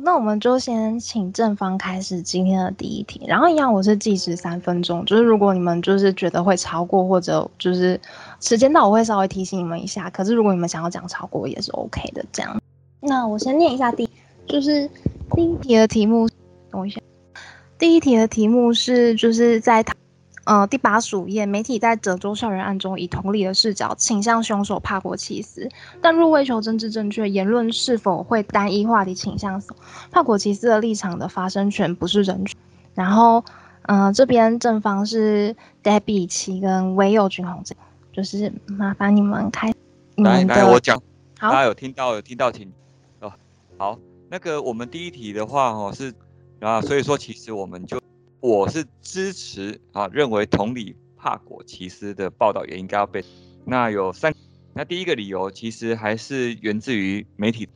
那我们就先请正方开始今天的第一题，然后一样我是计时三分钟，就是如果你们就是觉得会超过或者就是时间到，我会稍微提醒你们一下。可是如果你们想要讲超过也是 OK 的，这样。那我先念一下第，就是第一题的题目，等我一下。第一题的题目是就是在呃第八十五页，媒体在德州校园案中以同理的视角倾向凶手帕国奇斯，但若为求政治正确，言论是否会单一话题倾向帕国奇斯的立场的发声权不是人权。然后嗯、呃，这边正方是 Debbie 七跟唯有军红，就是麻烦你们开你们的。来来，我讲。好，大家有听到有听到请哦。好，那个我们第一题的话哦是啊，所以说其实我们就我是支持啊，认为同理帕果奇斯的报道也应该要被。那有三，那第一个理由其实还是源自于媒体，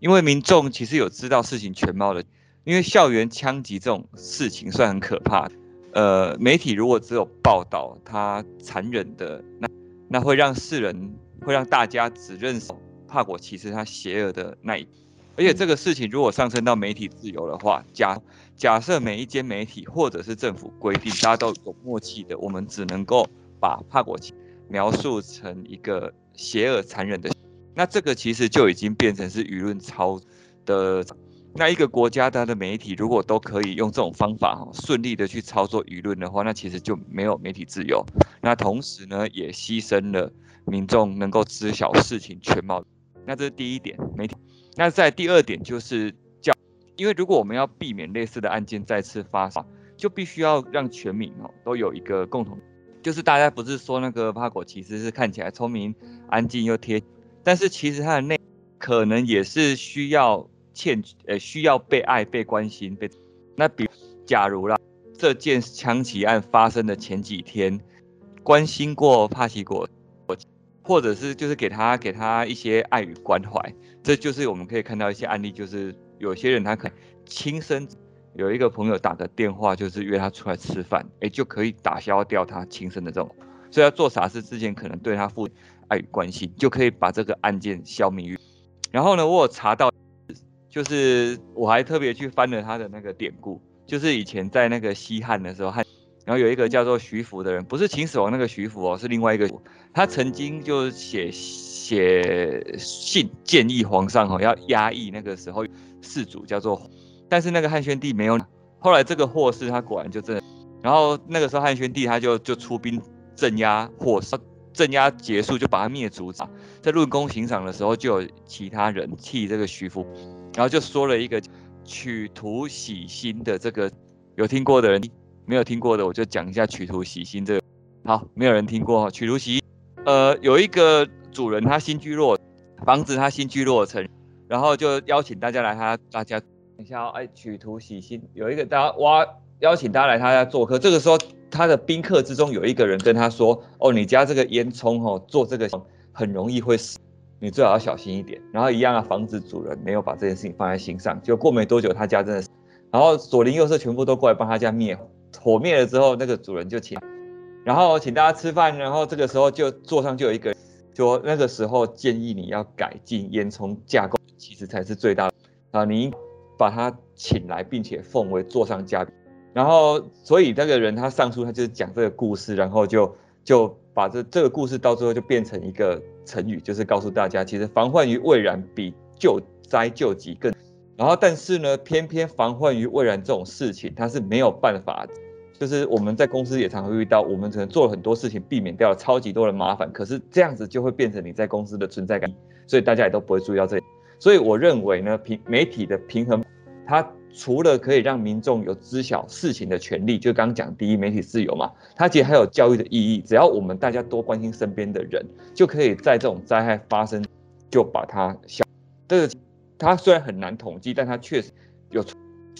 因为民众其实有知道事情全貌的，因为校园枪击这种事情算很可怕，呃，媒体如果只有报道他残忍的，那那会让世人会让大家只认识帕果奇斯他邪恶的那一。而且这个事情如果上升到媒体自由的话，假假设每一间媒体或者是政府规定，大家都有默契的，我们只能够把帕国奇描述成一个邪恶残忍的，那这个其实就已经变成是舆论操的。那一个国家它的媒体如果都可以用这种方法哈顺利的去操作舆论的话，那其实就没有媒体自由。那同时呢，也牺牲了民众能够知晓事情全貌。那这是第一点，媒体。那在第二点就是，因为如果我们要避免类似的案件再次发生，就必须要让全民哦都有一个共同，就是大家不是说那个帕果其实是看起来聪明、安静又贴，但是其实他的内可能也是需要欠呃需要被爱、被关心、被。那比假如啦，这件枪击案发生的前几天，关心过帕奇果。或者是就是给他给他一些爱与关怀，这就是我们可以看到一些案例，就是有些人他可亲身有一个朋友打个电话，就是约他出来吃饭，哎，就可以打消掉他亲生的这种，所以要做傻事之前，可能对他父爱与关心，就可以把这个案件消弭。然后呢，我有查到，就是我还特别去翻了他的那个典故，就是以前在那个西汉的时候汉。然后有一个叫做徐福的人，不是秦始皇那个徐福哦，是另外一个。他曾经就写写信建议皇上哦，要压抑那个时候世主叫做，但是那个汉宣帝没有。后来这个霍氏他果然就真的，然后那个时候汉宣帝他就就出兵镇压霍氏，镇压结束就把他灭族。在论功行赏的时候，就有其他人替这个徐福，然后就说了一个取徒洗心的这个，有听过的人。没有听过的，我就讲一下取徒洗心这个。好，没有人听过取徒洗。呃，有一个主人，他新居落防止，他新居落成，然后就邀请大家来他家大家等一下哦，哎，取徒洗心，有一个大家哇，邀请大家来他家做客。这个时候，他的宾客之中有一个人跟他说：“哦，你家这个烟囱哦，做这个很容易会死，你最好要小心一点。”然后一样啊，房子主人没有把这件事情放在心上。就过没多久，他家真的，然后左邻右舍全部都过来帮他家灭火。火灭了之后，那个主人就请，然后请大家吃饭，然后这个时候就桌上就有一个人，说那个时候建议你要改进烟囱架构，其实才是最大的啊，你把他请来，并且奉为座上嘉宾，然后所以那个人他上书，他就是讲这个故事，然后就就把这这个故事到最后就变成一个成语，就是告诉大家，其实防患于未然比救灾救急更。然后，但是呢，偏偏防患于未然这种事情，它是没有办法。就是我们在公司也常会遇到，我们可能做了很多事情，避免掉了超级多的麻烦，可是这样子就会变成你在公司的存在感，所以大家也都不会注意到这。所以我认为呢，平媒体的平衡，它除了可以让民众有知晓事情的权利，就刚刚讲第一，媒体自由嘛，它其实还有教育的意义。只要我们大家多关心身边的人，就可以在这种灾害发生，就把它消。这个。它虽然很难统计，但它确实有。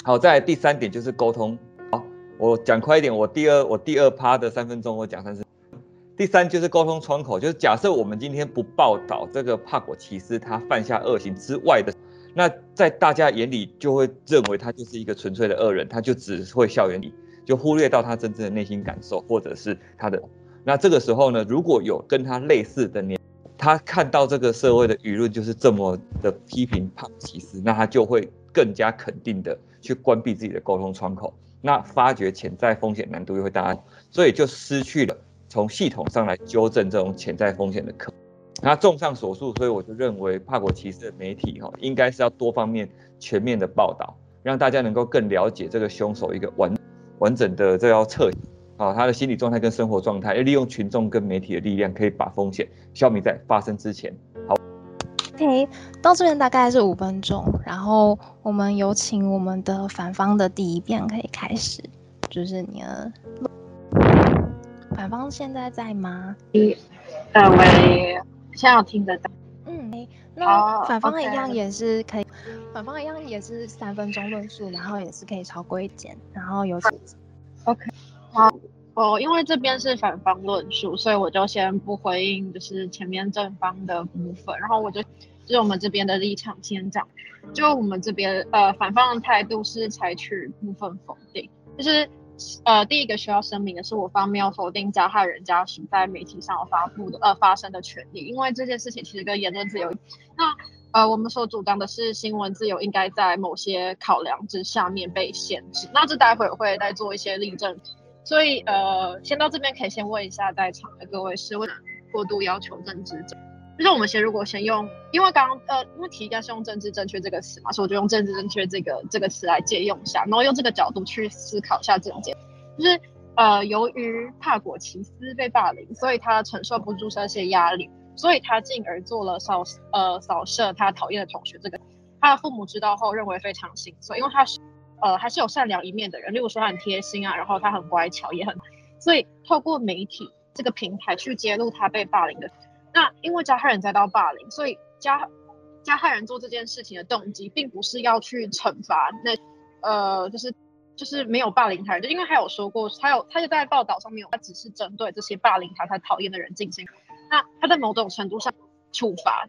好，在第三点就是沟通。好，我讲快一点，我第二我第二趴的三分钟我讲三次。第三就是沟通窗口，就是假设我们今天不报道这个帕果奇斯他犯下恶行之外的，那在大家眼里就会认为他就是一个纯粹的恶人，他就只会校园里，就忽略到他真正的内心感受，或者是他的。那这个时候呢，如果有跟他类似的年。他看到这个社会的舆论就是这么的批评帕果奇斯，那他就会更加肯定的去关闭自己的沟通窗口，那发觉潜在风险难度又会大，所以就失去了从系统上来纠正这种潜在风险的可。那综上所述，所以我就认为帕果骑士的媒体哈，应该是要多方面全面的报道，让大家能够更了解这个凶手一个完完整的这要侧啊他的心理状态跟生活状态，要利用群众跟媒体的力量，可以把风险消弭在发生之前。好，OK，到这边大概是五分钟，然后我们有请我们的反方的第一辩可以开始，就是你的反方现在在吗？一，呃，喂。现在有听得到，嗯，那反方一样也是可以，oh. 反方一样也是三分钟论述，然后也是可以超过一点，然后有，OK，好，我因为这边是反方论述，所以我就先不回应，就是前面正方的部分，然后我就就是我们这边的立场先讲，就我们这边呃反方的态度是采取部分否定，就是。呃，第一个需要声明的是，我方没有否定加害人家属在媒体上发布的呃发生的权利，因为这件事情其实跟言论自由，那呃我们所主张的是新闻自由应该在某些考量之下面被限制，那这待会会再做一些例证，所以呃先到这边可以先问一下在场的各位是为了过度要求政治者。就是我们先，如果先用，因为刚刚呃，因为题应该是用政治正确这个词嘛，所以我就用政治正确这个这个词来借用一下，然后用这个角度去思考一下这件，就是呃，由于帕果奇斯被霸凌，所以他承受不住这些压力，所以他进而做了扫呃扫射他讨厌的同学这个，他的父母知道后认为非常心酸，因为他是呃还是有善良一面的人，例如说他很贴心啊，然后他很乖巧，也很，所以透过媒体这个平台去揭露他被霸凌的。那因为加害人遭到霸凌，所以加加害人做这件事情的动机，并不是要去惩罚那呃，就是就是没有霸凌他人，就因为他有说过，他有他就在报道上面，他只是针对这些霸凌他、他讨厌的人进行。那他在某种程度上处罚，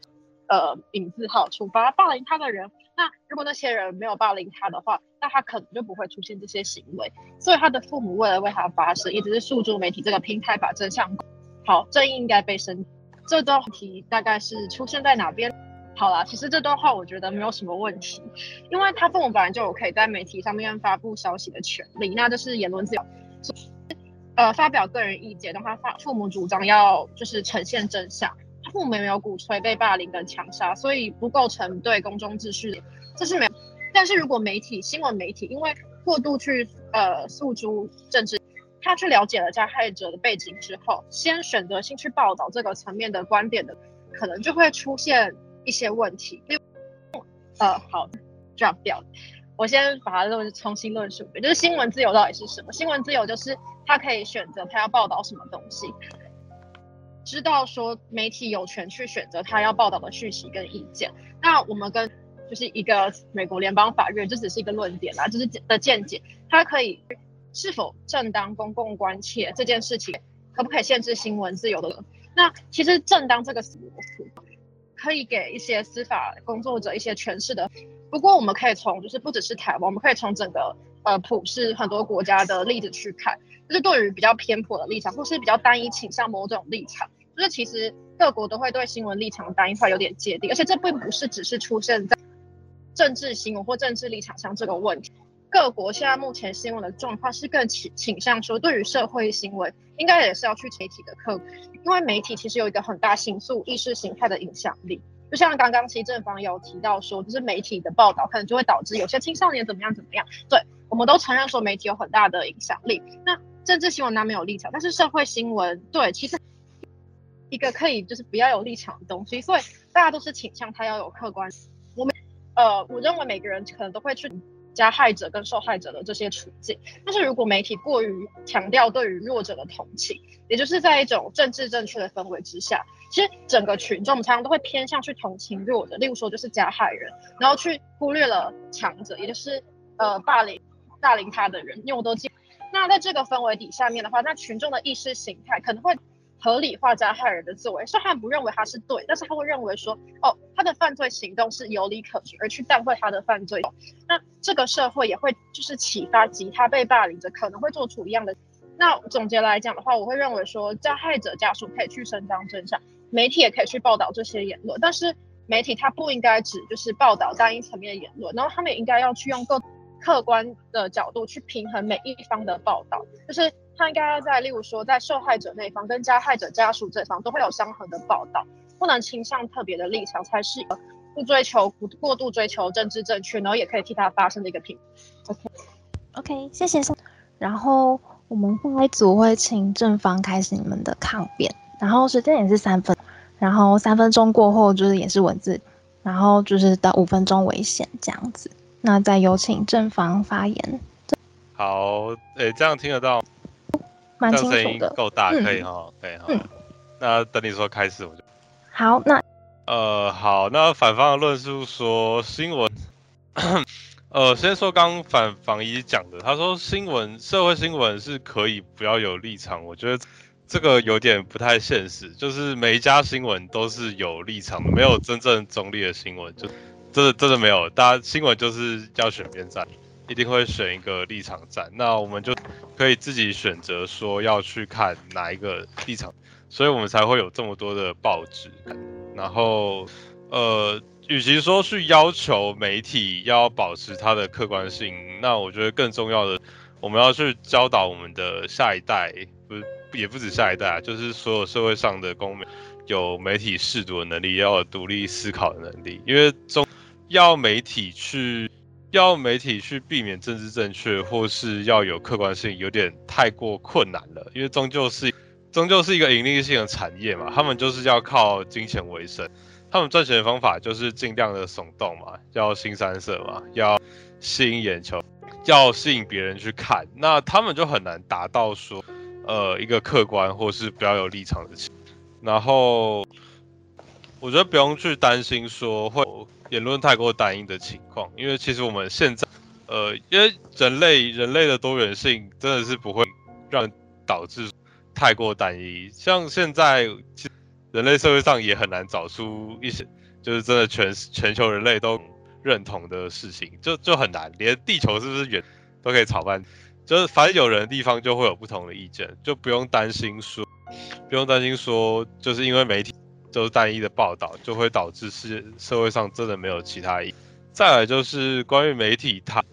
呃，引字号处罚霸凌他的人。那如果那些人没有霸凌他的话，那他可能就不会出现这些行为。所以他的父母为了为他发声，一直是诉诸媒体这个平台把真相好，正义应该被伸。这段题大概是出现在哪边？好啦，其实这段话我觉得没有什么问题，因为他父母本来就有可以在媒体上面发布消息的权利，那这是言论自由，呃，发表个人意见，让他发父母主张要就是呈现真相，他父母没有鼓吹被霸凌跟枪杀，所以不构成对公众秩序的，这是没有。但是如果媒体新闻媒体因为过度去呃诉诸政治。他去了解了加害者的背景之后，先选择性去报道这个层面的观点的，可能就会出现一些问题。例如，呃，好，drop 掉。我先把它论重新论述，就是新闻自由到底是什么？新闻自由就是他可以选择他要报道什么东西，知道说媒体有权去选择他要报道的讯息跟意见。那我们跟就是一个美国联邦法院，这只是一个论点啦，就是的见解，他可以。是否正当公共关切这件事情，可不可以限制新闻自由的？那其实正当这个词可以给一些司法工作者一些诠释的。不过我们可以从就是不只是台湾，我们可以从整个呃普世很多国家的例子去看，就是对于比较偏颇的立场，或是比较单一倾向某种立场，就是其实各国都会对新闻立场单一化有点芥蒂，而且这并不是只是出现在政治新闻或政治立场上这个问题。各国现在目前新闻的状况是更倾倾向说，对于社会新闻应该也是要去媒体的客观，因为媒体其实有一个很大形塑意识形态的影响力。就像刚刚其实正方有提到说，就是媒体的报道可能就会导致有些青少年怎么样怎么样。对，我们都承认说媒体有很大的影响力。那政治新闻它没有立场，但是社会新闻对，其实一个可以就是不要有立场的东西，所以大家都是倾向它要有客观。我们呃，我认为每个人可能都会去。加害者跟受害者的这些处境，但是如果媒体过于强调对于弱者的同情，也就是在一种政治正确的氛围之下，其实整个群众常常都会偏向去同情弱的，例如说就是加害人，然后去忽略了强者，也就是呃霸凌霸凌他的人，因为我都记。那在这个氛围底下面的话，那群众的意识形态可能会。合理化加害人的作为，虽然不认为他是对，但是他会认为说，哦，他的犯罪行动是有理可循，而去淡化他的犯罪。那这个社会也会就是启发其他被霸凌者可能会做出一样的。那总结来讲的话，我会认为说，加害者家属可以去伸张真相，媒体也可以去报道这些言论，但是媒体它不应该只就是报道单一层面的言论，然后他们也应该要去用更客观的角度去平衡每一方的报道，就是他应该要在例如说在受害者那一方跟加害者家属这方都会有相同的报道，不能倾向特别的立场，才是不追求不过度追求政治正确，然后也可以替他发声的一个平衡。OK，OK，谢谢。然后我们下一组会请正方开始你们的抗辩，然后时间也是三分，然后三分钟过后就是也是文字，然后就是到五分钟为限这样子。那再有请正方发言。好，诶、欸，这样听得到？蛮清楚的。声音够大，可以哈，可以哈。嗯。那等你说开始，我就。好，那。呃，好，那反方的论述说新闻，呃，先说刚反方一讲的，他说新闻社会新闻是可以不要有立场，我觉得这个有点不太现实，就是每一家新闻都是有立场的，没有真正中立的新闻，就真的真的没有，大家新闻就是要选边站，一定会选一个立场站，那我们就可以自己选择说要去看哪一个立场，所以我们才会有这么多的报纸。然后，呃，与其说去要求媒体要保持它的客观性，那我觉得更重要的，我们要去教导我们的下一代，不是，也不止下一代啊，就是所有社会上的公民，有媒体识读的能力，要有独立思考的能力，因为中要媒体去要媒体去避免政治正确，或是要有客观性，有点太过困难了，因为终究是。终究是一个盈利性的产业嘛，他们就是要靠金钱为生，他们赚钱的方法就是尽量的耸动嘛，要新三色嘛，要吸引眼球，要吸引别人去看，那他们就很难达到说，呃，一个客观或是比较有立场的。然后，我觉得不用去担心说会言论太过单一的情况，因为其实我们现在，呃，因为人类人类的多元性真的是不会让导致。太过单一，像现在，其实人类社会上也很难找出一些，就是真的全全球人类都认同的事情，就就很难，连地球是不是圆都可以吵翻，就是反正有人的地方就会有不同的意见，就不用担心说，不用担心说，就是因为媒体就是单一的报道，就会导致是社会上真的没有其他意义。再来就是关于媒体，它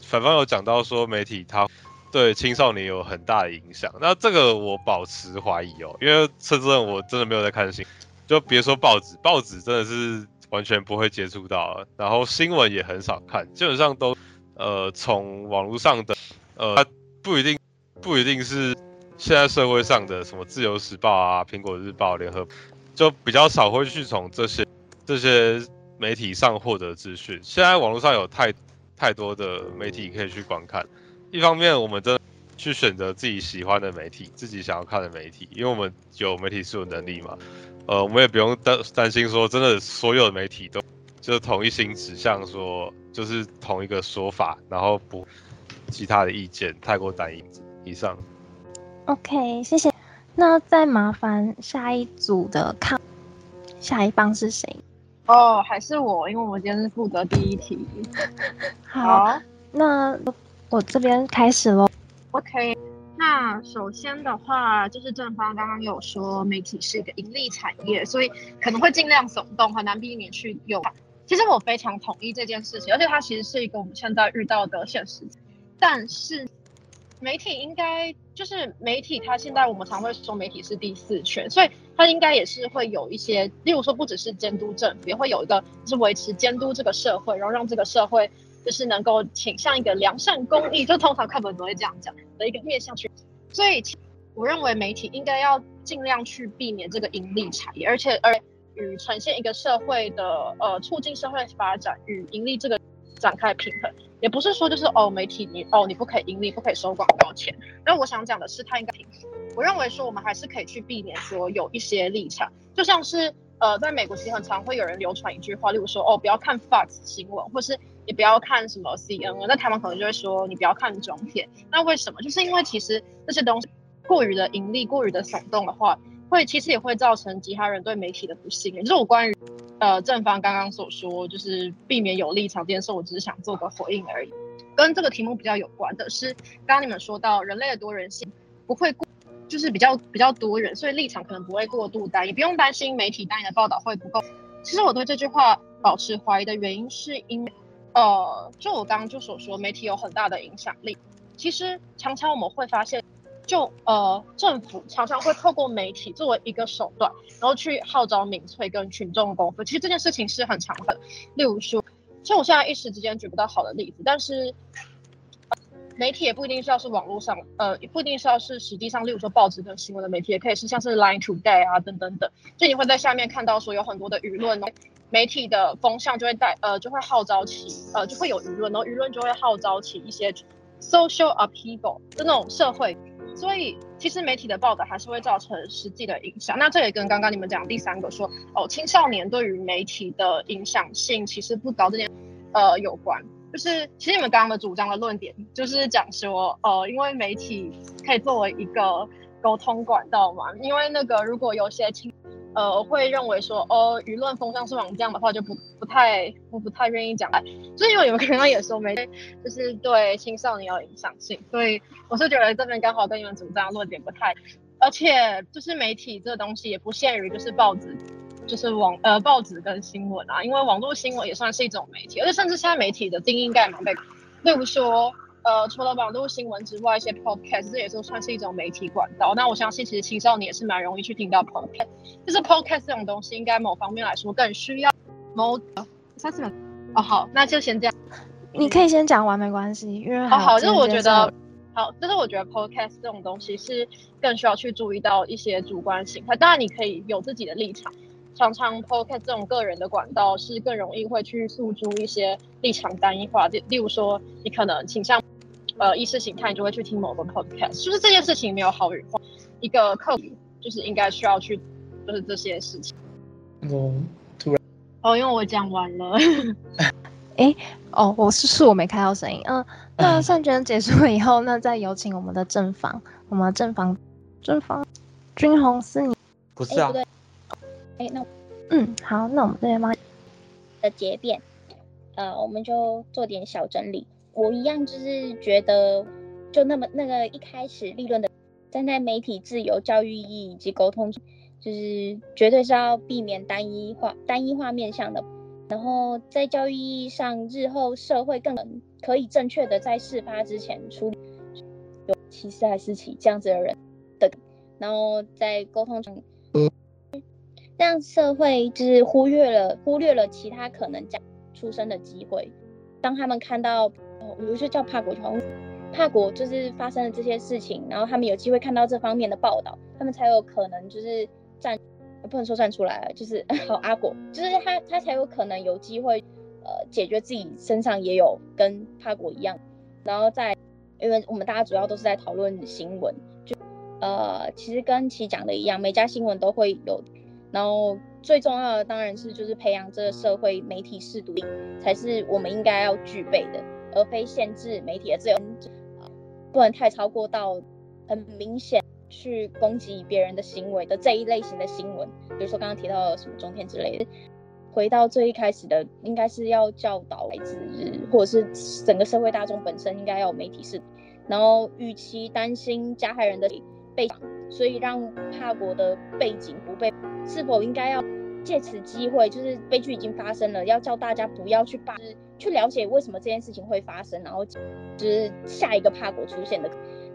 反方有讲到说媒体它。对青少年有很大的影响，那这个我保持怀疑哦，因为说真的，我真的没有在看新，就别说报纸，报纸真的是完全不会接触到，然后新闻也很少看，基本上都呃从网络上的，呃它不一定不一定是现在社会上的什么自由时报啊、苹果日报、联合，就比较少会去从这些这些媒体上获得资讯。现在网络上有太太多的媒体可以去观看。一方面，我们真的去选择自己喜欢的媒体，自己想要看的媒体，因为我们有媒体识读能力嘛。呃，我们也不用担担心说，真的所有的媒体都就是同一心指向说，就是同一个说法，然后不其他的意见太过单一。以上。OK，谢谢。那再麻烦下一组的看，下一棒是谁？哦，还是我，因为我们今天是负责第一题。好，好，那。我这边开始喽。OK，那首先的话，就是正方刚刚有说媒体是一个盈利产业，所以可能会尽量耸动，很难避免去有。其实我非常同意这件事情，而且它其实是一个我们现在遇到的现实。但是媒体应该就是媒体，它现在我们常会说媒体是第四权，所以它应该也是会有一些，例如说不只是监督政府，也会有一个就是维持监督这个社会，然后让这个社会。就是能够倾向一个良善公益，就通常课本都会这样讲的一个面向去。所以，我认为媒体应该要尽量去避免这个盈利产业，而且而与呈现一个社会的呃促进社会发展与盈利这个展开平衡。也不是说就是哦媒体你哦你不可以盈利，不可以收广告钱。那我想讲的是，它应该。我认为说我们还是可以去避免说有一些立场，就像是呃在美国其实很常会有人流传一句话，例如说哦不要看 Fox 新闻，或是。你不要看什么 CNN，那他们可能就会说你不要看中天。那为什么？就是因为其实这些东西过于的盈利、过于的耸动的话，会其实也会造成其他人对媒体的不信任。就是我关于呃正方刚刚所说，就是避免有立场这件事，我只是想做个回应而已。跟这个题目比较有关的是，刚刚你们说到人类的多元性不会过，就是比较比较多元，所以立场可能不会过度单，也不用担心媒体单一的报道会不够。其实我对这句话保持怀疑的原因，是因为，呃，就我刚刚就所说，媒体有很大的影响力。其实常常我们会发现，就呃，政府常常会透过媒体作为一个手段，然后去号召民粹跟群众公愤。其实这件事情是很常的。例如说，其实我现在一时之间举不到好的例子，但是。媒体也不一定是要是网络上，呃，也不一定是要是实际上，例如说报纸跟新闻的媒体，也可以是像是 Line Today 啊等等等。就你会在下面看到说有很多的舆论，媒体的风向就会带，呃，就会号召起，呃，就会有舆论，然后舆论就会号召起一些 social upheaval 就那种社会。所以其实媒体的报道还是会造成实际的影响。那这也跟刚刚你们讲第三个说，哦，青少年对于媒体的影响性其实不高这件，呃，有关。就是其实你们刚刚的主张的论点，就是讲说，呃，因为媒体可以作为一个沟通管道嘛，因为那个如果有些青，呃，会认为说，哦，舆论风向是往这样的话，就不不太，我不太愿意讲。就是因为你们刚刚也说媒就是对青少年有影响性，所以我是觉得这边刚好跟你们主张的论点不太，而且就是媒体这个东西也不限于就是报纸。就是网呃报纸跟新闻啊，因为网络新闻也算是一种媒体，而且甚至现在媒体的定义应该也蛮被，例如说呃除了网络新闻之外，一些 podcast 这也都算是一种媒体管道。那我相信其实青少年也是蛮容易去听到 podcast，就是 podcast 这种东西，应该某方面来说更需要某三四秒哦好，那就先这样，你可以先讲完没关系，因为哦好，就是我觉得好，就是我觉得 podcast 这种东西是更需要去注意到一些主观性，它当然你可以有自己的立场。常常 podcast 这种个人的管道是更容易会去诉诸一些立场单一化，例例如说你可能倾向呃意识形态，你就会去听某个 podcast，就是这件事情没有好与坏，一个课题就是应该需要去就是这些事情。哦，突然哦，因为我讲完了。哎，哦，我是是我没开到声音，嗯、呃，那 善娟结束了以后，那再有请我们的正房，我们的正房正房君红是你不是啊？哎，那嗯，好，那我们这边吗的结辩，呃，我们就做点小整理。我一样就是觉得，就那么那个一开始立论的，站在媒体自由、教育意义以及沟通，就是绝对是要避免单一化、单一化面向的。然后在教育意义上，日后社会更可以正确的在事发之前处理有歧视还是起这样子的人的，然后在沟通中。让社会就是忽略了忽略了其他可能加出生的机会。当他们看到，比如说叫帕国桥，帕国就是发生了这些事情，然后他们有机会看到这方面的报道，他们才有可能就是站，不能说站出来，就是 好阿果，就是他他才有可能有机会，呃，解决自己身上也有跟帕国一样。然后在，因为我们大家主要都是在讨论新闻，就呃，其实跟其讲的一样，每家新闻都会有。然后最重要的当然是就是培养这个社会媒体识读力，才是我们应该要具备的，而非限制媒体的自由，不能太超过到很明显去攻击别人的行为的这一类型的新闻，比如说刚刚提到的什么中天之类的。回到最一开始的，应该是要教导孩子，或者是整个社会大众本身应该要有媒体识，然后与其担心加害人的背景，所以让怕国的背景不被。是否应该要借此机会，就是悲剧已经发生了，要叫大家不要去怕，就是去了解为什么这件事情会发生，然后就是下一个怕国出现的，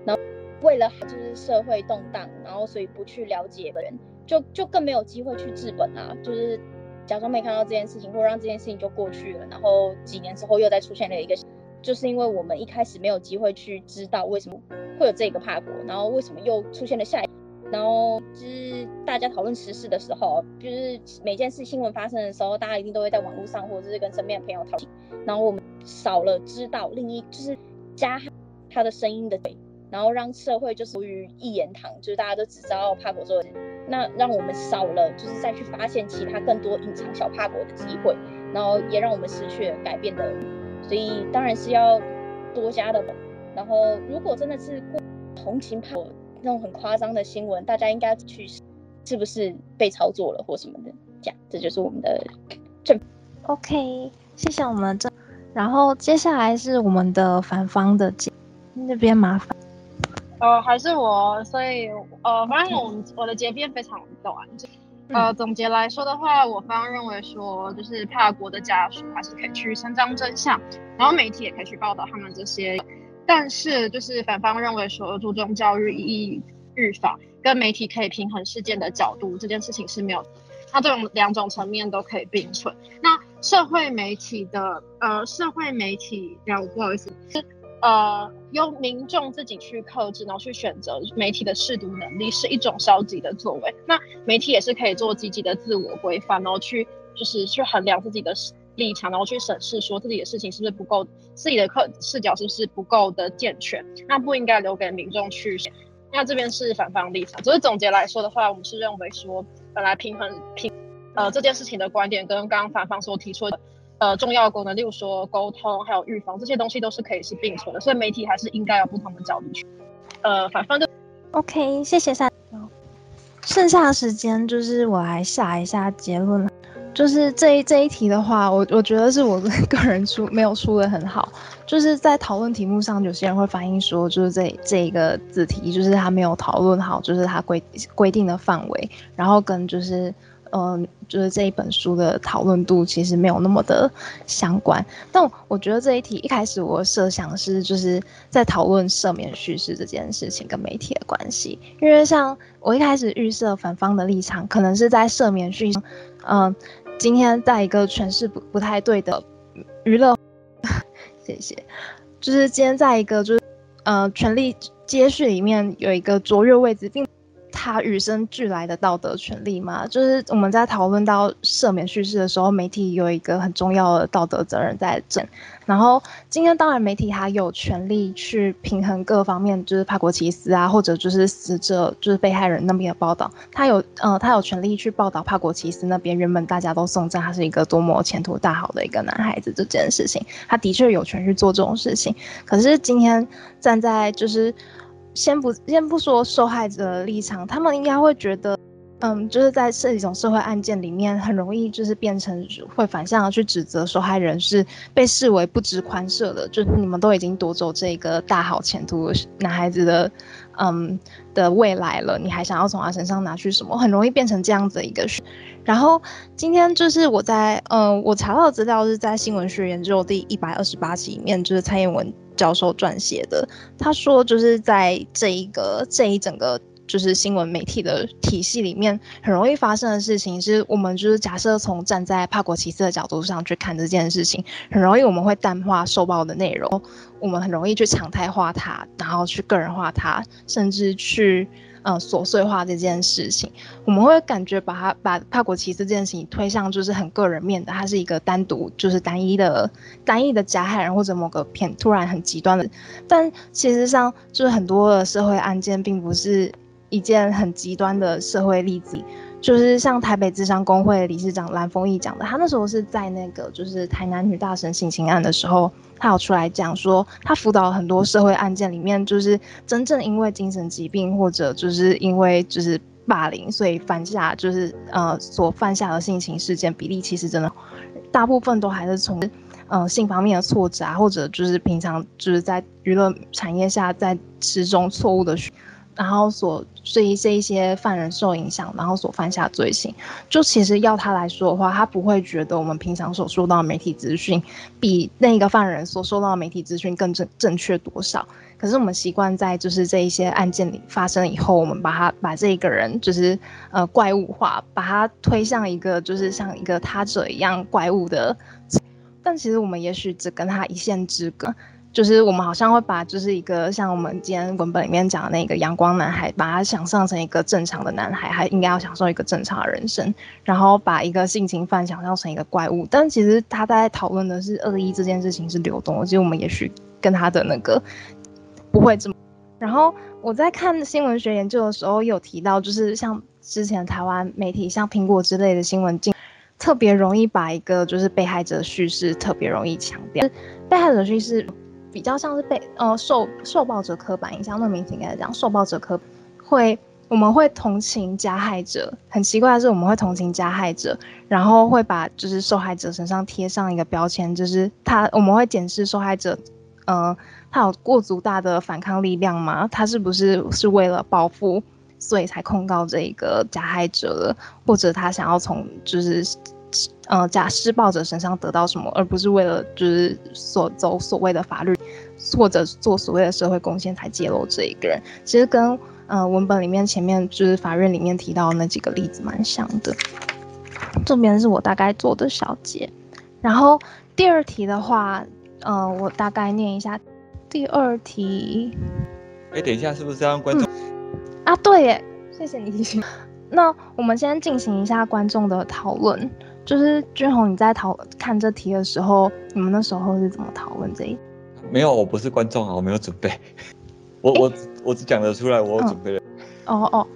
然后为了就是社会动荡，然后所以不去了解的人，就就更没有机会去治本啊，就是假装没看到这件事情，或让这件事情就过去了，然后几年之后又再出现了一个，就是因为我们一开始没有机会去知道为什么会有这个怕国，然后为什么又出现了下一。然后就是大家讨论时事的时候，就是每件事新闻发生的时候，大家一定都会在网络上或者是跟身边的朋友讨论。然后我们少了知道另一就是加他的声音的，然后让社会就是于一言堂，就是大家都只知道帕国做的，那让我们少了就是再去发现其他更多隐藏小帕国的机会，然后也让我们失去了改变的。所以当然是要多加的。然后如果真的是过同情帕国。那种很夸张的新闻，大家应该去是不是被操作了或什么的？这样，这就是我们的正。OK，谢谢我们的正。然后接下来是我们的反方的结，那边麻烦。呃，还是我，所以呃，反正我们我的结辩非常短，就呃，总结来说的话，我方认为说，就是帕国的家属还是可以去伸张真相，然后媒体也可以去报道他们这些。但是，就是反方认为说，注重教育意义预防，跟媒体可以平衡事件的角度，这件事情是没有。那这种两种层面都可以并存。那社会媒体的，呃，社会媒体，让我不好意思，是呃，由民众自己去克制，然后去选择媒体的识读能力，是一种消极的作为。那媒体也是可以做积极的自我规范，然后去就是去衡量自己的立场，然后去审视说自己的事情是不是不够，自己的客视角是不是不够的健全，那不应该留给民众去。那这边是反方立场，只是总结来说的话，我们是认为说，本来平衡平呃这件事情的观点跟刚刚反方所提出的呃重要功能，例如说沟通还有预防这些东西都是可以是并存的，所以媒体还是应该有不同的角度去呃反方就。OK，谢谢三。剩下的时间就是我来下一下结论了。就是这一这一题的话，我我觉得是我个人出没有出得很好。就是在讨论题目上，有些人会反映说，就是这这一个字题，就是他没有讨论好，就是他规规定的范围，然后跟就是。嗯，就是这一本书的讨论度其实没有那么的相关，但我觉得这一题一开始我设想是就是在讨论赦免叙事这件事情跟媒体的关系，因为像我一开始预设反方的立场，可能是在赦免叙事，嗯，今天在一个诠释不不太对的娱乐，谢谢，就是今天在一个就是呃权力接续里面有一个卓越位置，并。他与生俱来的道德权利嘛，就是我们在讨论到赦免叙事的时候，媒体有一个很重要的道德责任在这。然后今天当然媒体还有权利去平衡各方面，就是帕国奇斯啊，或者就是死者就是被害人那边的报道，他有呃他有权利去报道帕国奇斯那边原本大家都颂赞他是一个多么前途大好的一个男孩子这件事情，他的确有权去做这种事情。可是今天站在就是。先不先不说受害者的立场，他们应该会觉得，嗯，就是在这一种社会案件里面，很容易就是变成会反向的去指责受害人是被视为不知宽赦的，就是你们都已经夺走这个大好前途男孩子的，嗯的未来了，你还想要从他身上拿去什么？很容易变成这样子的一个。然后今天就是我在，嗯，我查到资料是在新闻学研究第一百二十八期里面，就是蔡英文。教授撰写的，他说就是在这一个这一整个就是新闻媒体的体系里面，很容易发生的事情是，我们就是假设从站在帕国奇斯的角度上去看这件事情，很容易我们会淡化受报的内容，我们很容易去常态化它，然后去个人化它，甚至去。呃，琐碎化这件事情，我们会感觉把它把帕国奇斯这件事情推向就是很个人面的，它是一个单独就是单一的单一的加害人或者某个片突然很极端的，但其实上就是很多的社会案件并不是一件很极端的社会例子。就是像台北智商公会理事长蓝丰毅讲的，他那时候是在那个就是台南女大神性侵案的时候，他有出来讲说，他辅导很多社会案件里面，就是真正因为精神疾病或者就是因为就是霸凌，所以犯下就是呃所犯下的性侵事件比例，其实真的大部分都还是从呃性方面的挫折啊，或者就是平常就是在娱乐产业下在吃中错误的。然后所所以这一些犯人受影响，然后所犯下罪行，就其实要他来说的话，他不会觉得我们平常所收到的媒体资讯比那个犯人所收到的媒体资讯更正正确多少。可是我们习惯在就是这一些案件里发生以后，我们把他把这一个人就是呃怪物化，把他推向一个就是像一个他者一样怪物的，但其实我们也许只跟他一线之隔。就是我们好像会把就是一个像我们今天文本里面讲的那个阳光男孩，把他想象成一个正常的男孩，他应该要享受一个正常的人生，然后把一个性侵犯想象成一个怪物。但其实他在讨论的是恶意这件事情是流动的，其实我们也许跟他的那个不会这么。然后我在看新闻学研究的时候有提到，就是像之前台湾媒体像苹果之类的新闻，特别容易把一个就是被害者叙事特别容易强调被害者叙事。比较像是被呃受受暴者刻板印象，那媒体应该讲受暴者刻会，我们会同情加害者。很奇怪的是，我们会同情加害者，然后会把就是受害者身上贴上一个标签，就是他我们会检视受害者，呃，他有过足大的反抗力量吗？他是不是是为了报复所以才控告这一个加害者了，或者他想要从就是呃假施暴者身上得到什么，而不是为了就是所走所谓的法律或者做所谓的社会贡献才揭露这一个人。其实跟呃文本里面前面就是法院里面提到的那几个例子蛮像的。这边是我大概做的小结，然后第二题的话，呃，我大概念一下。第二题，哎，等一下，是不是要让观众、嗯、啊？对耶，谢谢你提醒。那我们先进行一下观众的讨论，就是俊宏，你在讨看这题的时候，你们那时候是怎么讨论这一？没有，我不是观众啊，我没有准备。我我我只讲得出来，我有准备了。哦哦。哦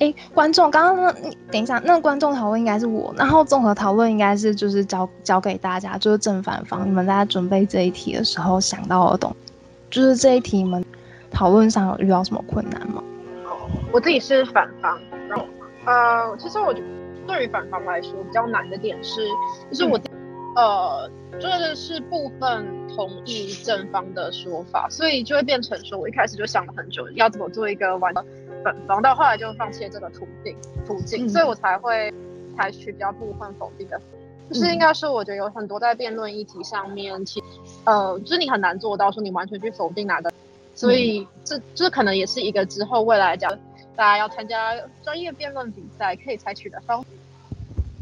哎，观众，刚刚那你等一下，那观众讨论应该是我，然后综合讨论应该是就是交交给大家，就是正反方，你们在准备这一题的时候想到的东西，就是这一题你们讨论上有遇到什么困难吗？我自己是反方，然后呃，其实我觉得对于反方来说比较难的点是，就是我、嗯、呃，就是是部分同意正方的说法，所以就会变成说我一开始就想了很久，要怎么做一个完。反方到后来就放弃了这个途径途径，嗯、所以我才会采取比较部分否定的。就是应该是，我觉得有很多在辩论议题上面，其呃，就是你很难做到说你完全去否定哪个，所以这这可能也是一个之后未来讲大家要参加专业辩论比赛可以采取的方式。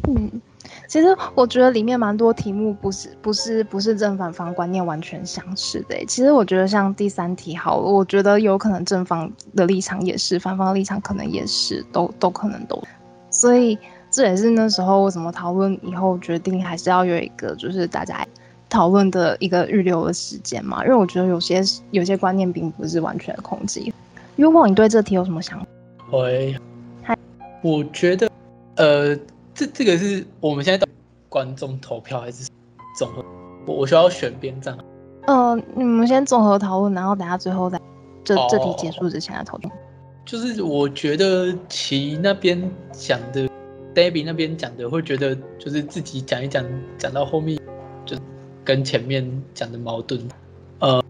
嗯。其实我觉得里面蛮多题目不是不是不是正反方观念完全相似的。其实我觉得像第三题好了，我觉得有可能正方的立场也是，反方的立场可能也是，都都可能都。所以这也是那时候我怎么讨论以后决定还是要有一个就是大家讨论的一个预留的时间嘛。因为我觉得有些有些观念并不是完全的控制。如果你对这题有什么想法？喂，我觉得呃。这这个是我们现在观众投票还是综合？我我需要选边站。嗯、呃，你们先综合讨论，然后等下最后再这这题结束之前来投票。就是我觉得其那边讲的，Debbie 那边讲的，会觉得就是自己讲一讲，讲到后面就跟前面讲的矛盾。呃，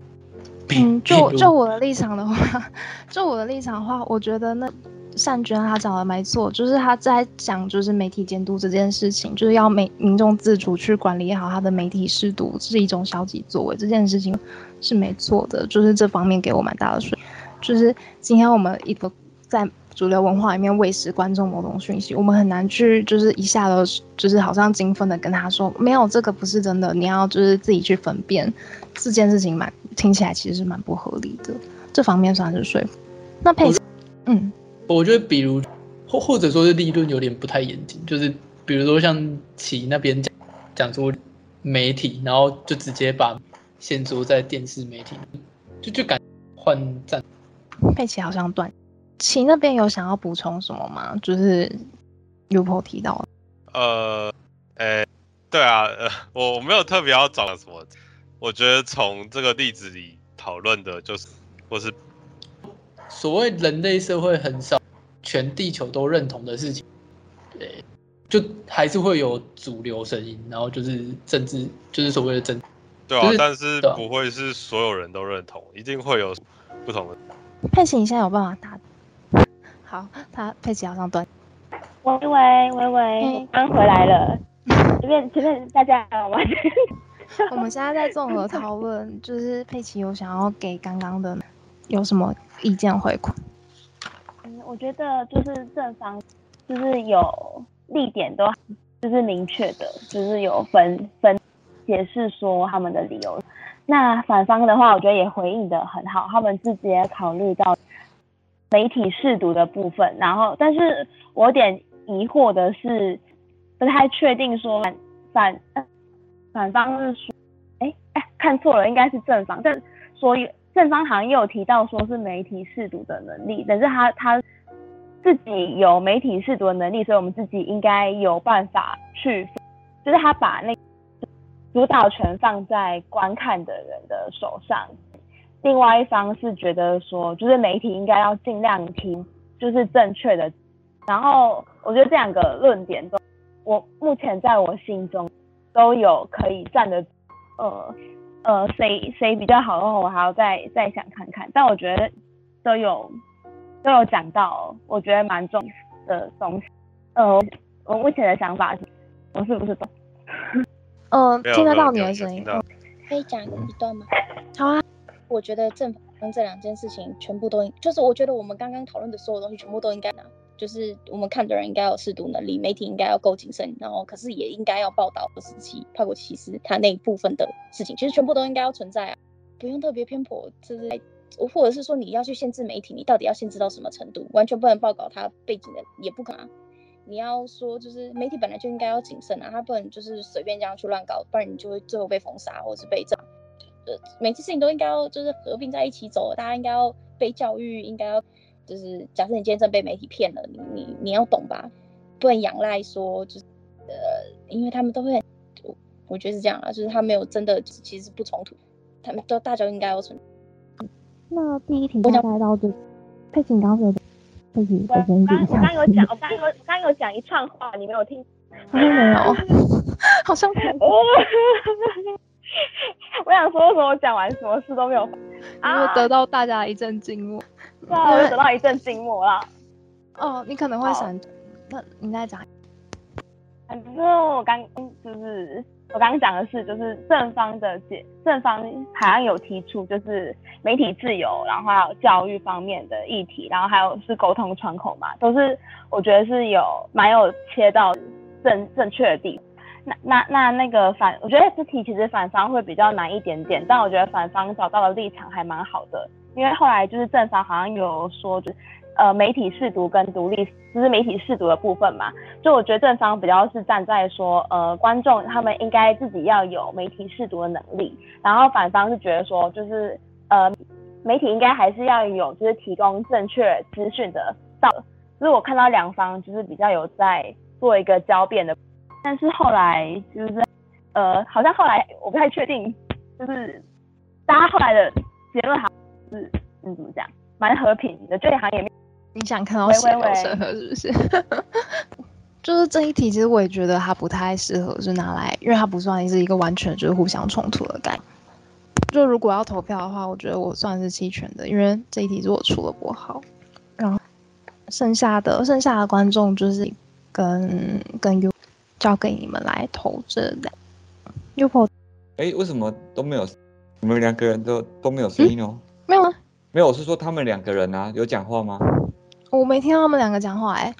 嗯，就就我的立场的话，就我的立场的话，我觉得那。善娟她讲的没错，就是她在讲就是媒体监督这件事情，就是要民民众自主去管理好他的媒体识读是一种消极作为，这件事情是没错的，就是这方面给我蛮大的水。就是今天我们一个在主流文化里面喂食观众某种讯息，我们很难去就是一下子就是好像精分的跟他说没有这个不是真的，你要就是自己去分辨这件事情蛮听起来其实是蛮不合理的，这方面算是说服。那佩奇，嗯。我觉得，比如或或者说是立论有点不太严谨，就是比如说像齐那边讲讲说媒体，然后就直接把线索在电视媒体，就就敢换站。佩奇好像断，齐那边有想要补充什么吗？就是 Upo 提到的。呃，诶，对啊，呃，我没有特别要找什么，我觉得从这个例子里讨论的就是，或是。所谓人类社会很少全地球都认同的事情，对，就还是会有主流声音，然后就是政治，就是所谓的政，对啊，就是、但是不会是所有人都认同，一定会有不同的。佩奇，你现在有办法打？好，他佩奇好像断。喂喂喂喂，刚回来了。前面前面大家好吗？我们现在在综合讨论，就是佩奇有想要给刚刚的有什么？意见回馈，嗯，我觉得就是正方，就是有立点都就是明确的，就是有分分解释说他们的理由。那反方的话，我觉得也回应的很好，他们自己也考虑到媒体试读的部分。然后，但是我有点疑惑的是，不太确定说反反反方是说，哎哎，看错了，应该是正方，但所以。正方好像也有提到说是媒体试读的能力，但是他他自己有媒体试读的能力，所以我们自己应该有办法去，就是他把那主导权放在观看的人的手上。另外一方是觉得说，就是媒体应该要尽量听，就是正确的。然后我觉得这两个论点都，我目前在我心中都有可以站得，呃。呃，谁谁比较好的话，我还要再再想看看。但我觉得都有都有讲到，我觉得蛮重的东西。呃，我目前的想法是，我是不是懂？嗯，听得到你的声音。可以讲一段吗？好啊。我觉得正方这两件事情全部都应，就是我觉得我们刚刚讨论的所有东西全部都应该拿，就是我们看的人应该有识读能力，媒体应该要够谨慎，然后可是也应该要报道时期帕果奇斯他那一部分的事情，其实全部都应该要存在啊，不用特别偏颇，就是。或者是说你要去限制媒体，你到底要限制到什么程度？完全不能报道他背景的，也不可能。你要说就是媒体本来就应该要谨慎啊，他不能就是随便这样去乱搞，不然你就会最后被封杀或者是被炸。呃，每件事情都应该要就是合并在一起走，大家应该要被教育，应该要就是假设你今天真被媒体骗了，你你你要懂吧？不能仰赖说就是呃，因为他们都会，我我觉得是这样啊，就是他没有真的其实不冲突，他们都大家应该要存。那第一题大概到这，佩奇，你刚刚说的，佩奇，我刚我刚有讲，我 刚有我刚有讲一串话，你没有听？好像没有，好像没有。我想说，为什么我讲完什么事都没有？因为得到大家一阵静默。对啊，我就得到一阵静默了。哦，你可能会想，那你再讲。反正我刚就是。我刚刚讲的是，就是正方的解，正方好像有提出，就是媒体自由，然后还有教育方面的议题，然后还有是沟通窗口嘛，都是我觉得是有蛮有切到正正确的地方。那那那那个反，我觉得这题其实反方会比较难一点点，但我觉得反方找到的立场还蛮好的，因为后来就是正方好像有说，就是。呃，媒体试读跟独立，就是媒体试读的部分嘛。就我觉得正方比较是站在说，呃，观众他们应该自己要有媒体试读的能力，然后反方是觉得说，就是呃，媒体应该还是要有，就是提供正确资讯的道。就是我看到两方就是比较有在做一个交辩的，但是后来就是呃，好像后来我不太确定，就是大家后来的结论好是嗯怎么讲，蛮和平的，就好像也没。你想看到血流成河是不是？就是这一题，其实我也觉得它不太适合是拿来，因为它不算是一个完全就是互相冲突的概念。就如果要投票的话，我觉得我算是弃权的，因为这一题是我出的不好。然后剩下的剩下的观众就是跟跟 U 交给你们来投这两 U 投。哎，为什么都没有？你们两个人都都没有声音哦？嗯、没有啊，没有。我是说他们两个人啊，有讲话吗？我没听到他们两个讲话哎，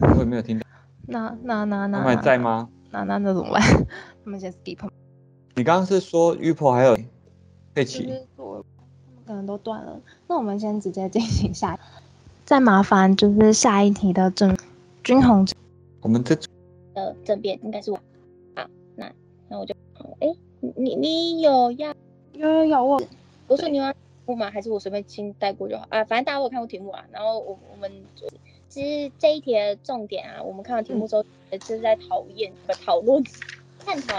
我也没有听到。那那那那，他们还在吗？那那那怎么办？他们先 skip。你刚刚是说 Upo 还有佩奇？他们可能都断了。那我们先直接进行下，再麻烦就是下一题的正君红。我们这呃正辩应该是我。好，那那我就哎，你你有要有有有我，不是你要。不吗？还是我随便轻带过就好啊？反正大家都有看过题目啊。然后我我们就其实这一题的重点啊，我们看完题目之后，就是在讨厌不讨论探讨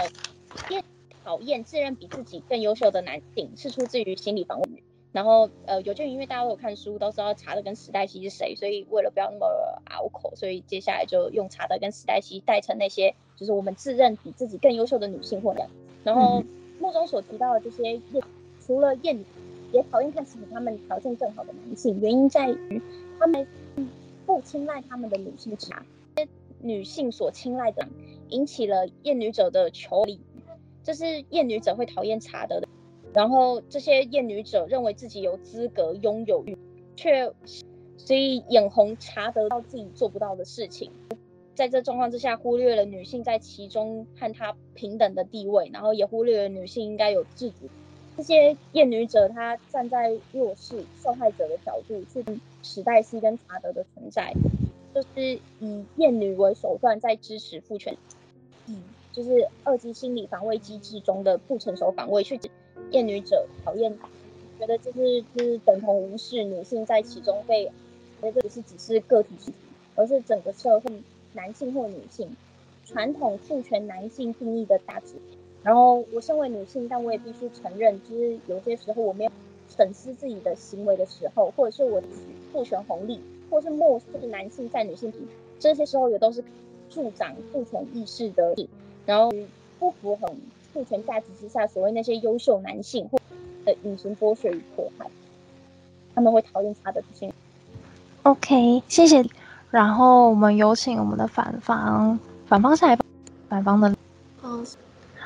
厌讨厌自认比自己更优秀的男性，是出自于心理防卫。然后呃，有鉴于因为大家都有看书，都知道查德跟史黛西是谁，所以为了不要那么拗口，所以接下来就用查德跟史黛西代称那些就是我们自认比自己更优秀的女性或者。然后目中所提到的这些，除了厌。也讨厌看似比他们条件更好的男性，原因在于他们不青睐他们的女性差，女性所青睐的引起了厌女者的求理，这是厌女者会讨厌查德的。然后这些厌女者认为自己有资格拥有欲，却所以眼红查德到自己做不到的事情，在这状况之下，忽略了女性在其中和他平等的地位，然后也忽略了女性应该有自主。这些厌女者，她站在弱势受害者的角度去史黛西跟查德的存在，就是以厌女为手段在支持父权，以就是二级心理防卫机制中的不成熟防卫去厌女者讨厌，觉得就是就是等同无视女性在其中被，觉得这不是只是个体，而是整个社会男性或女性传统父权男性定义的价值。然后我身为女性，但我也必须承认，就是有些时候我没有审视自己的行为的时候，或者是我赋权红利，或是漠视男性在女性体，这些时候也都是助长父权意识的。然后不符合父权价值之下，所谓那些优秀男性或的隐形剥削与迫害，他们会讨厌他的女性。OK，谢谢。然后我们有请我们的反方，反方下来，反方的。嗯。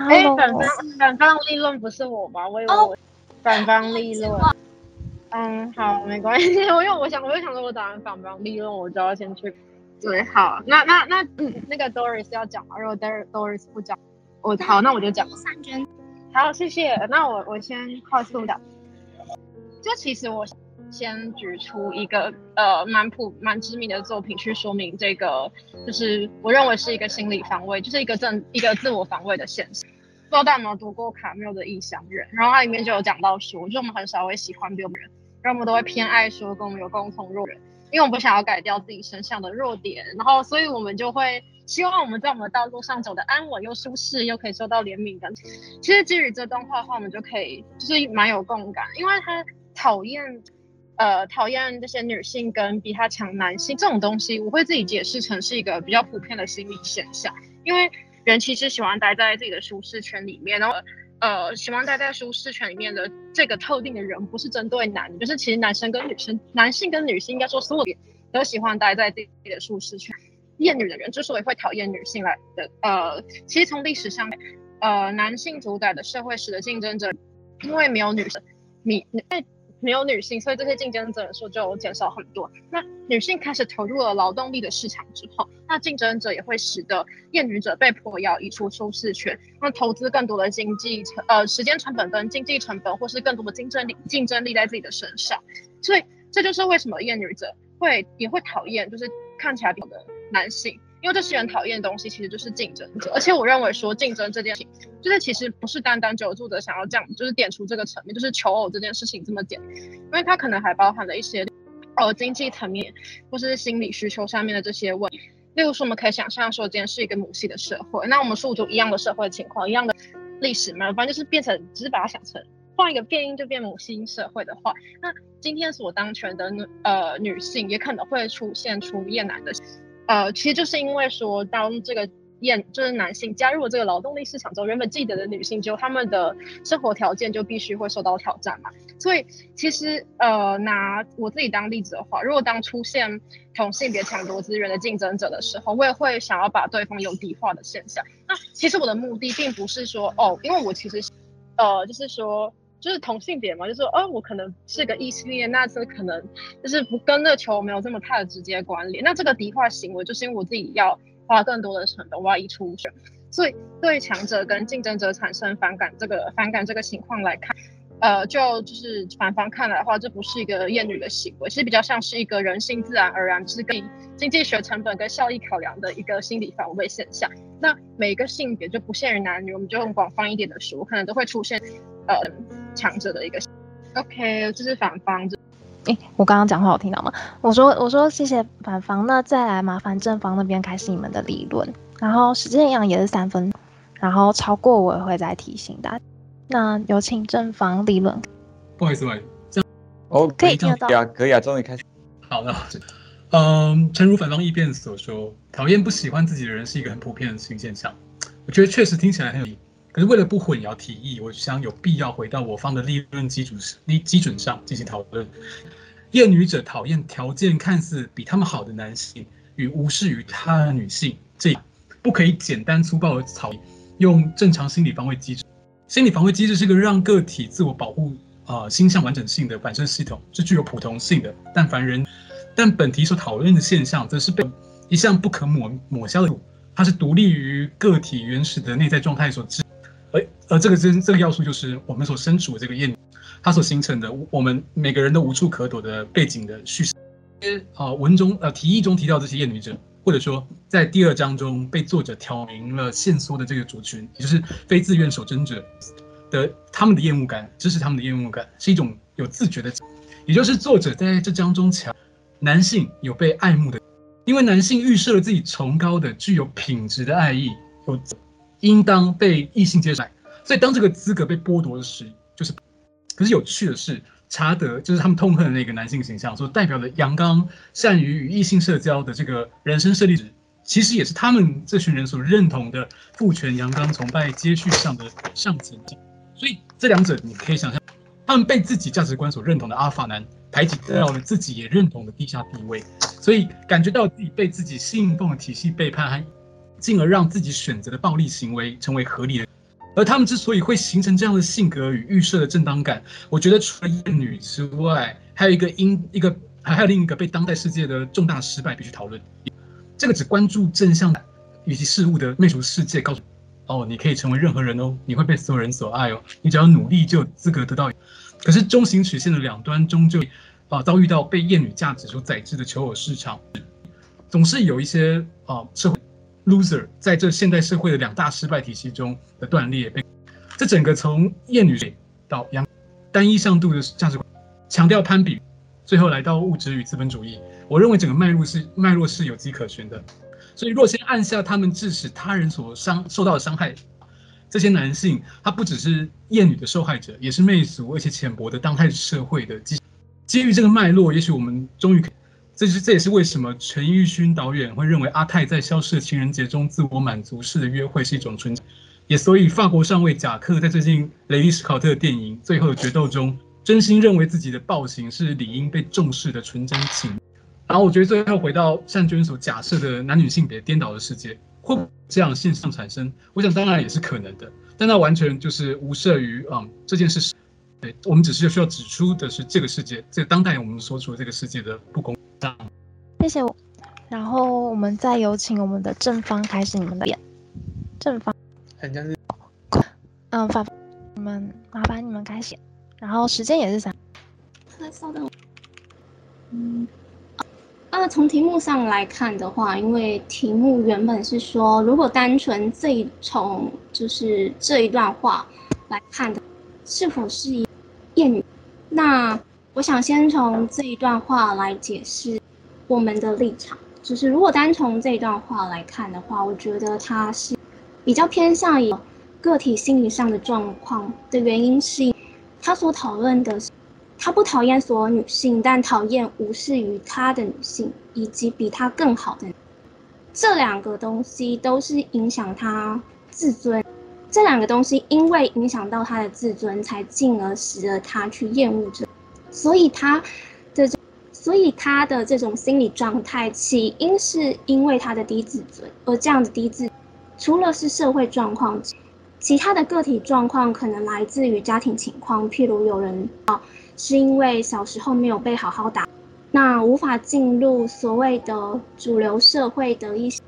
哎，反方反方立论不是我吧？我以为我反方立论。嗯，好，没关系。我因为我想，我就想说，我打完反方立论，我就要先去。对，好，那那那嗯，那个 Doris 要讲吗？如果 Doris 不讲，我好，那我就讲。好，谢谢。那我我先快速的。就其实我先举出一个呃蛮普蛮知名的作品去说明这个，就是我认为是一个心理防卫，就是一个正一个自我防卫的现象。不知道大家有没有读过卡缪的《异乡人》，然后它里面就有讲到说，就我们很少会喜欢别人，然后我们都会偏爱说跟我们有共同弱点，因为我们不想要改掉自己身上的弱点，然后所以我们就会希望我们在我们的道路上走得安稳又舒适，又可以受到怜悯的。其实基于这段话的话，我们就可以就是蛮有共感，因为他。讨厌，呃，讨厌这些女性跟比她强男性这种东西，我会自己解释成是一个比较普遍的心理现象。因为人其实喜欢待在自己的舒适圈里面，然后，呃，喜欢待在舒适圈里面的这个特定的人，不是针对男，就是其实男生跟女生，男性跟女性，应该说所有人都喜欢待在自己的舒适圈。厌女的人之所以会讨厌女性来的，呃，其实从历史上，呃，男性主宰的社会史的竞争者，因为没有女生，你，你。没有女性，所以这些竞争者人数就减少很多。那女性开始投入了劳动力的市场之后，那竞争者也会使得厌女者被迫要移出舒适圈，那投资更多的经济成呃时间成本跟经济成本，或是更多的竞争力竞争力在自己的身上。所以这就是为什么厌女者会也会讨厌，就是看起来比较的男性。因为这些人讨厌的东西，其实就是竞争者。而且我认为说竞争这件事情，就是其实不是单单只有作者想要这样，就是点出这个层面，就是求偶这件事情这么简单，因为它可能还包含了一些呃经济层面或是心理需求上面的这些问题。例如说，我们可以想象说，今天是一个母系的社会，那我们诉诸一样的社会情况，一样的历史嘛，反正就是变成，只是把它想成换一个变音就变母系社会的话，那今天所当权的呃女性也可能会出现出厌男的。呃，其实就是因为说，当这个厌就是男性加入了这个劳动力市场之后，原本既得的女性就他们的生活条件就必须会受到挑战嘛。所以其实呃，拿我自己当例子的话，如果当出现同性别抢夺资源的竞争者的时候，我也会想要把对方有敌化的现象。那其实我的目的并不是说哦，因为我其实呃，就是说。就是同性别嘛，就是说，哦，我可能是个异性恋，那这可能就是不跟那球没有这么太的直接关联。那这个敌化行为，就是因为我自己要花更多的成本，我要移出去。所以对强者跟竞争者产生反感，这个反感这个情况来看，呃，就就是反方看来的话，这不是一个厌女的行为，其实比较像是一个人性自然而然，是跟经济学成本跟效益考量的一个心理防卫现象。那每个性别就不限于男女，我们就用广泛一点的说，可能都会出现。呃，强者的一个，OK，这是反方。哎，我刚刚讲话有听到吗？我说，我说谢谢反方。那再来麻烦正方那边开始你们的理论。然后时间一样也是三分，然后超过我也会再提醒大家。那有请正方理论。不好意思，不好意思，这样哦，可以听得到啊，可以啊，终于开始。好的，嗯，诚如反方异辩所说，讨厌不喜欢自己的人是一个很普遍的新现象。我觉得确实听起来很有意义。可是为了不混淆提议，我想有必要回到我方的立论基础上，立基准上进行讨论。厌女者讨厌条件看似比他们好的男性，与无视于他的女性，这不可以简单粗暴的讨厌，用正常心理防卫机制。心理防卫机制是个让个体自我保护啊、呃、心象完整性的反射系统，是具有普通性的。但凡人，但本题所讨论的现象，则是被一项不可抹抹消的，它是独立于个体原始的内在状态所致。而而这个真这个要素就是我们所身处的这个厌女，它所形成的我们每个人都无处可躲的背景的叙事。啊，文中呃提议中提到这些厌女者，或者说在第二章中被作者挑明了线索的这个族群，也就是非自愿守贞者的他们的厌恶感，支持他们的厌恶感是一种有自觉的，也就是作者在这章中强男性有被爱慕的，因为男性预设了自己崇高的具有品质的爱意有。应当被异性接受，所以当这个资格被剥夺的时，就是，可是有趣的是，查德就是他们痛恨的那个男性形象，所代表的阳刚、善于与异性社交的这个人生设立值，其实也是他们这群人所认同的父权阳刚崇拜接续上的上层。所以这两者你可以想象，他们被自己价值观所认同的阿法男排挤到了自己也认同的地下地位，所以感觉到自己被自己信奉的体系背叛和，进而让自己选择的暴力行为成为合理的。而他们之所以会形成这样的性格与预设的正当感，我觉得除了厌女之外，还有一个因一个还还有另一个被当代世界的重大失败必须讨论。这个只关注正向的以及事物的媚俗世界，告诉哦，你可以成为任何人哦，你会被所有人所爱哦，你只要努力就有资格得到。可是中型曲线的两端终究啊遭遇到被厌女价值所宰制的求偶市场，总是有一些啊社会 loser 在这现代社会的两大失败体系中的断裂，被这整个从厌女到阳单一向度的价值观，强调攀比，最后来到物质与资本主义。我认为整个脉络是脉络是有迹可循的。所以若先按下他们致使他人所伤受到的伤害。这些男性，他不只是厌女的受害者，也是媚俗而且浅薄的当代社会的基。基于这个脉络，也许我们终于可以，这是这也是为什么陈玉勋导演会认为阿泰在消失的情人节中自我满足式的约会是一种纯。也所以法国上尉贾克在最近雷利史考特的电影《最后的决斗》中，真心认为自己的暴行是理应被重视的纯真情。然后我觉得最后回到善娟所假设的男女性别颠倒的世界。会这样现象产生？我想当然也是可能的，但那完全就是无涉于嗯这件事。对，我们只是需要指出的是这个世界，这当代我们所处的这个世界的不公正。谢谢我。然后我们再有请我们的正方开始你们的演。正方，很像是嗯反方，你们麻烦你们开始。然后时间也是三。稍等。嗯。呃，从题目上来看的话，因为题目原本是说，如果单纯这一从就是这一段话来看的，是否是一厌女？那我想先从这一段话来解释我们的立场。就是如果单从这一段话来看的话，我觉得它是比较偏向于个体心理上的状况的原因，是他所讨论的是。他不讨厌所有女性，但讨厌无视于他的女性，以及比他更好的。这两个东西都是影响他自尊。这两个东西因为影响到他的自尊，才进而使得他去厌恶这。所以他的，所以他的这种心理状态，起因是因为他的低自尊。而这样的低自，除了是社会状况，其他的个体状况可能来自于家庭情况，譬如有人啊。是因为小时候没有被好好打，那无法进入所谓的主流社会的一些，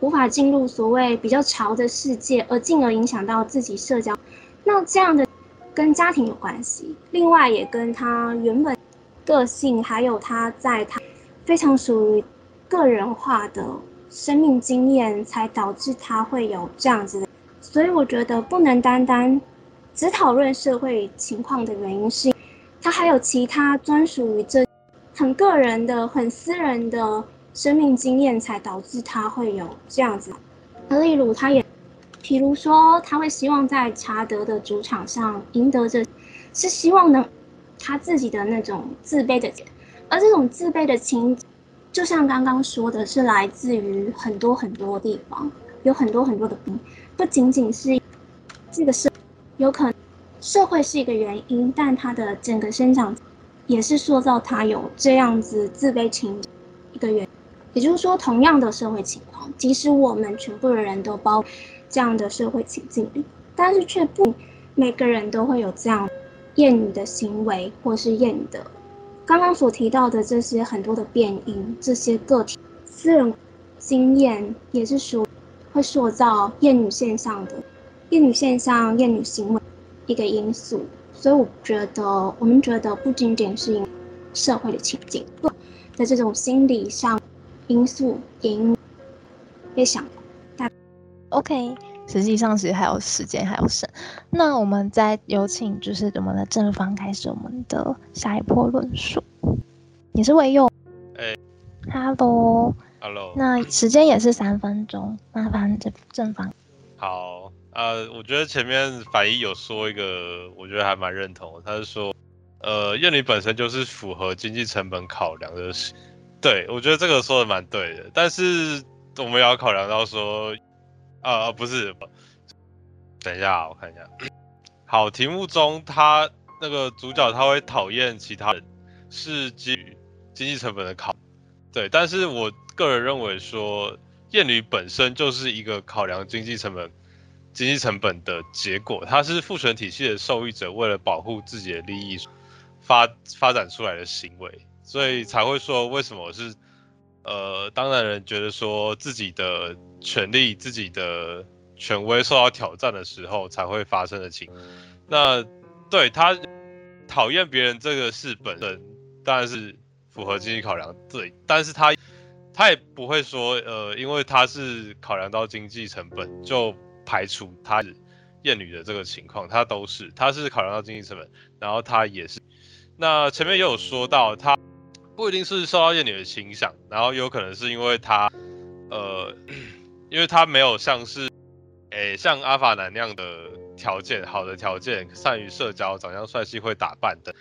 无法进入所谓比较潮的世界，而进而影响到自己社交。那这样的跟家庭有关系，另外也跟他原本个性，还有他在他非常属于个人化的生命经验，才导致他会有这样子的。所以我觉得不能单单只讨论社会情况的原因是。他还有其他专属于这很个人的、很私人的生命经验，才导致他会有这样子。例如，他也，譬如说，他会希望在查德的主场上赢得这，是希望能他自己的那种自卑的，而这种自卑的情，就像刚刚说的，是来自于很多很多地方，有很多很多的不，不仅仅是这个是有可能。社会是一个原因，但他的整个生长也是塑造他有这样子自卑情一个原。也就是说，同样的社会情况，即使我们全部的人都包这样的社会情境里，但是却不每个人都会有这样厌女的行为，或是厌女的。刚刚所提到的这些很多的变因，这些个体私人经验，也是属会塑造厌女现象的厌女现象、厌女行为。一个因素，所以我觉得，我们觉得不仅仅是因社会的情境的这种心理上因素，也因也想，OK，实际上其实还有时间还有剩，那我们再有请就是我们的正方开始我们的下一波论述。你是唯佑，哎，Hello，Hello，那时间也是三分钟，麻烦正正方，好。呃，我觉得前面反一有说一个，我觉得还蛮认同的。他是说，呃，院里本身就是符合经济成本考量的，对，我觉得这个说的蛮对的。但是我们也要考量到说，呃，不是，等一下，我看一下。好，题目中他那个主角他会讨厌其他人，是基于经济成本的考，对，但是我个人认为说，厌女本身就是一个考量经济成本、经济成本的结果，它是父权体系的受益者为了保护自己的利益发发展出来的行为，所以才会说为什么是，呃，当男人觉得说自己的权利、自己的权威受到挑战的时候才会发生的情，那对他讨厌别人这个事本身当然是符合经济考量，对，但是他他也不会说，呃，因为他是考量到经济成本就排除他厌女的这个情况，他都是，他是考量到经济成本，然后他也是，那前面也有说到他。不一定是受到厌女的倾向，然后有可能是因为他，呃，因为他没有像是，诶、像阿法男那样的条件，好的条件，善于社交，长相帅气，会打扮的，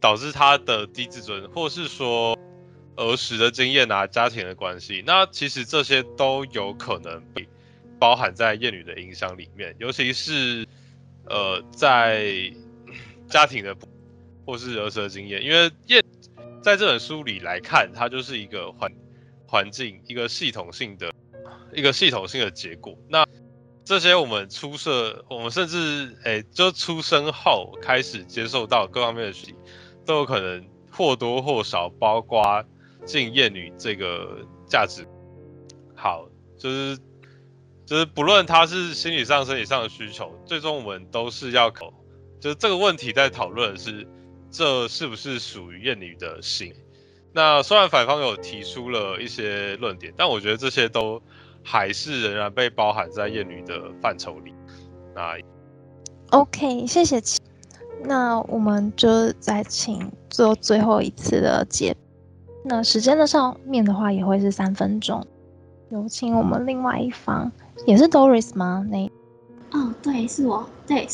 导致他的低自尊，或是说儿时的经验啊，家庭的关系，那其实这些都有可能被包含在厌女的影响里面，尤其是，呃，在 家庭的或是儿时的经验，因为厌。在这本书里来看，它就是一个环环境，一个系统性的，一个系统性的结果。那这些我们出社，我们甚至诶、就出生后开始接受到各方面的学习，都有可能或多或少包括进厌女这个价值。好，就是就是不论他是心理上、生理上的需求，最终我们都是要考，就是这个问题在讨论的是。这是不是属于艳女的心？那虽然反方有提出了一些论点，但我觉得这些都还是仍然被包含在艳女的范畴里。那 OK，谢谢。那我们就再请做最后一次的结。那时间的上面的话也会是三分钟。有请我们另外一方，也是 Doris 吗？那哦，对，是我。对，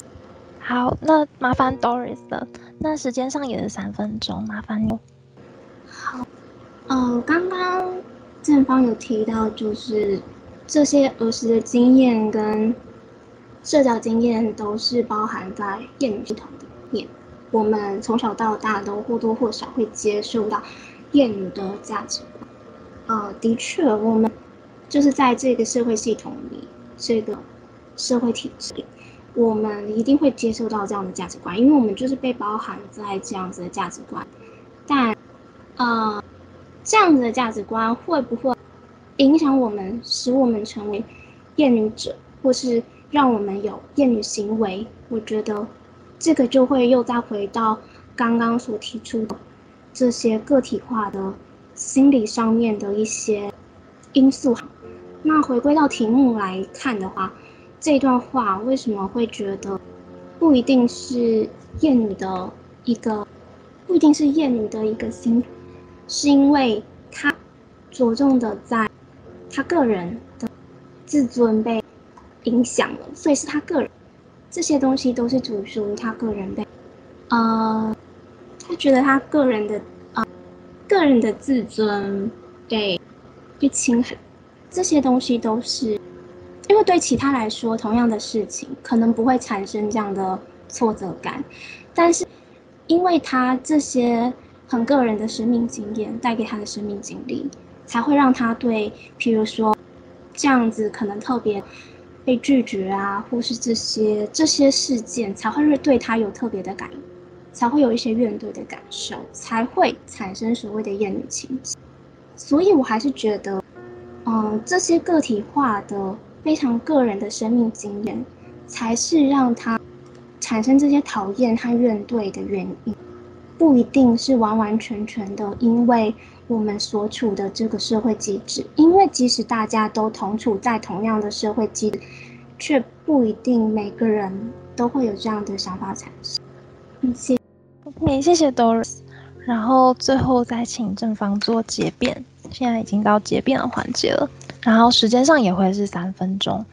好，那麻烦 Doris 了。那时间上也是三分钟，麻烦你。好，呃，刚刚正方有提到，就是这些儿时的经验跟社交经验都是包含在厌女系统里面。我们从小到大都或多或少会接受到厌女的价值观。呃，的确，我们就是在这个社会系统里，这个社会体制里。我们一定会接受到这样的价值观，因为我们就是被包含在这样子的价值观。但，呃，这样子的价值观会不会影响我们，使我们成为厌女者，或是让我们有厌女行为？我觉得这个就会又再回到刚刚所提出的这些个体化的心理上面的一些因素。那回归到题目来看的话。这段话为什么会觉得不一定是厌女的一个，不一定是厌女的一个心，是因为他着重的在他个人的自尊被影响了，所以是他个人这些东西都是属于他个人的，呃，他觉得他个人的呃个人的自尊被被侵害，这些东西都是。因为对其他来说，同样的事情可能不会产生这样的挫折感，但是因为他这些很个人的生命经验带给他的生命经历，才会让他对，譬如说这样子可能特别被拒绝啊，或是这些这些事件，才会对他有特别的感，才会有一些怨怼的感受，才会产生所谓的厌女情结。所以我还是觉得，嗯，这些个体化的。非常个人的生命经验，才是让他产生这些讨厌和怨怼的原因，不一定是完完全全的因为我们所处的这个社会机制。因为即使大家都同处在同样的社会机制，却不一定每个人都会有这样的想法产生。谢谢，OK，谢谢 Doris。然后最后再请正方做结辩，现在已经到结辩的环节了。然后时间上也会是三分钟，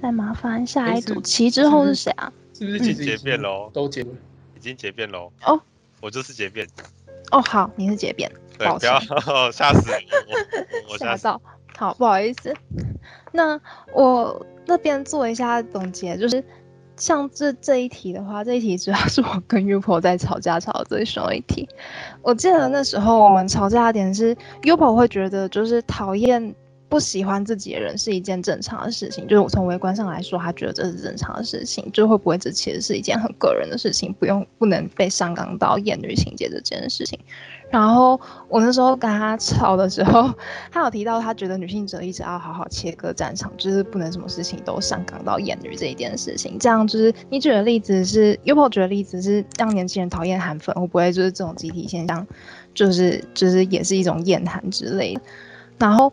再麻烦下一组棋之后是谁啊？是不是已经结辩喽？都结，已经结辩喽。哦，我就是结辩。哦，好，你是结辩。对，不要吓死我，我吓到。好，不好意思。那我那边做一下总结，就是像这这一题的话，这一题主要是我跟 Upo 在吵架吵的最凶一题。我记得那时候我们吵架的点是 Upo 会觉得就是讨厌不喜欢自己的人是一件正常的事情，就是我从微观上来说，他觉得这是正常的事情，就会不会这其实是一件很个人的事情，不用不能被上纲到厌女情节这件事情。然后我那时候跟他吵的时候，他有提到他觉得女性主义一直要好好切割战场，就是不能什么事情都上纲到厌女这一件事情。这样就是你举的例子是，Upo 举的例子是让年轻人讨厌韩粉，会不会就是这种集体现象，就是就是也是一种厌韩之类的。然后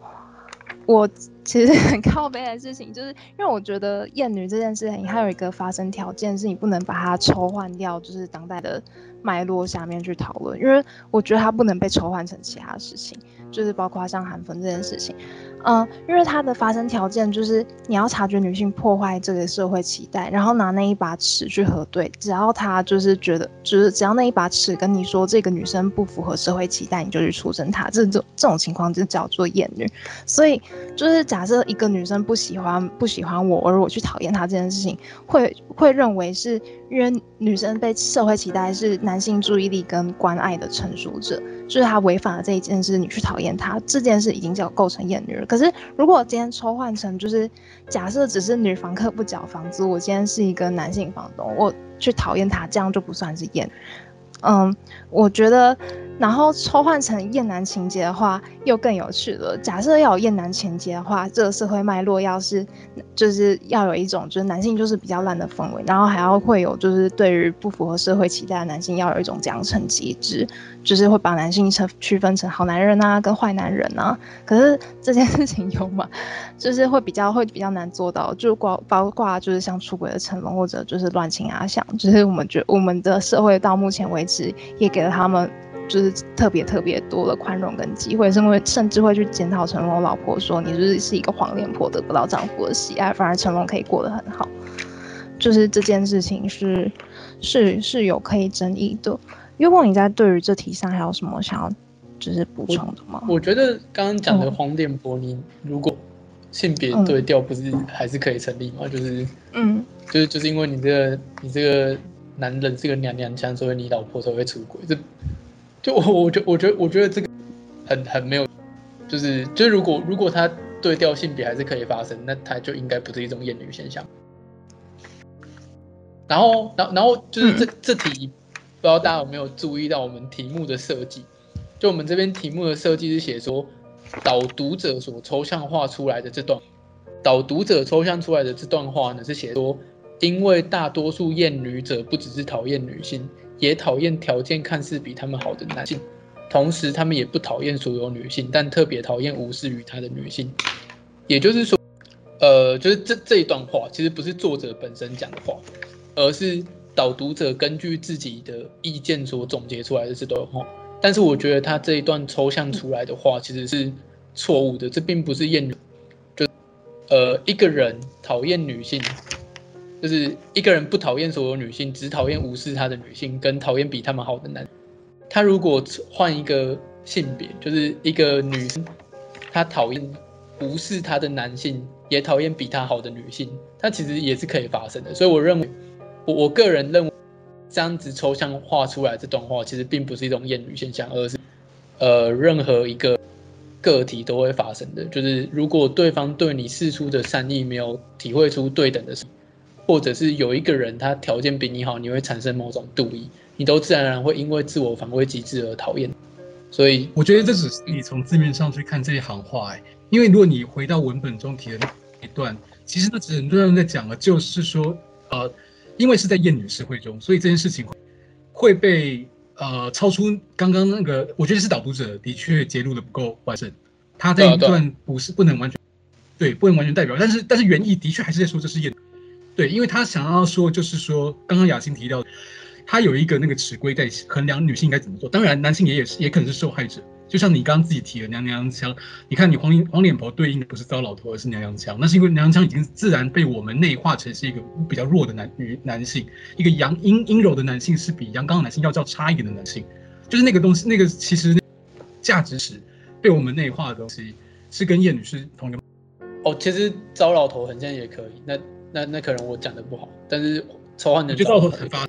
我其实很靠北的事情，就是因为我觉得厌女这件事情，还有一个发生条件是你不能把它抽换掉，就是当代的。脉络下面去讨论，因为我觉得它不能被抽换成其他事情，就是包括像韩粉这件事情，嗯，因为它的发生条件就是你要察觉女性破坏这个社会期待，然后拿那一把尺去核对，只要他就是觉得，就是只要那一把尺跟你说这个女生不符合社会期待，你就去出征她，这种这种情况就叫做厌女。所以就是假设一个女生不喜欢不喜欢我，而我去讨厌她这件事情，会会认为是。因为女生被社会期待是男性注意力跟关爱的成熟者，就是她违反了这一件事，你去讨厌她这件事已经叫构成厌女了。可是如果今天抽换成就是假设只是女房客不缴房租，我今天是一个男性房东，我去讨厌她，这样就不算是厌。嗯，我觉得。然后抽换成厌男情节的话，又更有趣了。假设要有厌男情节的话，这个社会脉络要是就是要有一种就是男性就是比较烂的氛围，然后还要会有就是对于不符合社会期待的男性要有一种奖惩机制，就是会把男性成区分成好男人啊跟坏男人啊。可是这件事情有吗？就是会比较会比较难做到，就包包括就是像出轨的成龙或者就是乱亲阿翔，就是我们觉我们的社会到目前为止也给了他们。就是特别特别多的宽容跟机会，甚至甚至会去检讨成龙老婆说，你就是是一个黄脸婆，得不到丈夫的喜爱，反而成龙可以过得很好。就是这件事情是是是有可以争议的。优梦，你在对于这题上还有什么想要就是补充的吗？我，我觉得刚刚讲的黄脸婆，你如果性别对调，不是还是可以成立吗？就是嗯，就是就是因为你这个你这个男人是个娘娘腔，所以你老婆才会出轨。这就我，我觉，我觉得，我觉得这个很很没有，就是，就是如果如果他对调性别还是可以发生，那他就应该不是一种厌女现象。然后，然后，然后就是这这题，不知道大家有没有注意到我们题目的设计？就我们这边题目的设计是写说，导读者所抽象化出来的这段，导读者抽象出来的这段话呢，是写说，因为大多数厌女者不只是讨厌女性。也讨厌条件看似比他们好的男性，同时他们也不讨厌所有女性，但特别讨厌无视于他的女性。也就是说，呃，就是这这一段话其实不是作者本身讲的话，而是导读者根据自己的意见所总结出来的这段话。但是我觉得他这一段抽象出来的话其实是错误的，这并不是厌女，就呃一个人讨厌女性。就是一个人不讨厌所有女性，只讨厌无视他的女性，跟讨厌比他们好的男。他如果换一个性别，就是一个女生，他讨厌无视他的男性，也讨厌比他好的女性，他其实也是可以发生的。所以我认为，我我个人认为，这样子抽象画出来这段话，其实并不是一种厌女现象，而是呃任何一个个体都会发生的。就是如果对方对你示出的善意没有体会出对等的。或者是有一个人他条件比你好，你会产生某种妒意，你都自然而然会因为自我防卫机制而讨厌。所以我觉得这只是你从字面上去看这一行话，哎，因为如果你回到文本中提的那一段，其实那只很多人在讲的就是说，呃，因为是在厌女社会中，所以这件事情会被呃超出刚刚那个，我觉得是导读者的确揭露的不够完整，他这一段不是不能完全对，不能完全代表，但是但是原意的确还是在说这是厌。对，因为他想要说，就是说，刚刚雅欣提到，他有一个那个尺规在衡量女性应该怎么做。当然，男性也也是，也可能是受害者。就像你刚刚自己提的娘娘腔，你看你黄脸黄脸婆对应的不是糟老头，而是娘娘腔。那是因为娘娘腔已经自然被我们内化成是一个比较弱的男女男性，一个阳阴阴柔的男性是比阳刚的男性要较差一点的男性。就是那个东西，那个其实价值史被我们内化的东西是跟叶女士同一个。哦，其实糟老头很像也可以。那那那可能我讲的不好，但是仇恨的。就糟老头很发，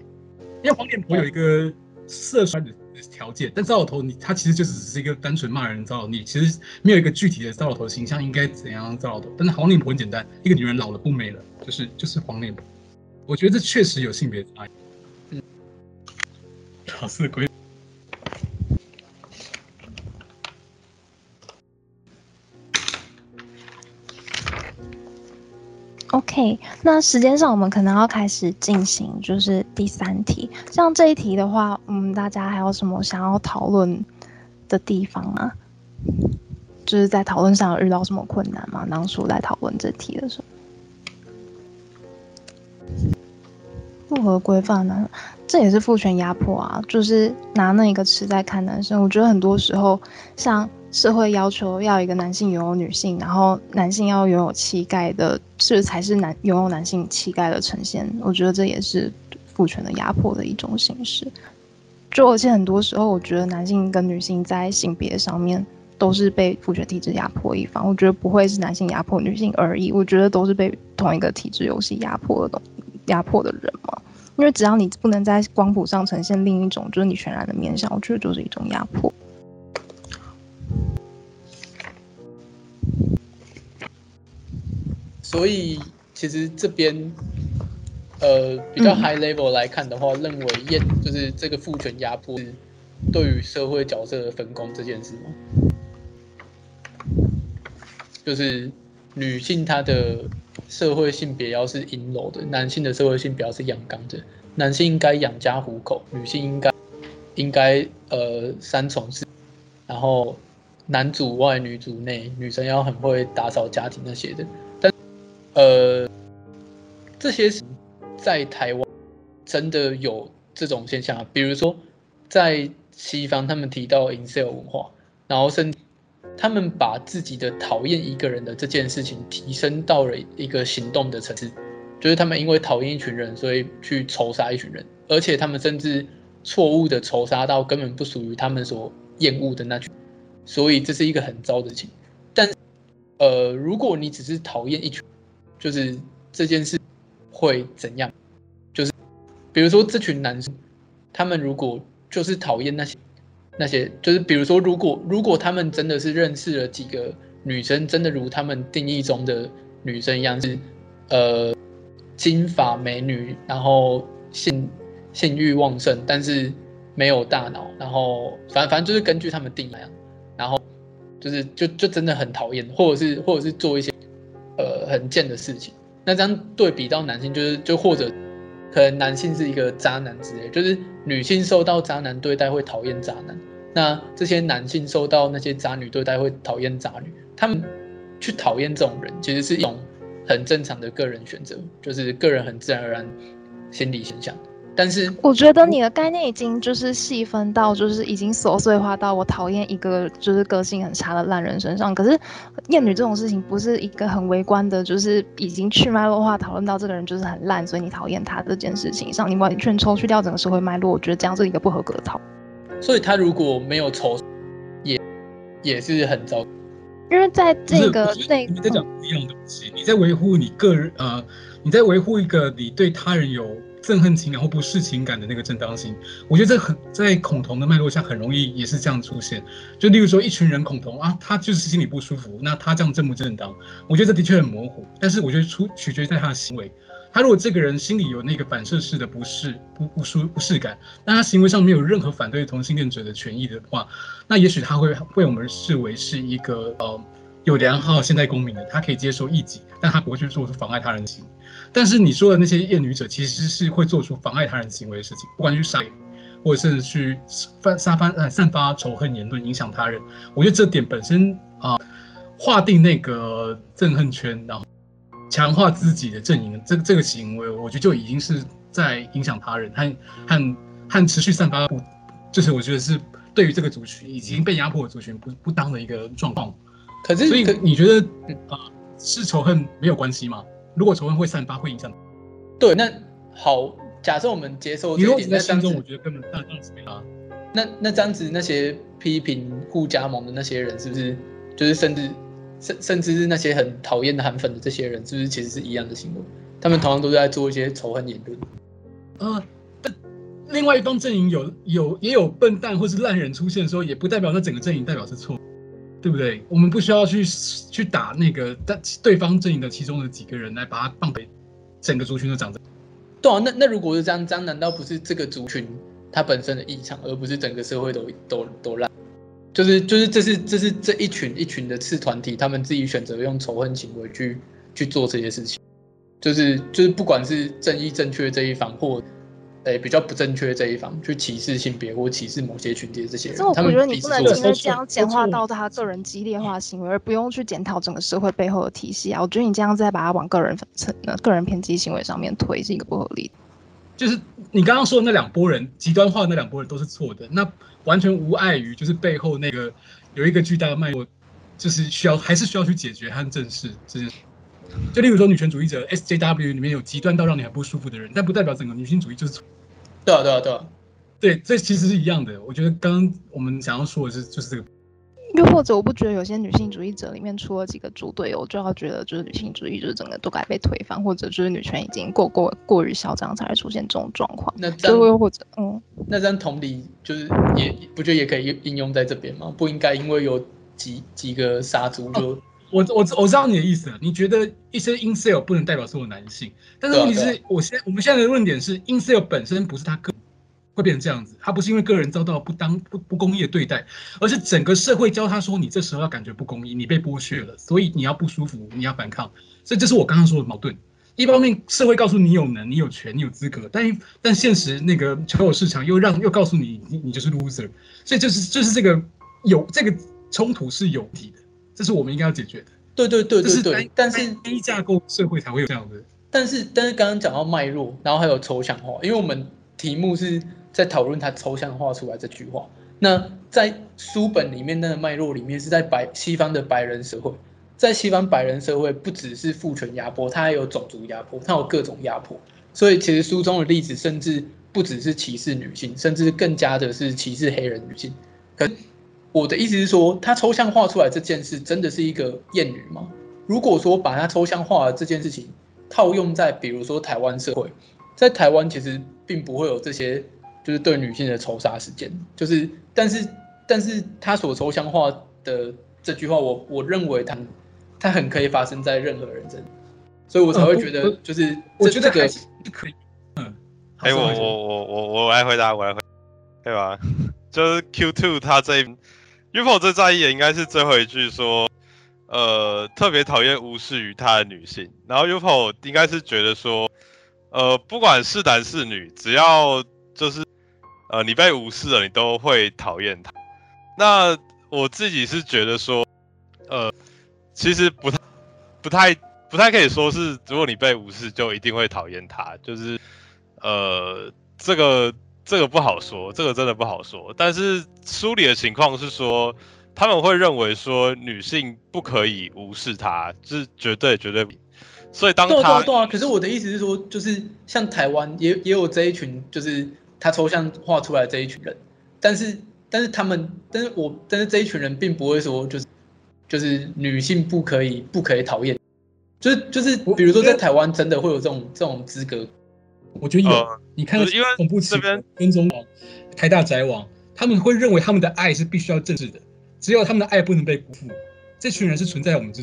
因为黄脸婆有一个色衰的条件，但糟老头你他其实就只是一个单纯骂人糟老头，你其实没有一个具体的糟老头形象应该怎样糟老头。但是黄脸婆很简单，一个女人老了不美了，就是就是黄脸婆。我觉得这确实有性别差异。嗯，老是鬼。OK，那时间上我们可能要开始进行，就是第三题。像这一题的话，嗯，大家还有什么想要讨论的地方吗？就是在讨论上有遇到什么困难吗？当初来讨论这题的时候，不合规范呢，这也是父权压迫啊。就是拿那一个词在看男生，我觉得很多时候像。社会要求要一个男性拥有女性，然后男性要拥有气概的，这才是男拥有男性气概的呈现。我觉得这也是父权的压迫的一种形式。就而且很多时候，我觉得男性跟女性在性别上面都是被父权体制压迫一方。我觉得不会是男性压迫女性而已，我觉得都是被同一个体制游戏压迫的东压迫的人嘛。因为只要你不能在光谱上呈现另一种，就是你全然的面向，我觉得就是一种压迫。所以其实这边，呃，比较 high level 来看的话，嗯、认为厌就是这个父权压迫是对于社会角色的分工这件事吗？就是女性她的社会性别要是阴柔的，男性的社会性别要是阳刚的。男性应该养家糊口，女性应该应该呃三从四，然后男主外女主内，女生要很会打扫家庭那些的。呃，这些在台湾真的有这种现象啊，比如说在西方，他们提到 incel 文化，然后甚他们把自己的讨厌一个人的这件事情提升到了一个行动的层次，就是他们因为讨厌一群人，所以去仇杀一群人，而且他们甚至错误的仇杀到根本不属于他们所厌恶的那群，所以这是一个很糟的情。但呃，如果你只是讨厌一群，就是这件事会怎样？就是比如说这群男生，他们如果就是讨厌那些那些，就是比如说如果如果他们真的是认识了几个女生，真的如他们定义中的女生一样是呃金发美女，然后性性欲旺盛，但是没有大脑，然后反正反正就是根据他们定义，然后就是就就真的很讨厌，或者是或者是做一些。呃，很贱的事情。那这样对比到男性，就是就或者可能男性是一个渣男之类，就是女性受到渣男对待会讨厌渣男，那这些男性受到那些渣女对待会讨厌渣女。他们去讨厌这种人，其实是一种很正常的个人选择，就是个人很自然而然心理现象。但是我觉得你的概念已经就是细分到，就是已经琐碎化到我讨厌一个就是个性很差的烂人身上。可是厌女这种事情不是一个很微观的，就是已经去脉络化讨论到这个人就是很烂，所以你讨厌他这件事情上，你完全抽去掉整个社会脉络，我觉得这样是一个不合格的讨。所以他如果没有抽，也也是很糟。因为在这个内，你在讲不一样的东西，你在维护你个人呃，你在维护一个你对他人有。憎恨情感或不是情感的那个正当性，我觉得这很在恐同的脉络下很容易也是这样出现。就例如说，一群人恐同啊，他就是心里不舒服，那他这样正不正当？我觉得这的确很模糊。但是我觉得出取决于在他的行为。他如果这个人心里有那个反射式的不适、不不舒不适感，但他行为上没有任何反对同性恋者的权益的话，那也许他会被我们视为是一个呃有良好现代公民的，他可以接受异己，但他不会去做出妨碍他人行为。但是你说的那些厌女者，其实是会做出妨碍他人行为的事情，不管去杀，或者甚至去散散发呃散发仇恨言论，影响他人。我觉得这点本身啊，划定那个憎恨圈，然后强化自己的阵营，这个这个行为，我觉得就已经是在影响他人，和和和持续散发不，就是我觉得是对于这个族群已经被压迫的族群不不当的一个状况。可是，所以你觉得啊，是仇恨没有关系吗？如果仇恨会散发，会影响。对，那好，假设我们接受这一点，在心中我觉得根本那这样子没啊。那那这样子，那些批评互加盟的那些人，是不是就是甚至甚甚至是那些很讨厌的韩粉的这些人，是不是其实是一样的行为？他们同样都是在做一些仇恨言论。呃，但另外一方阵营有有也有笨蛋或是烂人出现的时候，也不代表那整个阵营代表是错，对不对？我们不需要去去打那个但对方阵营的其中的几个人来把他放回整个族群都长这样。对啊，那那如果是这样，这样难道不是这个族群它本身的异常，而不是整个社会都都都烂？就是就是这是这是这一群一群的次团体，他们自己选择用仇恨行为去去做这些事情，就是就是不管是正义正确这一方，或诶、欸、比较不正确这一方，去歧视性别或歧视某些群体的这些人，这我觉得你不能因为这样简化到他个人激烈化行为，而不用去检讨整个社会背后的体系啊。我觉得你这样再把它往个人层、个人偏激行为上面推，是一个不合理的。就是你刚刚说的那两拨人极端化的那两拨人都是错的，那。完全无碍于，就是背后那个有一个巨大的脉络，就是需要还是需要去解决和正视这件事。就例如说，女权主义者 SJW 里面有极端到让你很不舒服的人，但不代表整个女性主义就是错。对啊，对啊，对啊，对，这其实是一样的。我觉得刚刚我们想要说的是，就是这个。又或者，我不觉得有些女性主义者里面出了几个猪队友，就要觉得就是女性主义就是整个都该被推翻，或者就是女权已经过过过于嚣张，才会出现这种状况。那这样又或者，嗯，那这样同理就是也不觉得也可以应用在这边吗？不应该因为有几几个杀猪就、哦、我我我知道你的意思了。你觉得一些 incel 不能代表所有男性，但是问题是，我现我们现在的论点是 incel 本身不是他个。会变成这样子，他不是因为个人遭到不当不不公义的对待，而是整个社会教他说，你这时候要感觉不公义，你被剥削了，所以你要不舒服，你要反抗。所以这是我刚刚说的矛盾。一方面社会告诉你有能，你有权，你有资格，但但现实那个求偶市场又让又告诉你，你你就是 loser。所以就是就是这个有这个冲突是有底的，这是我们应该要解决的。对对对对对。但是低架构社会才会有这样的。但是但是刚刚讲到脉络，然后还有抽象化，因为我们题目是。在讨论它抽象化出来这句话，那在书本里面那个脉络里面是在白西方的白人社会，在西方白人社会不只是父权压迫，它还有种族压迫，它有各种压迫，所以其实书中的例子甚至不只是歧视女性，甚至更加的是歧视黑人女性。可我的意思是说，他抽象化出来这件事真的是一个谚语吗？如果说把它抽象化的这件事情套用在比如说台湾社会，在台湾其实并不会有这些。就是对女性的仇杀事件，就是，但是，但是他所抽象化的这句话我，我我认为他，他很可以发生在任何人身上，所以我才会觉得，就是、嗯、我，我觉得这个，可以，嗯，哎、欸，我我我我我来回答，我来回答，对吧？就是 Q two 他这一，Ufo 最在意的应该是最后一句说，呃，特别讨厌无视于他的女性，然后 Ufo 应该是觉得说，呃，不管是男是女，只要就是。呃，你被无视了，你都会讨厌他。那我自己是觉得说，呃，其实不太、不太、不太可以说是，如果你被无视，就一定会讨厌他。就是，呃，这个这个不好说，这个真的不好说。但是书里的情况是说，他们会认为说女性不可以无视他，是绝对绝对。所以当他对啊，对啊，可是我的意思是说，就是像台湾也也有这一群，就是。他抽象画出来这一群人，但是但是他们，但是我但是这一群人并不会说就是就是女性不可以不可以讨厌，就是就是比如说在台湾真的会有这种这种资格，我觉得有，呃、你看恐怖这边跟踪网、台大宅网，他们会认为他们的爱是必须要正视的，只有他们的爱不能被辜负，这群人是存在我们这，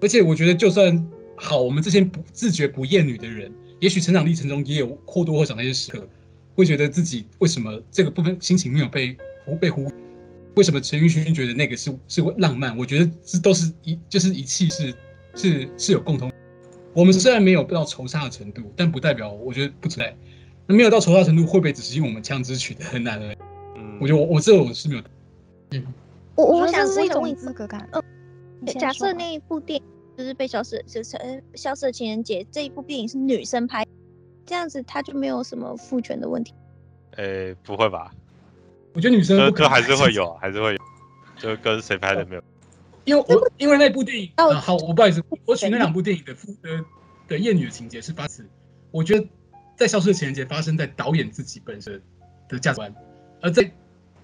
而且我觉得就算好，我们这些不自觉不厌女的人，也许成长历程中也有或多或少那些时刻。会觉得自己为什么这个部分心情没有被被忽？为什么陈奕迅觉得那个是是浪漫？我觉得这都是一就是一气是是是有共同。我们虽然没有到仇杀的程度，但不代表我觉得不存在。那没有到仇杀程度，会不会只是因为我们枪支取得很难而已？嗯，我觉得我我这个我是没有。嗯，我我想是一种资格感。嗯，假设那一部电影就是被消失，就是消失的情人节这一部电影是女生拍。这样子他就没有什么父权的问题。诶、欸，不会吧？我觉得女生就就还是会有，还是会有，就跟谁拍的没有。因为我因为那部电影啊，好，我不好意思，我取那两部电影的父的的艳女的情节是发自，我觉得在消失的情人节发生在导演自己本身的价值观，而在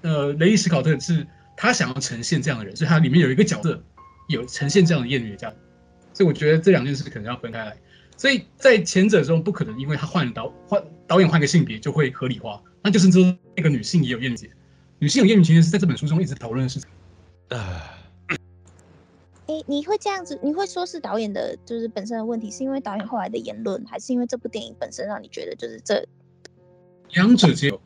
呃雷伊史考特是他想要呈现这样的人，所以他里面有一个角色有呈现这样的艳女的价值，所以我觉得这两件事可能要分开来。所以在前者中不可能因为他换导换导演换个性别就会合理化，那就是说那个女性也有艳女，女性有艳女情节是在这本书中一直讨论的事情。啊。你会这样子？你会说是导演的，就是本身的问题，是因为导演后来的言论，还是因为这部电影本身让你觉得就是这两者皆有？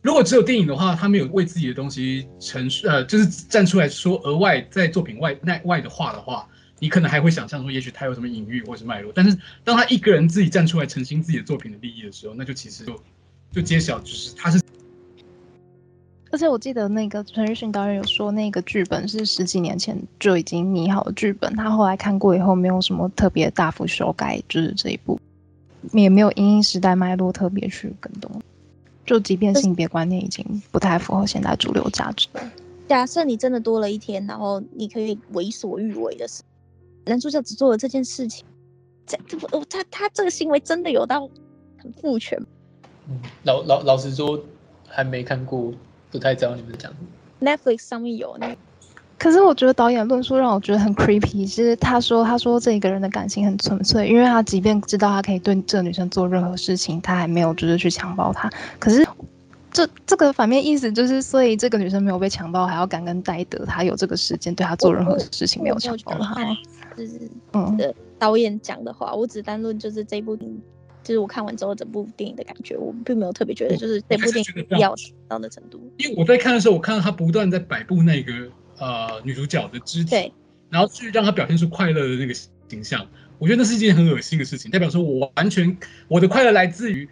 如果只有电影的话，他没有为自己的东西陈述，呃，就是站出来说额外在作品外内外的话的话，你可能还会想象说，也许他有什么隐喻或是脉络。但是当他一个人自己站出来澄清自己的作品的利益的时候，那就其实就就揭晓，就是他是。而且我记得那个陈奕迅导演有说，那个剧本是十几年前就已经拟好的剧本，他后来看过以后，没有什么特别大幅修改，就是这一部也没有因应时代脉络特别去更动。就即便性别观念已经不太符合现代主流价值。假设你真的多了一天，然后你可以为所欲为的事，男主角只做了这件事情，这不他他这个行为真的有到很父权？嗯，老老老实说，还没看过。不太知道你们讲 Netflix 上面有那，可是我觉得导演论述让我觉得很 creepy。其实他说他说这一个人的感情很纯粹，因为他即便知道他可以对这个女生做任何事情，他还没有就是去强暴她。可是这这个反面意思就是，所以这个女生没有被强暴，还要感恩戴德，他有这个时间对她做任何事情，没有强暴她。就是嗯，导演讲的话，我只单论就是这部电影。就是我看完之后，整部电影的感觉，我并没有特别觉得就是这部电影必要到的程度。因为我在看的时候，我看到他不断在摆布那个呃女主角的肢体，对，然后去让她表现出快乐的那个形象。我觉得那是一件很恶心的事情，代表说我完全我的快乐来自于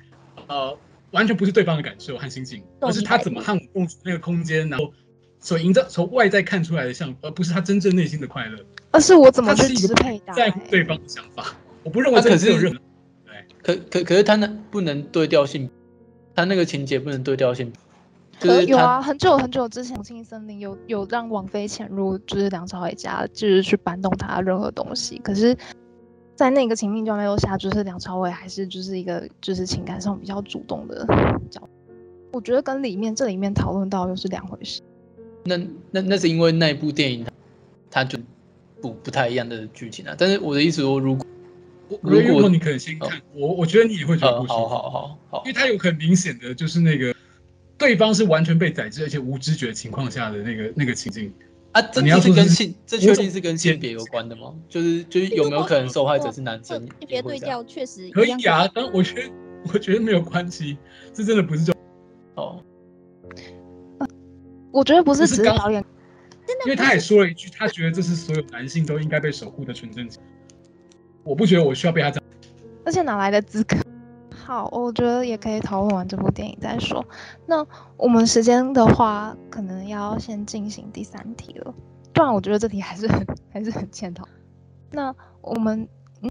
呃完全不是对方的感受和心情，而是他怎么和我共处那个空间，然后所营造从外在看出来的像，而不是他真正内心的快乐。而是我怎么去支配在乎对方的想法？我不认为这个是有任何。可可可是他那不能对调性，他那个情节不能对调性。就是有啊，很久很久之前，《重庆森林》有有让王菲潜入，就是梁朝伟家，就是去搬动他任何东西。可是，在那个情境就没有下，就是梁朝伟还是就是一个就是情感上比较主动的角。我觉得跟里面这里面讨论到又是两回事。那那那是因为那部电影，它就不不太一样的剧情啊。但是我的意思说，如果如果你可以先看我，我觉得你也会觉得不舒服。好好好好，因为他有很明显的就是那个对方是完全被宰制而且无知觉情况下的那个那个情境啊。这你要是跟性，这确定是跟性别有关的吗？就是就是有没有可能受害者是男生？性别对调确实可以啊，但我觉得我觉得没有关系，这真的不是就哦。我觉得不是只是导演，因为他也说了一句，他觉得这是所有男性都应该被守护的纯正性。我不觉得我需要被他这样，而且哪来的资格？好，我觉得也可以讨论完这部电影再说。那我们时间的话，可能要先进行第三题了，不然我觉得这题还是很还是很欠讨。那我们，嗯，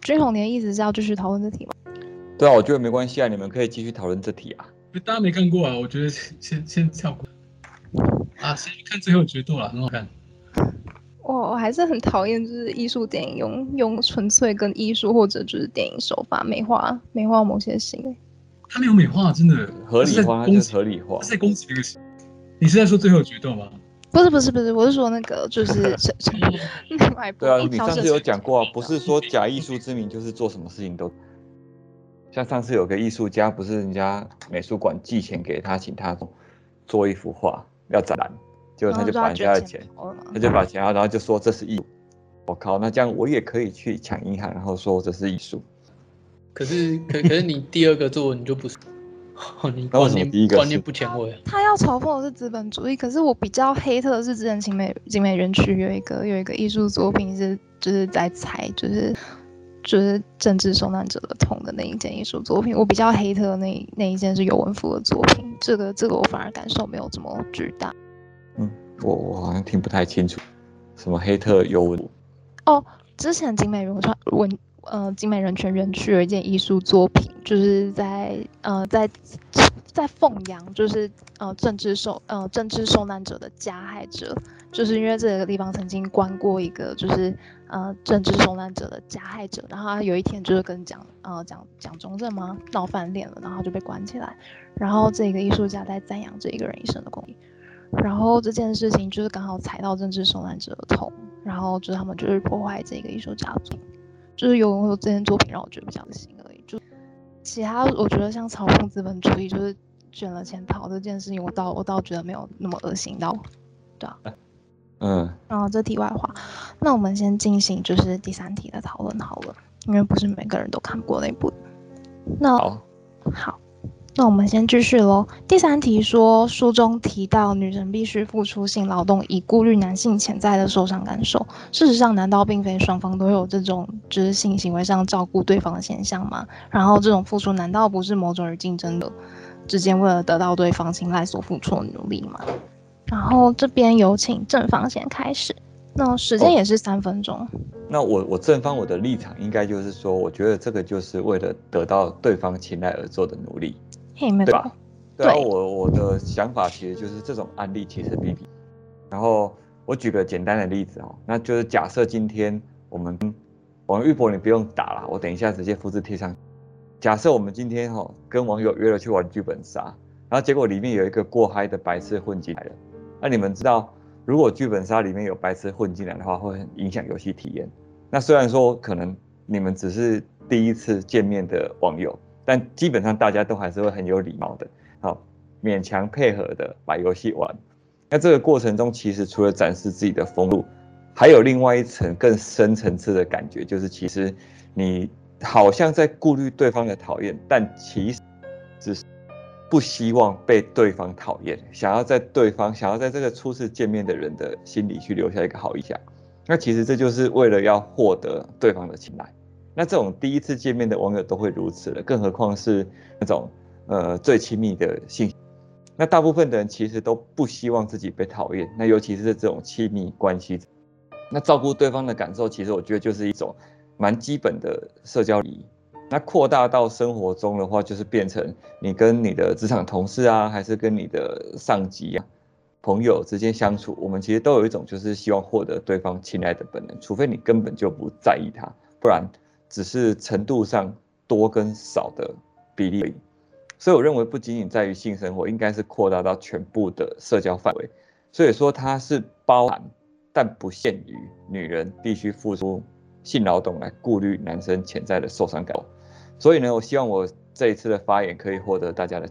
君宏，你的意思是要继续讨论这题吗？对啊，我觉得没关系啊，你们可以继续讨论这题啊。大家没看过啊，我觉得先先跳过。啊，先去看最后决斗了，很好看。我我还是很讨厌，就是艺术电影用用纯粹跟艺术或者就是电影手法美化美化某些行为。他没有美化，真的合理化，就是合理化。在攻击那个，你是在说最后决斗吗？不是不是不是，我是说那个就是另外一部。对啊，你上次有讲过啊，不是说假艺术之名就是做什么事情都。像上次有个艺术家，不是人家美术馆寄钱给他，请他做一幅画要展览。结果他就把人家的钱，他就把钱，然后就说这是艺术。我靠，那这样我也可以去抢银行，然后说这是艺术。可是，可可是你第二个做你就不是，你观念观念不前卫。他要嘲讽的是资本主义，可是我比较黑特的是之前景美景美园区有一个有一个艺术作品是就是在踩就是就是政治受难者的痛的那一件艺术作品。我比较黑特的那那一件是尤文夫的作品，这个这个我反而感受没有这么巨大。我我好像听不太清楚，什么黑特尤文哦，之前景美人文呃景美人权园区有一件艺术作品，就是在呃在在凤阳，就是呃政治受呃政治受难者的加害者，就是因为这个地方曾经关过一个就是呃政治受难者的加害者，然后他有一天就是跟蒋呃蒋蒋中正吗闹翻脸了，然后就被关起来，然后这个艺术家在赞扬这一个人一生的功绩。然后这件事情就是刚好踩到政治受难者的痛，然后就是他们就是破坏这个艺术家族，就是有有这件作品让我觉得比较恶心而已。就其他我觉得像嘲讽资本主义，就是卷了钱逃这件事情，我倒我倒觉得没有那么恶心到，对啊。嗯。然后这题外话，那我们先进行就是第三题的讨论好了，因为不是每个人都看过那部。那好。好那我们先继续喽。第三题说，书中提到女人必须付出性劳动，以顾虑男性潜在的受伤感受。事实上，难道并非双方都有这种就是性行为上照顾对方的现象吗？然后，这种付出难道不是某种与竞争的之间为了得到对方青睐所付出的努力吗？然后这边有请正方先开始。那时间也是三分钟。哦，那我我正方我的立场应该就是说，我觉得这个就是为了得到对方青睐而做的努力。对吧？对啊，我我的想法其实就是这种案例其实比比。然后我举个简单的例子哦，那就是假设今天我们网友玉博你不用打了，我等一下直接复制贴上。假设我们今天哈跟网友约了去玩剧本杀，然后结果里面有一个过嗨的白痴混进来了。那你们知道，如果剧本杀里面有白痴混进来的话，会很影响游戏体验。那虽然说可能你们只是第一次见面的网友。但基本上大家都还是会很有礼貌的，好，勉强配合的把游戏玩。那这个过程中，其实除了展示自己的风度，还有另外一层更深层次的感觉，就是其实你好像在顾虑对方的讨厌，但其实只是不希望被对方讨厌，想要在对方想要在这个初次见面的人的心里去留下一个好印象。那其实这就是为了要获得对方的青睐。那这种第一次见面的网友都会如此了，更何况是那种呃最亲密的信。那大部分的人其实都不希望自己被讨厌，那尤其是这种亲密关系。那照顾对方的感受，其实我觉得就是一种蛮基本的社交礼仪。那扩大到生活中的话，就是变成你跟你的职场同事啊，还是跟你的上级啊、朋友之间相处，我们其实都有一种就是希望获得对方青睐的本能，除非你根本就不在意他，不然。只是程度上多跟少的比例而已，所以我认为不仅仅在于性生活，应该是扩大到全部的社交范围。所以说它是包含，但不限于女人必须付出性劳动来顾虑男生潜在的受伤感。所以呢，我希望我这一次的发言可以获得大家的。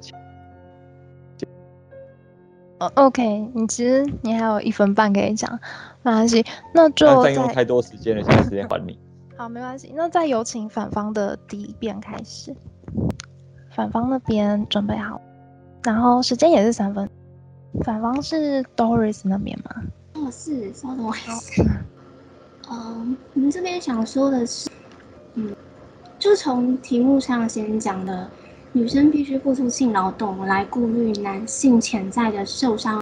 哦，OK，你其实你还有一分半可以讲，没关系，那就占用太多时间了，现在时间还你。好，没关系。那再有请反方的第一遍开始。反方那边准备好，然后时间也是三分。反方是 Doris 那边吗？哦，是，稍等我一下。嗯，我们这边想说的是，嗯，就从题目上先讲的，女生必须付出性劳动来顾虑男性潜在的受伤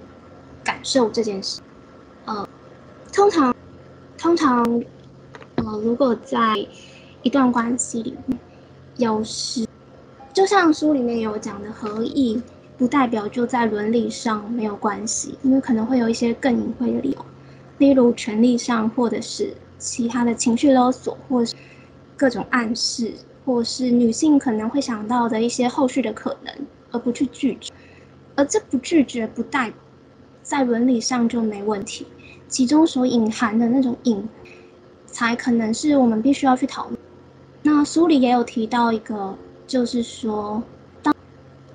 感受这件事。呃，通常，通常。如果在一段关系里面，有时就像书里面有讲的，合意不代表就在伦理上没有关系，因为可能会有一些更隐晦的理由，例如权力上，或者是其他的情绪勒索，或是各种暗示，或是女性可能会想到的一些后续的可能，而不去拒绝，而这不拒绝不代在伦理上就没问题，其中所隐含的那种隐。才可能是我们必须要去讨论。那书里也有提到一个，就是说，当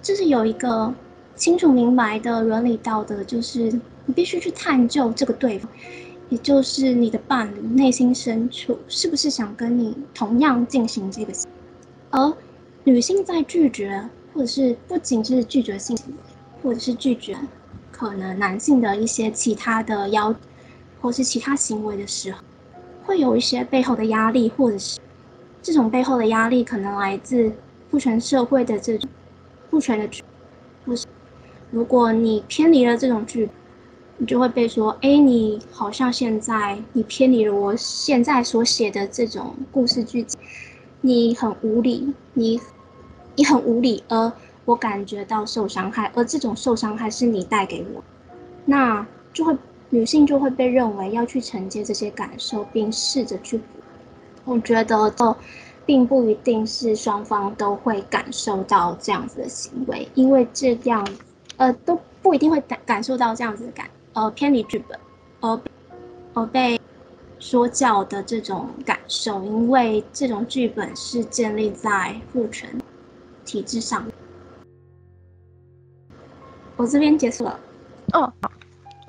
就是有一个清楚明白的伦理道德，就是你必须去探究这个对方，也就是你的伴侣内心深处是不是想跟你同样进行这个。而女性在拒绝，或者是不仅是拒绝性，或者是拒绝可能男性的一些其他的要，或是其他行为的时候。会有一些背后的压力，或者是这种背后的压力可能来自父权社会的这种父权的剧，或是如果你偏离了这种剧，你就会被说，哎，你好像现在你偏离了我现在所写的这种故事剧情，你很无理，你你很无理，而我感觉到受伤害，而这种受伤害是你带给我，那就会。女性就会被认为要去承接这些感受，并试着去补。我觉得这并不一定是双方都会感受到这样子的行为，因为这样，呃，都不一定会感感受到这样子的感，呃，偏离剧本，而而被说教的这种感受，因为这种剧本是建立在父权体制上。我这边结束了。哦，好，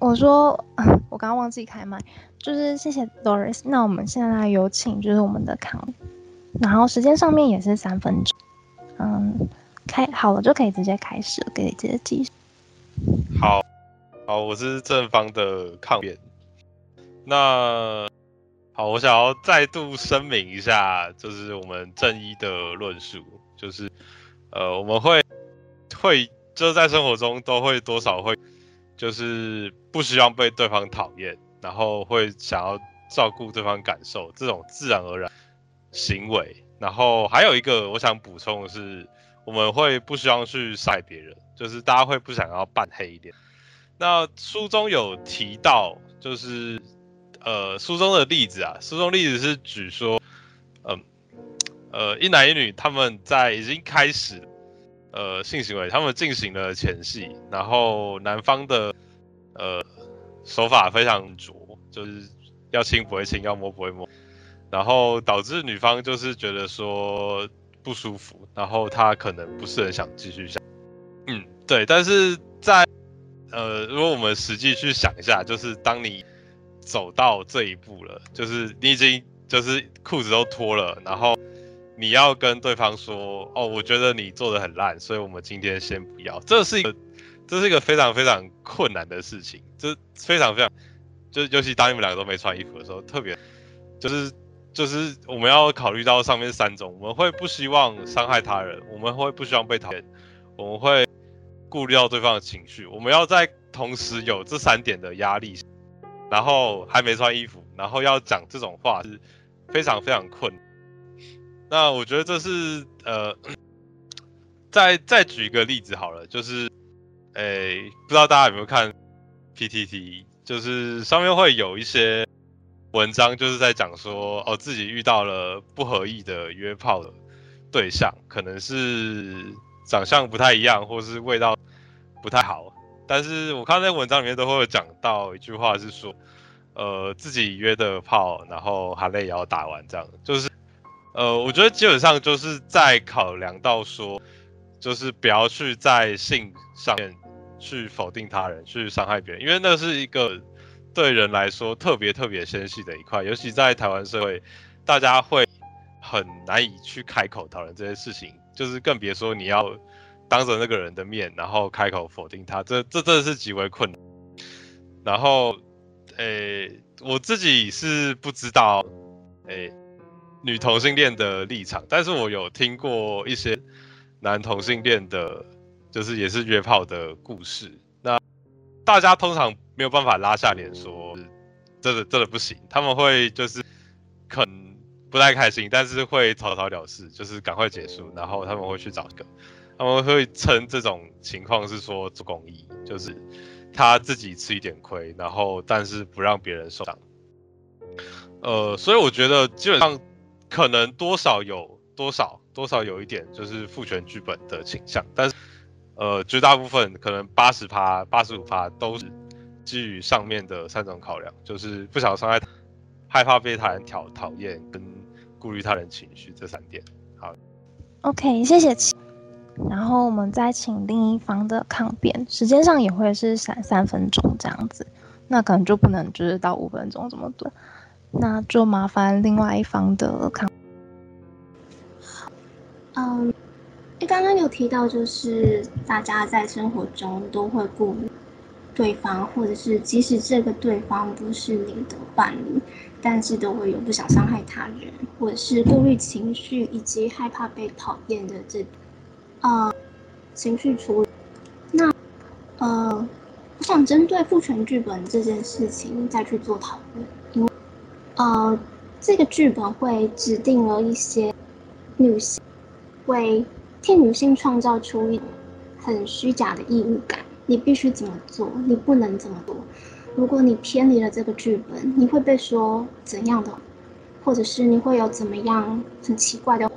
我说，我刚刚忘记开麦，就是谢谢 Doris。那我们现在有请，就是我们的康，然后时间上面也是三分钟。嗯，开好了就可以直接开始，可以直接计时。好，好，我是正方的抗辩。那好，我想要再度声明一下，就是我们正一的论述，就是呃，我们会会就是在生活中都会多少会，就是不希望被对方讨厌，然后会想要照顾对方感受，这种自然而然行为。然后还有一个我想补充的是，我们会不希望去晒别人，就是大家会不想要扮黑一点。那书中有提到，就是呃书中的例子啊，书中例子是举说，嗯呃，呃一男一女他们在已经开始呃性行为，他们进行了前戏，然后男方的呃手法非常拙，就是要亲不会亲，要摸不会摸。然后导致女方就是觉得说不舒服，然后她可能不是很想继续下。嗯，对。但是在呃，如果我们实际去想一下，就是当你走到这一步了，就是你已经就是裤子都脱了，然后你要跟对方说，哦，我觉得你做的很烂，所以我们今天先不要。这是一个，这是一个非常非常困难的事情，这非常非常，就是尤其当你们两个都没穿衣服的时候，特别就是。就是我们要考虑到上面三种，我们会不希望伤害他人，我们会不希望被讨厌，我们会顾虑到对方的情绪，我们要在同时有这三点的压力，然后还没穿衣服，然后要讲这种话是非常非常困。那我觉得这是呃，再再举一个例子好了，就是，诶，不知道大家有没有看 PTT，就是上面会有一些。文章就是在讲说，哦，自己遇到了不合意的约炮的对象，可能是长相不太一样，或是味道不太好。但是我看那文章里面都会有讲到一句话，是说，呃，自己约的炮，然后含泪也要打完，这样，就是，呃，我觉得基本上就是在考量到说，就是不要去在性上面去否定他人，去伤害别人，因为那是一个。对人来说特别特别纤细的一块，尤其在台湾社会，大家会很难以去开口讨论这些事情，就是更别说你要当着那个人的面，然后开口否定他，这这真的是极为困难。然后，诶，我自己是不知道，诶，女同性恋的立场，但是我有听过一些男同性恋的，就是也是约炮的故事。那大家通常。没有办法拉下脸说，真的真的不行。他们会就是可能不太开心，但是会草草了事，就是赶快结束。然后他们会去找一个，他们会称这种情况是说做公益，就是他自己吃一点亏，然后但是不让别人受伤。呃，所以我觉得基本上可能多少有多少多少有一点就是父权剧本的倾向，但是呃绝大部分可能八十趴八十五趴都是。基于上面的三种考量，就是不想伤害、害怕被他人讨讨厌跟顾虑他人情绪这三点。好，OK，谢谢。然后我们再请另一方的抗辩，时间上也会是三三分钟这样子，那可能就不能就是到五分钟这么多，那就麻烦另外一方的抗。嗯，你刚刚有提到，就是大家在生活中都会顾虑。对方，或者是即使这个对方不是你的伴侣，但是都会有不想伤害他人，或者是顾虑情绪以及害怕被讨厌的这呃情绪处理。那呃，我想针对父权剧本这件事情再去做讨论，呃，这个剧本会指定了一些女性，会替女性创造出一种很虚假的义务感。你必须怎么做？你不能怎么做？如果你偏离了这个剧本，你会被说怎样的？或者是你会有怎么样很奇怪的？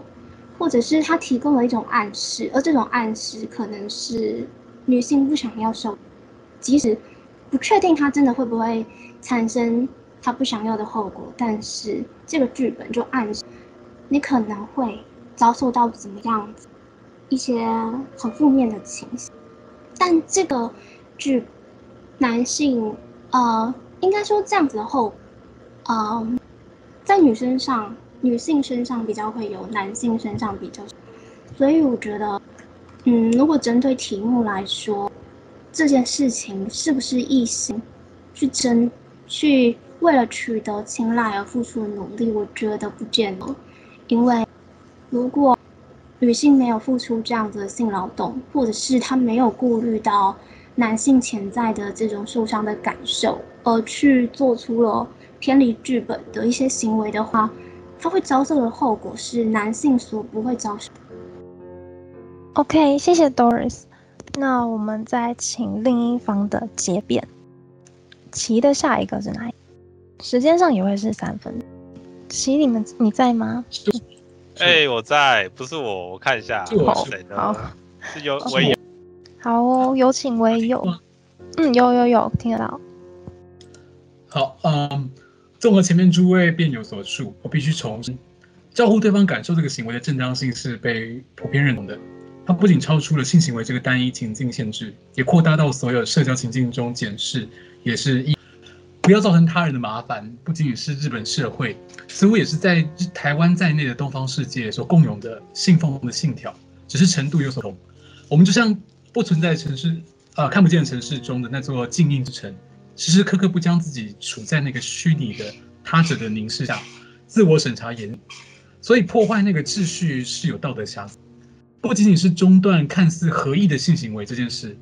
或者是他提供了一种暗示，而这种暗示可能是女性不想要受，即使不确定他真的会不会产生他不想要的后果，但是这个剧本就暗示你可能会遭受到怎么样子一些很负面的情形。但这个剧男性呃，应该说这样子的后果，呃，在女生上，女性身上比较会有，男性身上比较。所以我觉得，嗯，如果针对题目来说，这件事情是不是异性去争去？为了取得青睐而付出的努力，我觉得不见得。因为如果女性没有付出这样子的性劳动，或者是她没有顾虑到男性潜在的这种受伤的感受，而去做出了偏离剧本的一些行为的话，她会遭受的后果是男性所不会遭受。OK，谢谢 Doris。那我们再请另一方的结辩。棋的下一个是哪一个？时间上也会是三分。棋，你们你在吗？哎、欸，我在，不是我，我看一下是谁的？好，是有唯有。好哦，有请唯有。嗯，有有有，听得到。好，嗯，综合前面诸位辩友所述，我必须重申，照顾对方感受这个行为的正当性是被普遍认同的。它不仅超出了性行为这个单一情境限制，也扩大到所有社交情境中检视，也是一。不要造成他人的麻烦，不仅仅是日本社会，似乎也是在台湾在内的东方世界所共有的信奉的信条，只是程度有所不同。我们就像不存在城市啊、呃，看不见城市中的那座静谧之城，时时刻刻不将自己处在那个虚拟的他者的凝视下，自我审查严，所以破坏那个秩序是有道德瑕疵。不仅仅是中断看似合意的性行为这件事，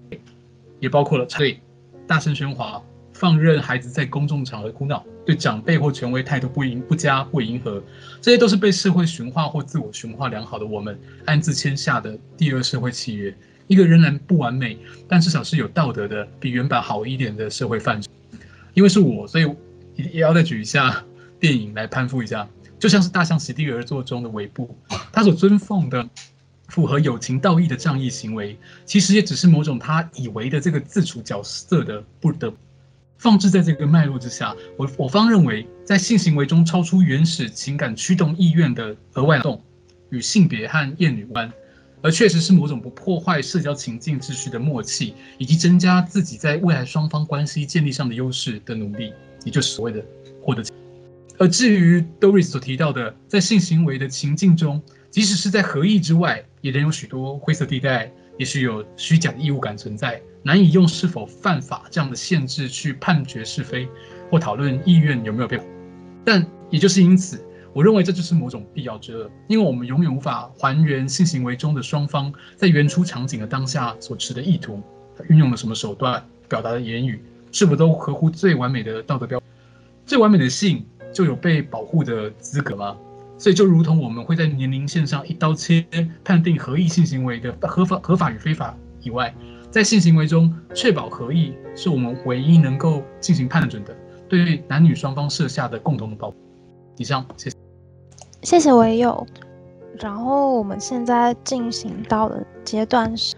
也包括了对大声喧哗。放任孩子在公众场合哭闹，对长辈或权威态度不迎不佳不迎合，这些都是被社会驯化或自我驯化良好的我们暗自签下的第二社会契约。一个仍然不完美，但至少是有道德的，比原版好一点的社会范式。因为是我，所以也也要再举一下电影来攀附一下，就像是《大象席地而坐》中的尾部，他所尊奉的符合有情道义的仗义行为，其实也只是某种他以为的这个自处角色的不得。放置在这个脉络之下，我我方认为，在性行为中超出原始情感驱动意愿的额外动，与性别和厌女无关，而确实是某种不破坏社交情境秩序的默契，以及增加自己在未来双方关系建立上的优势的努力，也就是所谓的获得。而至于 Doris 所提到的，在性行为的情境中，即使是在合意之外，也仍有许多灰色地带，也许有虚假的义务感存在。难以用是否犯法这样的限制去判决是非，或讨论意愿有没有变。但也就是因此，我认为这就是某种必要之恶，因为我们永远无法还原性行为中的双方在原初场景的当下所持的意图，运用了什么手段，表达的言语是否都合乎最完美的道德标准。最完美的性就有被保护的资格吗？所以就如同我们会在年龄线上一刀切判定合意性行为的合法合法与非法以外。在性行为中确保合意，是我们唯一能够进行判准的，对于男女双方设下的共同的保护。以上，谢谢。谢谢唯有。然后我们现在进行到的阶段是，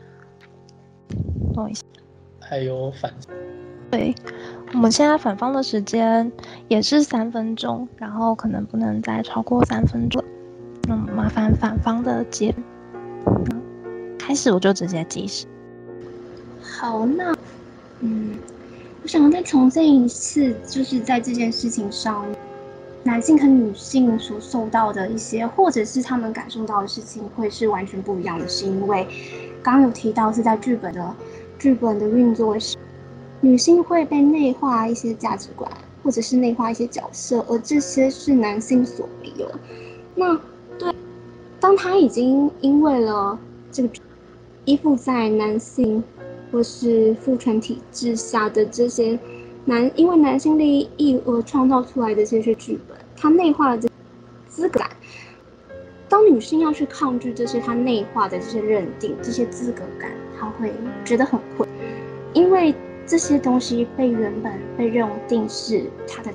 等一下，还有反。对，我们现在反方的时间也是三分钟，然后可能不能再超过三分钟。那么麻烦反方的结，开始我就直接计时。好，那，嗯，我想再重申一次，就是在这件事情上，男性和女性所受到的一些，或者是他们感受到的事情，会是完全不一样的。是因为刚刚有提到是在剧本的剧本的运作时，女性会被内化一些价值观，或者是内化一些角色，而这些是男性所没有。那对，当他已经因为了这个依附在男性。或是父权体制下的这些男，因为男性利益而创造出来的这些剧本，他内化了这资格感。当女性要去抗拒这些他内化的这些认定、这些资格感，他会觉得很困，因为这些东西被原本被认定是他的，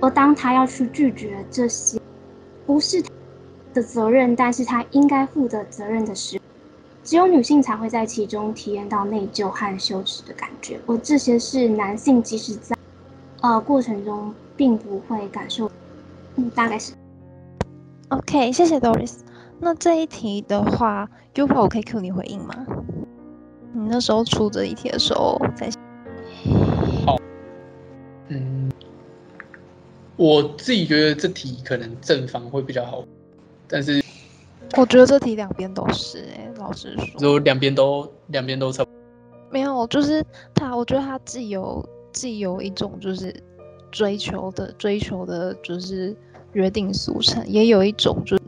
而当他要去拒绝这些不是他的责任，但是他应该负的责任的时候。只有女性才会在其中体验到内疚和羞耻的感觉，而这些是男性即使在呃过程中并不会感受。嗯，大概是。OK，谢谢 Doris。那这一题的话，Upo 我可以 Q 你回应吗？你那时候出这一题的时候在。好。嗯，我自己觉得这题可能正方会比较好，但是我觉得这题两边都是哎、欸，老实说。如果两边都两边都差不多。没有，就是他，我觉得他既有既有一种就是追求的追求的，就是约定俗成，也有一种就是。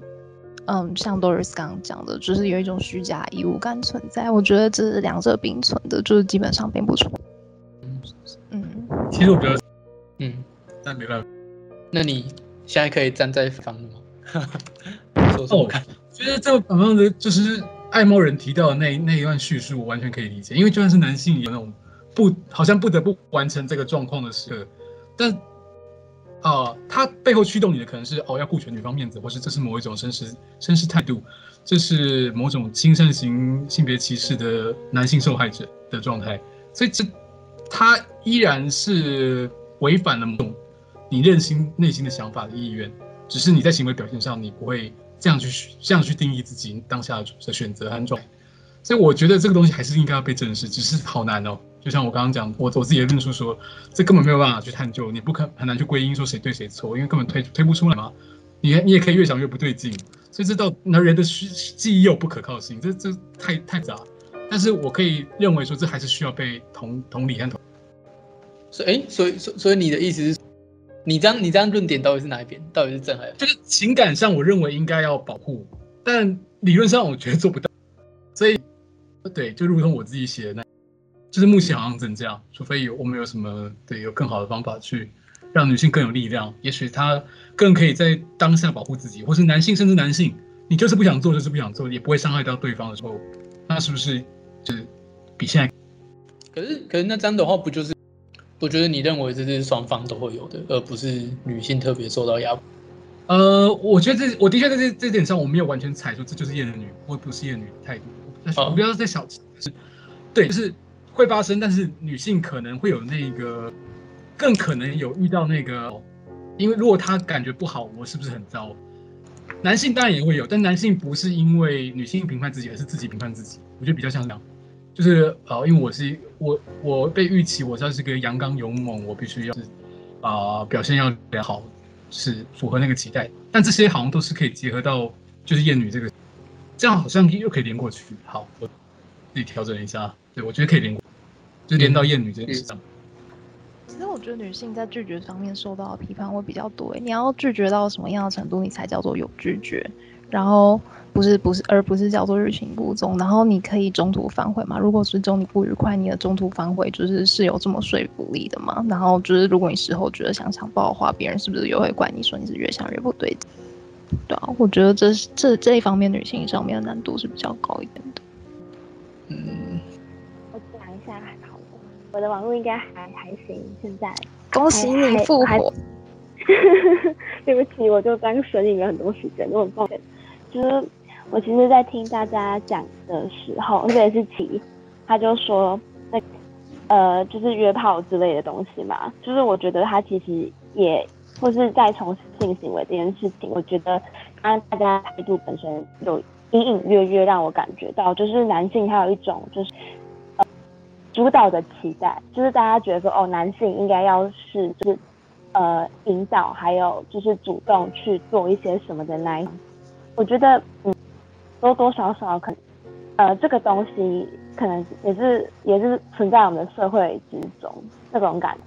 嗯，像 Doris 刚刚讲的，就是有一种虚假义务感存在。我觉得这是两者并存的，就是基本上并不冲。嗯嗯，其实我觉得，嗯，那没办法。那你现在可以站在反方了吗？说说我看，其实这个反方的，就是爱猫人提到的那那一段叙述，我完全可以理解。因为就算是男性有那种不好像不得不完成这个状况的时刻，但。啊、他背后驱动你的可能是哦，要顾全女方面子，或是这是某一种绅士绅士态度，这是某种亲善型性别歧视的男性受害者的状态，所以这他依然是违反了某种你内心内心的想法的意愿，只是你在行为表现上你不会这样去这样去定义自己当下的选择和状态，所以我觉得这个东西还是应该要被正视，只是好难哦。就像我刚刚讲，我我自己的论述说，这根本没有办法去探究，你不可很难去归因说谁对谁错，因为根本推推不出来嘛。你你也可以越想越不对劲，所以这到那人的记忆又不可靠性，这这太太杂。但是我可以认为说，这还是需要被同同理和同。所以，哎，所以所以所以你的意思是，你这样你这样论点到底是哪一边？到底是正还是？就是情感上，我认为应该要保护，但理论上我觉得做不到。所以，对，就如同我自己写的那。就是目前好像只能这样，除非有我们有什么对有更好的方法去让女性更有力量，也许她更可以在当下保护自己，或是男性甚至男性，你就是不想做就是不想做，也不会伤害到对方的时候，那是不是就是比现在？可是可是那这样的话不就是？我觉得你认为这是双方都会有的，而不是女性特别受到压迫。呃，我觉得这我的确在这这点上我没有完全踩出这就是厌女或不是厌女的态度，但是我不要再小气，是，对，就是。会发生，但是女性可能会有那个，更可能有遇到那个，因为如果她感觉不好，我是不是很糟？男性当然也会有，但男性不是因为女性评判自己，而是自己评判自己。我觉得比较像这样，就是呃，因为我是我我被预期我是要是个阳刚勇猛，我必须要啊、表现要良好，是符合那个期待。但这些好像都是可以结合到就是厌女这个，这样好像又可以连过去。好，我自己调整一下，对我觉得可以连过。就连到厌女这件事上，其实我觉得女性在拒绝方面受到的批判会比较多。你要拒绝到什么样的程度，你才叫做有拒绝？然后不是不是，而不是叫做欲擒故纵。然后你可以中途反悔嘛？如果是中你不愉快，你的中途反悔就是是有这么说服力的嘛？然后就是如果你事后觉得想强暴的话，别人是不是又会怪你说你是越想越不对？对啊，我觉得这是这这一方面女性上面的难度是比较高一点的。嗯。我讲一下还好，我的网络应该还还行，现在恭喜你复活。对不起，我就刚省你们很多时间，我很抱歉。就是我其实，在听大家讲的时候，特别是琪，他就说那呃，就是约炮之类的东西嘛。就是我觉得他其实也或是在从事性行为这件事情，我觉得他大家态度本身有隐隐约约让我感觉到，就是男性还有一种就是。主导的期待，就是大家觉得说，哦，男性应该要是就是，呃，引导，还有就是主动去做一些什么的那一，我觉得，嗯，多多少少可能，呃，这个东西可能也是也是存在我们的社会之中这种感，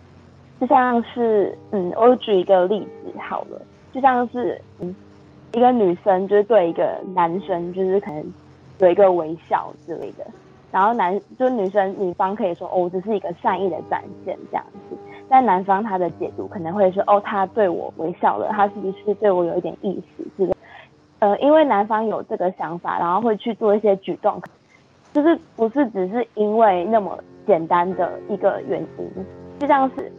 就像是，嗯，我举一个例子好了，就像是，嗯，一个女生就是对一个男生就是可能有一个微笑之类的。然后男就是女生女方可以说哦，这是一个善意的展现这样子，但男方他的解读可能会说哦，他对我微笑了，他是不是对我有一点意思之类？呃，因为男方有这个想法，然后会去做一些举动，就是不是只是因为那么简单的一个原因，就像是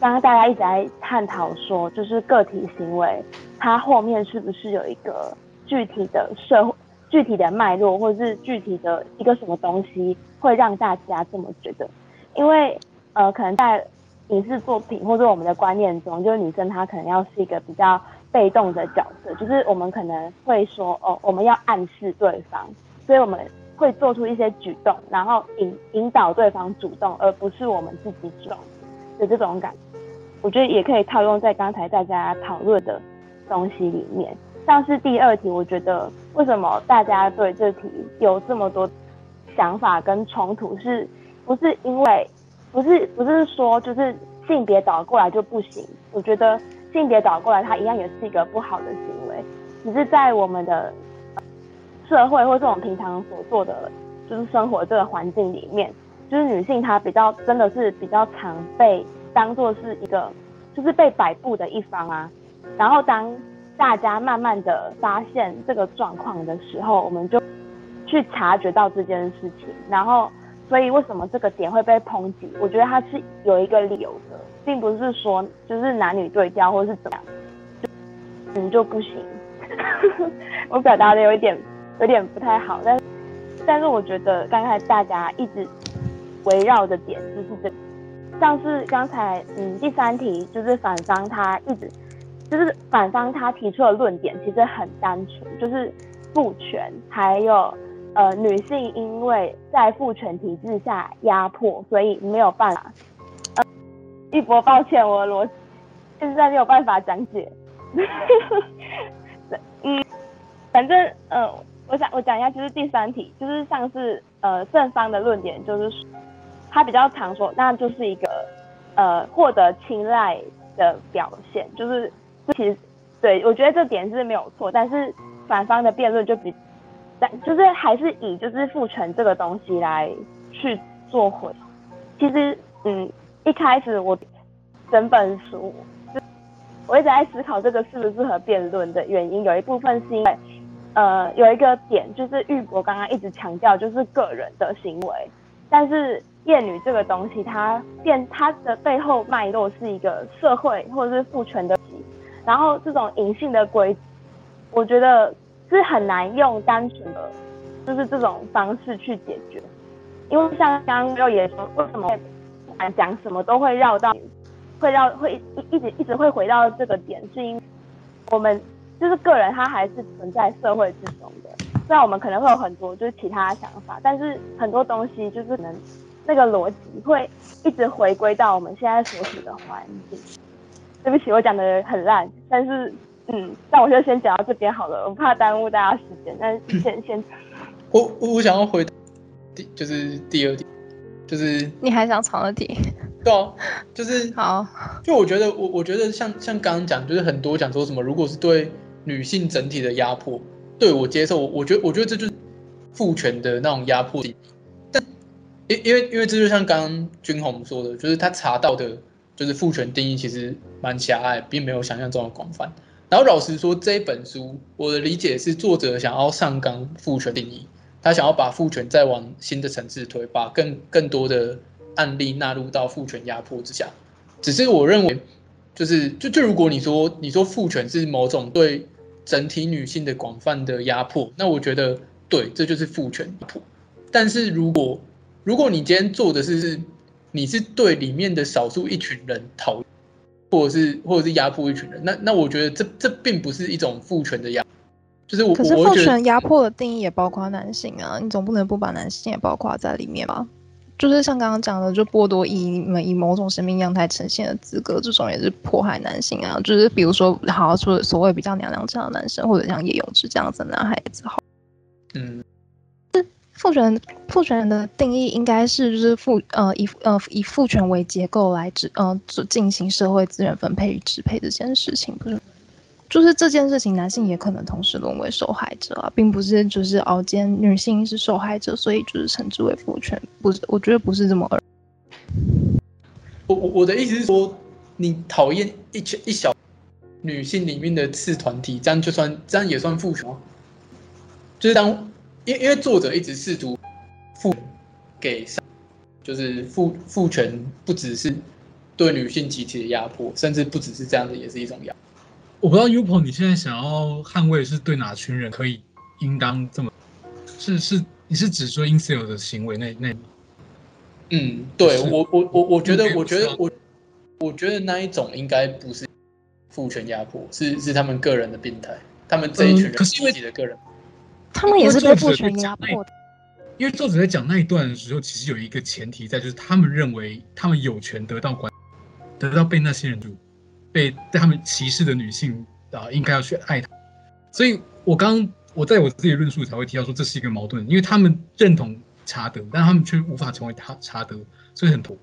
刚刚大家一直在探讨说，就是个体行为它后面是不是有一个具体的社会。具体的脉络，或者是具体的一个什么东西，会让大家这么觉得？因为呃，可能在影视作品或者我们的观念中，就是女生她可能要是一个比较被动的角色，就是我们可能会说哦，我们要暗示对方，所以我们会做出一些举动，然后引引导对方主动，而不是我们自己主动的这种感觉。我觉得也可以套用在刚才大家讨论的东西里面，像是第二题，我觉得为什么大家对这题有这么多想法跟冲突，是不是因为？不是不是说就是性别倒过来就不行，我觉得性别倒过来它一样也是一个不好的行为，只是在我们的社会或是我们平常所做的就是生活这个环境里面，就是女性她比较真的是比较常被当做是一个就是被摆布的一方啊，然后当大家慢慢的发现这个状况的时候，我们就去察觉到这件事情，然后。所以为什么这个点会被抨击？我觉得它是有一个理由的，并不是说就是男女对调或是怎么样，就嗯就不行。我表达的有一点有点不太好，但但是我觉得刚才大家一直围绕的点就是这个，像是刚才嗯第三题就是反方他一直就是反方他提出的论点其实很单纯，就是父权还有。呃，女性因为在父权体制下压迫，所以没有办法。呃，一博，抱歉，我的逻辑现在没有办法讲解。嗯，反正呃，我想我讲一下，就是第三题，就是像是呃正方的论点，就是他比较常说，那就是一个呃获得青睐的表现，就是其实对我觉得这点是没有错，但是反方的辩论就比。就是还是以就是父权这个东西来去做回。其实，嗯，一开始我整本书，我一直在思考这个适不适合辩论的原因，有一部分是因为，呃，有一个点就是玉博刚刚一直强调就是个人的行为，但是厌女这个东西它变它的背后脉络是一个社会或者是父权的，然后这种隐性的规，我觉得。是很难用单纯的，就是这种方式去解决，因为像刚刚六爷说，为什么讲什么都会绕到，会绕会一一直一直会回到这个点，是因为我们就是个人他还是存在社会之中的，虽然我们可能会有很多就是其他的想法，但是很多东西就是可能那个逻辑会一直回归到我们现在所处的环境。对不起，我讲的很烂，但是。嗯，那我就先讲到这边好了，我怕耽误大家时间。但是先先，我我想要回第就是第二点，就是你还想藏的题？对啊，就是 好。就我觉得我我觉得像像刚刚讲，就是很多讲说什么，如果是对女性整体的压迫，对我接受，我觉得我觉得这就是父权的那种压迫。但因因为因为这就像刚刚君宏说的，就是他查到的，就是父权定义其实蛮狭隘，并没有想象中的广泛。然后老实说，这本书我的理解是，作者想要上纲父权定义，他想要把父权再往新的层次推，把更更多的案例纳入到父权压迫之下。只是我认为，就是就就如果你说你说父权是某种对整体女性的广泛的压迫，那我觉得对，这就是父权压迫。但是如果如果你今天做的是是，你是对里面的少数一群人讨厌。或者是或者是压迫一群人，那那我觉得这这并不是一种父权的压，就是我。可是父权压迫的定义也包括男性啊，你总不能不把男性也包括在里面吧？就是像刚刚讲的，就剥夺以以某种生命样态呈现的资格，这种也是迫害男性啊。就是比如说，好好说所谓比较娘娘这样的男生，或者像叶永志这样子的男孩子，好，嗯。父权父权的定义应该是就是父呃以呃以父权为结构来支呃进行社会资源分配与支配这件事情，不是？就是这件事情男性也可能同时沦为受害者啊，并不是就是熬奸女性是受害者，所以就是称之为父权，不是？我觉得不是这么。我我我的意思是说，你讨厌一群一小女性里面的次团体，这样就算这样也算父权吗？就是当。因因为作者一直试图赋给上，就是父父权不只是对女性集体的压迫，甚至不只是这样子，也是一种压迫。我不知道 Upo 你现在想要捍卫是对哪群人可以应当这么？是是你是指说 i n s e l 的行为那那？嗯，对我我我我觉得我觉得我我觉得那一种应该不是父权压迫，是是他们个人的病态，他们这一群人自己的个人。嗯、他们也是被父权压迫的。因为作者在讲那一段的时候，其实有一个前提在，就是他们认为他们有权得到管，得到被那些人住，被被他们歧视的女性啊，应该要去爱他。所以我刚我在我自己的论述才会提到说，这是一个矛盾，因为他们认同查德，但他们却无法成为他查德，所以很痛，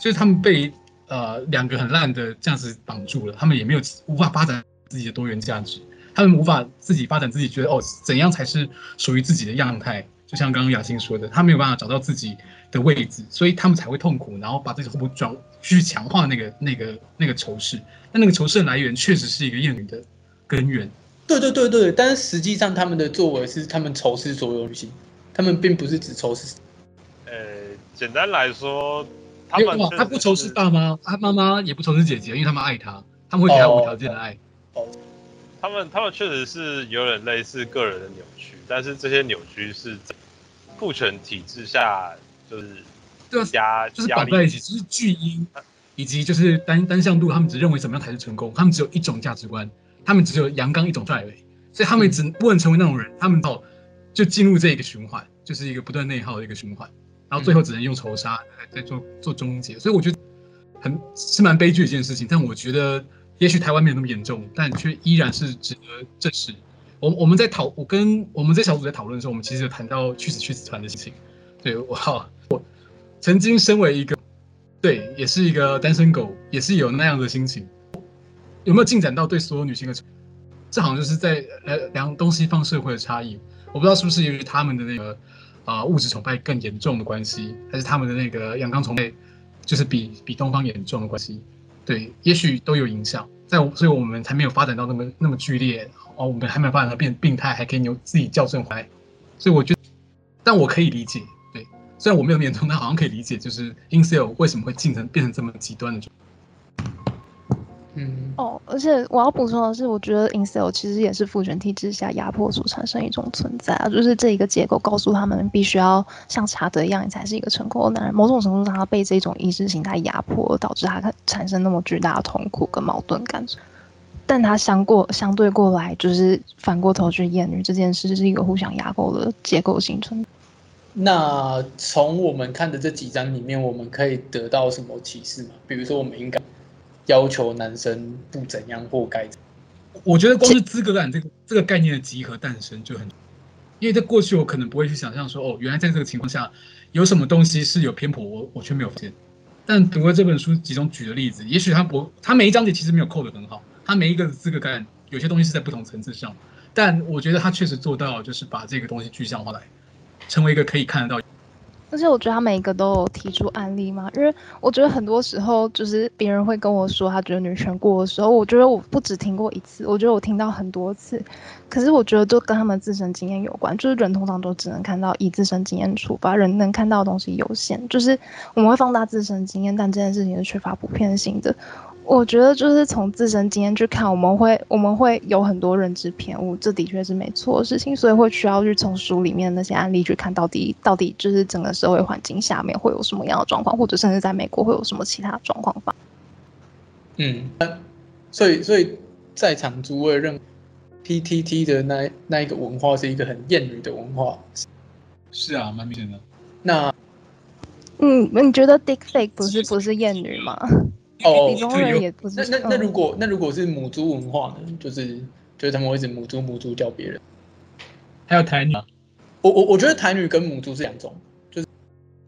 就是他们被呃两个很烂的价值绑住了，他们也没有无法发展自己的多元价值，他们无法自己发展自己觉得哦怎样才是属于自己的样态。就像刚刚雅欣说的，他没有办法找到自己的位置，所以他们才会痛苦，然后把这个痛苦转去强化那个那个那个仇视。但那个仇视的来源确实是一个厌女的根源。对对对对，但是实际上他们的作为是他们仇视所有女性，他们并不是只仇视。呃，简单来说，他们他不仇视爸妈，他妈妈也不仇视姐姐，因为他们爱他，他们会给他无条件的爱。哦，哦他们他们确实是有点类似个人的扭曲。但是这些扭曲是在父权体制下，就是对啊，就是绑在一起，就是巨婴，以及就是单单向度，他们只认为什么样才是成功，他们只有一种价值观，他们只有阳刚一种帅位，所以他们只不能成为那种人，他们到就进入这一个循环，就是一个不断内耗的一个循环，然后最后只能用仇杀来做做终结，所以我觉得很是蛮悲剧的一件事情，但我觉得也许台湾没有那么严重，但却依然是值得正视。我我们在讨，我跟我们这小组在讨论的时候，我们其实有谈到去死去死团的事情。对，我好，我曾经身为一个，对，也是一个单身狗，也是有那样的心情。有没有进展到对所有女性的？这好像就是在呃两东西方社会的差异。我不知道是不是由于他们的那个啊、物质崇拜更严重的关系，还是他们的那个阳刚崇拜就是比比东方严重的关系？对，也许都有影响。在，所以我们才没有发展到那么那么剧烈。哦，我们还没有发展到变病态，还可以由自己校正回来，所以我觉得，但我可以理解，对，虽然我没有念通，但好像可以理解，就是 i n s e l 为什么会进程变成这么极端的状。嗯，哦，而且我要补充的是，我觉得 incel 其实也是父权体制下压迫所产生一种存在啊，就是这一个结构告诉他们，必须要像查德一样，你才是一个成功的男人。某种程度上，他被这种意识形态压迫，导致他产生那么巨大的痛苦跟矛盾感。但他相过相对过来，就是反过头去厌女这件事，是一个互相压迫的结构形成。那从我们看的这几章里面，我们可以得到什么启示吗？比如说，我们应该要求男生不怎样或该怎？我觉得光是资格感这个这个概念的集合诞生就很，因为在过去我可能不会去想象说，哦，原来在这个情况下有什么东西是有偏颇，我我却没有发现。但读了这本书，其中举的例子，也许他不，他每一章节其实没有扣的很好。他每一个资格感，有些东西是在不同层次上，但我觉得他确实做到，就是把这个东西具象化来，成为一个可以看得到。而且我觉得他每一个都有提出案例嘛，因为我觉得很多时候就是别人会跟我说他觉得女权过的时候，我觉得我不只听过一次，我觉得我听到很多次。可是我觉得都跟他们自身经验有关，就是人通常都只能看到以自身经验出发，人能看到的东西有限，就是我们会放大自身经验，但这件事情是缺乏普遍性的。我觉得就是从自身经验去看，我们会我们会有很多认知偏误，这的确是没错的事情，所以会需要去从书里面那些案例去看到底到底就是整个社会环境下面会有什么样的状况，或者甚至在美国会有什么其他状况吧。嗯，所以所以在场诸位认 PTT 的那那一个文化是一个很厌女的文化。是啊，蛮明显的。那嗯，你觉得 Dick Fake 不是不是厌女吗？哦，也不是那那那如果那如果是母猪文化呢？就是就是他们会一直母猪母猪叫别人，还有台女。我我我觉得台女跟母猪是两种，就是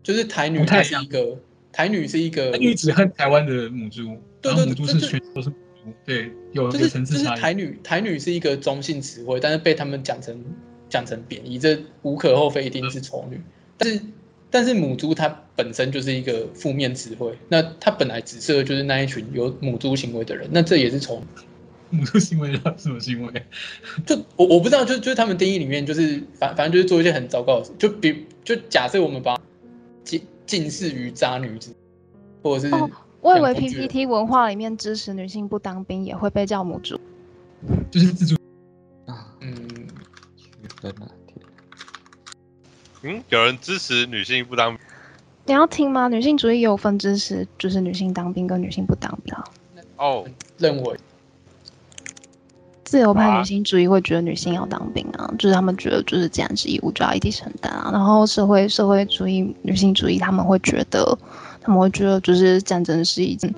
就是台女她是一个台女是一个台女只恨台湾的母猪，对对，母猪是全都是母猪，对，有就是就是台女台女是一个中性词汇，但是被他们讲成讲成贬义，这无可厚非，一定是丑女，但是。但是母猪它本身就是一个负面词汇，那它本来指涉的就是那一群有母猪行为的人，那这也是从母猪行为到什么行为？就我我不知道，就就是他们定义里面就是反反正就是做一些很糟糕的事，就比就假设我们把近近似于渣女子，或者是、哦、我以为 PPT 文化里面支持女性不当兵也会被叫母猪，就是自助啊，嗯，嗯，有人支持女性不当，你要听吗？女性主义也有分支持，就是女性当兵跟女性不当兵。哦，认为自由派女性主义会觉得女性要当兵啊，就是他们觉得就是既然是义务就要一起承担啊。然后社会社会主义女性主义他们会觉得，他们会觉得就是战争是一件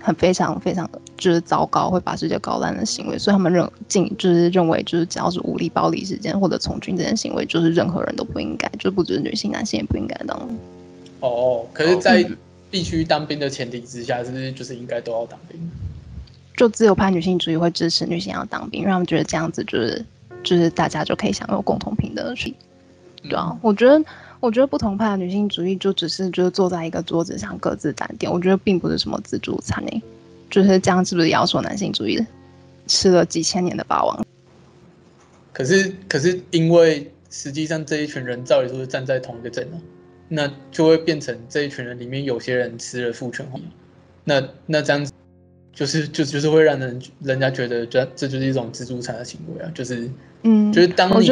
很非常非常就是糟糕，会把世界搞烂的行为，所以他们认尽就是认为就是只要是武力暴力事件或者从军这件行为，就是任何人都不应该，就不只是女性，男性也不应该当。哦，可是，在必须当兵的前提之下，是不是就是应该都要当兵？就自由派女性主义会支持女性要当兵，因为他们觉得这样子就是就是大家就可以享有共同平等的权利。对啊，我觉得我觉得不同派的女性主义就只是就是坐在一个桌子上各自单点，我觉得并不是什么自助餐诶，就是这样是不是也要说男性主义吃了几千年的霸王？可是可是因为实际上这一群人照理说是站在同一个阵啊。那就会变成这一群人里面有些人吃了父权红利，那那这样子就是就就是会让人人家觉得这这就是一种自助餐的行为啊，就是嗯，就是当你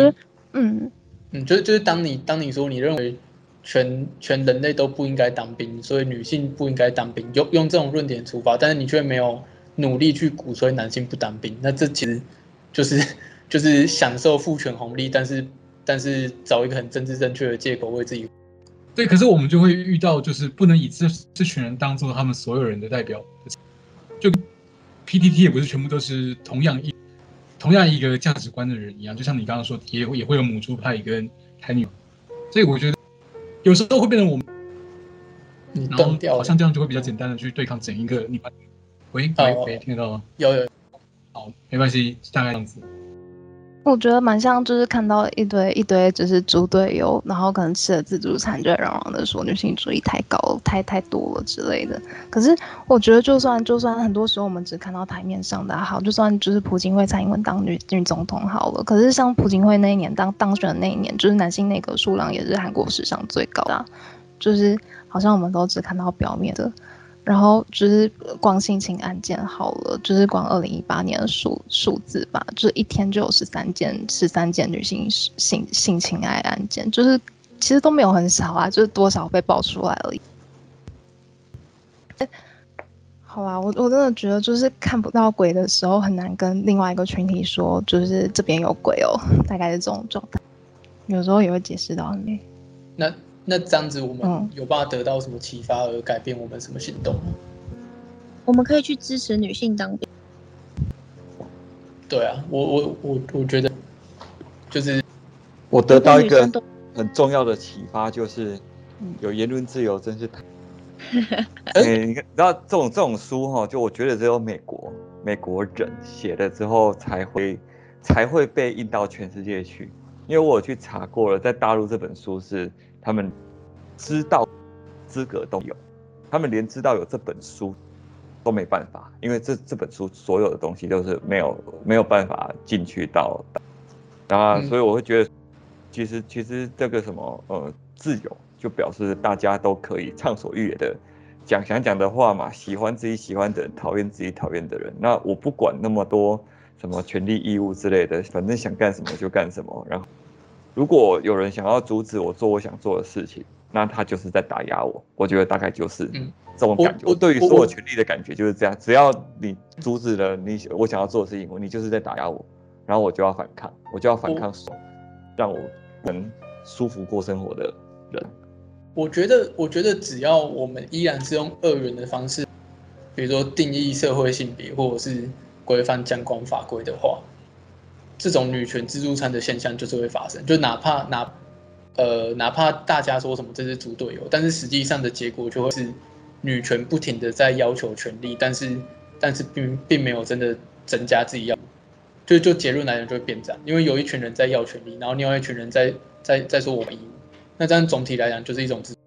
嗯嗯，就是就是当你当你说你认为全全人类都不应该当兵，所以女性不应该当兵，用用这种论点出发，但是你却没有努力去鼓吹男性不当兵，那这其实就是就是享受父权红利，但是但是找一个很政治正确的借口为自己。对，可是我们就会遇到，就是不能以这这群人当做他们所有人的代表。就 PTT 也不是全部都是同样一同样一个价值观的人一样，就像你刚刚说，也会也会有母猪派跟台女。所以我觉得有时候会变成我们，你断掉，好像这样就会比较简单的去对抗整一个你把。喂喂喂，听得到吗？有有。好，没关系，大概这样子。我觉得蛮像，就是看到一堆一堆就是猪队友，然后可能吃了自助餐，就嚷嚷的说女性主义太高、太太多了之类的。可是我觉得，就算就算很多时候我们只看到台面上的好，就算就是朴槿惠、蔡英文当女女总统好了，可是像朴槿惠那一年当当选的那一年，就是男性内阁数量也是韩国史上最高的，就是好像我们都只看到表面的。然后就是光性侵案件好了，就是光二零一八年的数数字吧，就是一天就有十三件十三件女性性性侵害案件，就是其实都没有很少啊，就是多少被爆出来而已。好啦，我我真的觉得就是看不到鬼的时候，很难跟另外一个群体说，就是这边有鬼哦，大概是这种状态。有时候也会解释到很累。那。那这样子，我们有办法得到什么启发而改变我们什么行动吗？我们可以去支持女性当兵。对啊，我我我我觉得，就是我得到一个很重要的启发，就是有言论自由真是太。哎、欸，你看，你知道这种这种书哈，就我觉得只有美国美国人写了之后才会才会被印到全世界去，因为我有去查过了，在大陆这本书是。他们知道资格都有，他们连知道有这本书都没办法，因为这这本书所有的东西都是没有没有办法进去到，啊，所以我会觉得，其实其实这个什么呃自由，就表示大家都可以畅所欲言的讲想讲的话嘛，喜欢自己喜欢的人，讨厌自己讨厌的人，那我不管那么多什么权利义务之类的，反正想干什么就干什么，然后。如果有人想要阻止我做我想做的事情，那他就是在打压我。我觉得大概就是这种感觉。我对于所有权利的感觉就是这样。只要你阻止了你我想要做的事情，你就是在打压我，然后我就要反抗，我就要反抗，让我能舒服过生活的人。我觉得，我觉得只要我们依然是用二元的方式，比如说定义社会性别，或者是规范相关法规的话。这种女权自助餐的现象就是会发生，就哪怕哪呃哪怕大家说什么这是猪队友，但是实际上的结果就会是女权不停的在要求权利，但是但是并并没有真的增加自己要，就就结论来讲就会变这样，因为有一群人在要权利，然后另外一群人在在在说我们义务，那这样总体来讲就是一种自助。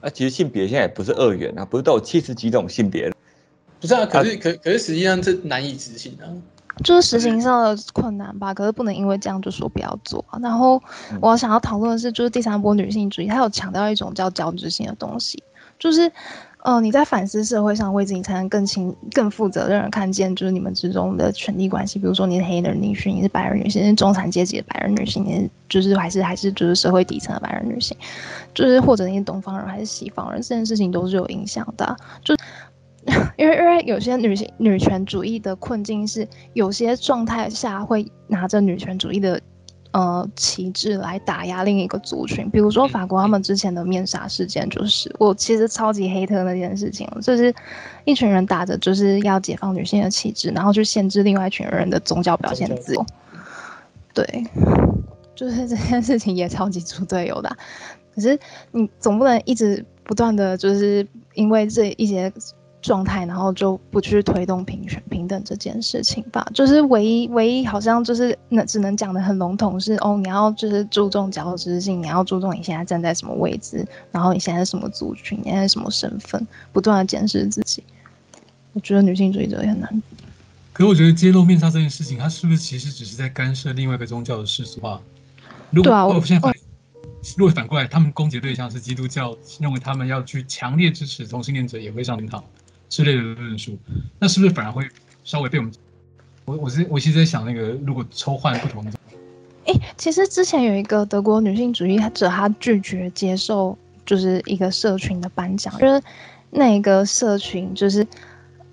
啊，其实性别现在也不是二元啊，不是都有七十几种性别？不是啊，可是可可是实际上这难以执行啊。就是实行上的困难吧，可是不能因为这样就说不要做。然后我想要讨论的是，就是第三波女性主义，它有强调一种叫交织性的东西，就是呃，你在反思社会上位置，你才能更清、更负责任的看见，就是你们之中的权力关系。比如说，你是黑人女性，你是白人女性，你是中产阶级的白人女性，你是就是还是还是就是社会底层的白人女性，就是或者你是东方人还是西方人，这件事情都是有影响的啊。就 因为因为有些女性女权主义的困境是，有些状态下会拿着女权主义的。呃，旗帜来打压另一个族群，比如说法国他们之前的面纱事件，就是我其实超级黑特那件事情，就是一群人打着就是要解放女性的旗帜，然后去限制另外一群人的宗教表现自由。对，就是这件事情也超级猪队友的啊，可是你总不能一直不断的就是因为这一些。状态，然后就不去推动平权平等这件事情吧。就是唯一唯一好像就是那只能讲的很笼统是哦，你要就是注重交织性，你要注重你现在站在什么位置，然后你现在是什么族群，你现在是什么身份，不断的检视自己。我觉得女性主义者也很难。可是我觉得揭露面纱这件事情，它是不是其实只是在干涉另外一个宗教的世俗化？如果我现在反，如果反过来，他们攻击对象是基督教，认为他们要去强烈支持同性恋者也会上天堂。之类的论述，那是不是反而会稍微被我们？我我是我其实在想，那个如果抽换不同的，哎、其实之前有一个德国女性主义者，她拒绝接受就是一个社群的颁奖，就是那一个社群就是。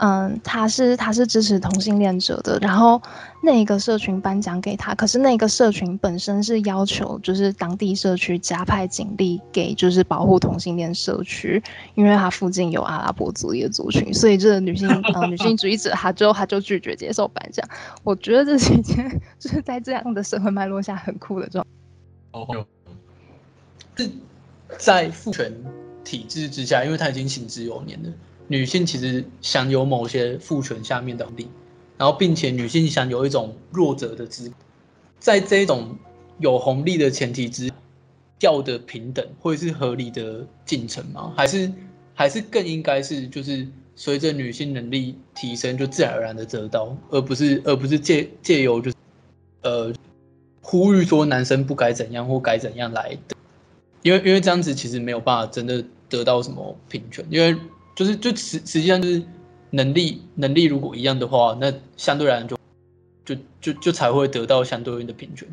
嗯，他是他是支持同性恋者的，然后那个社群颁奖给他，可是那个社群本身是要求就是当地社区加派警力给就是保护同性恋社区，因为他附近有阿拉伯族裔的族群，所以这个女性呃女性主义者他就他就拒绝接受颁奖。我觉得这是一件就是在这样的社会脉络下很酷的状态。哦，是在父权体制之下，因为他已经行之有年了。女性其实享有某些父权下面的力，然后并且女性享有一种弱者的资格，在这种有红利的前提之，要的平等会是合理的进程吗？还是还是更应该是就是随着女性能力提升就自然而然的得到，而不是而不是借借由就是呃呼吁说男生不该怎样或该怎样来的，因为因为这样子其实没有办法真的得到什么平权，因为。就是就实实际上就是能力能力如果一样的话，那相对来讲就就就就才会得到相对应的平权。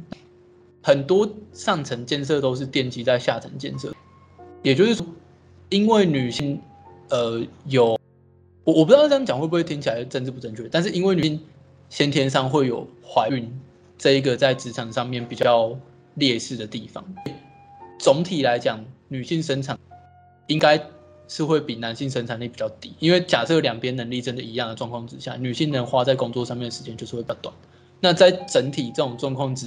很多上层建设都是奠基在下层建设，也就是说，因为女性呃有我我不知道这样讲会不会听起来政治不正确，但是因为女性先天上会有怀孕这一个在职场上面比较劣势的地方，总体来讲女性生产应该。是会比男性生产力比较低，因为假设两边能力真的一样的状况之下，女性能花在工作上面的时间就是会比较短。那在整体这种状况之，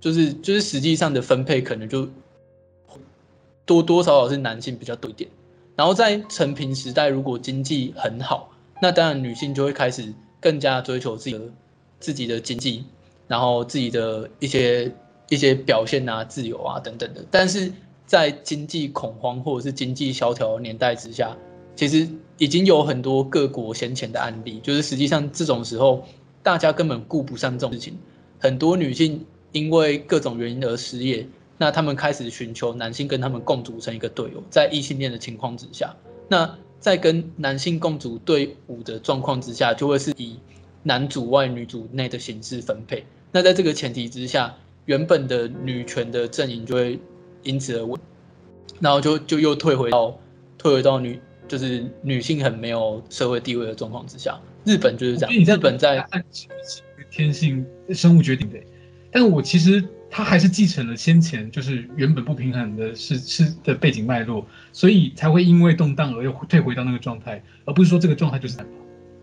就是就是实际上的分配可能就多多少少是男性比较多一点。然后在成平时代，如果经济很好，那当然女性就会开始更加追求自己的自己的经济，然后自己的一些一些表现啊、自由啊等等的。但是在经济恐慌或者是经济萧条年代之下，其实已经有很多各国先前的案例，就是实际上这种时候，大家根本顾不上这种事情。很多女性因为各种原因而失业，那他们开始寻求男性跟他们共组成一个队友，在异性恋的情况之下，那在跟男性共组队伍的状况之下，就会是以男主外女主内的形式分配。那在这个前提之下，原本的女权的阵营就会。因此而稳，然后就就又退回到退回到女就是女性很没有社会地位的状况之下。日本就是这样，日本在按天性生物决定的，但我其实他还是继承了先前就是原本不平衡的是是的背景脉络，所以才会因为动荡而又退回到那个状态，而不是说这个状态就是。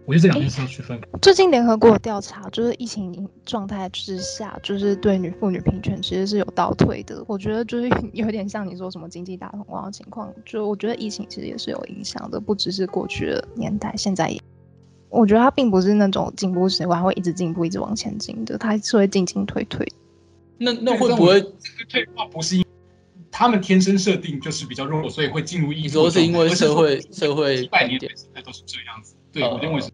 我觉得这两件事要区分。最近联合国调查，就是疫情状态之下，就是对女妇女平权其实是有倒退的。我觉得就是 有点像你说什么经济大恐慌的情况，就我觉得疫情其实也是有影响的，不只是过去的年代，现在也。我觉得它并不是那种进步时，我还会一直进步，一直往前进的，它是会进进退退。那那会不会退化不是因为他们天生设定就是比较弱，所以会进入一。你说是因为社会社会几百年来都是这样子。对，我认为是。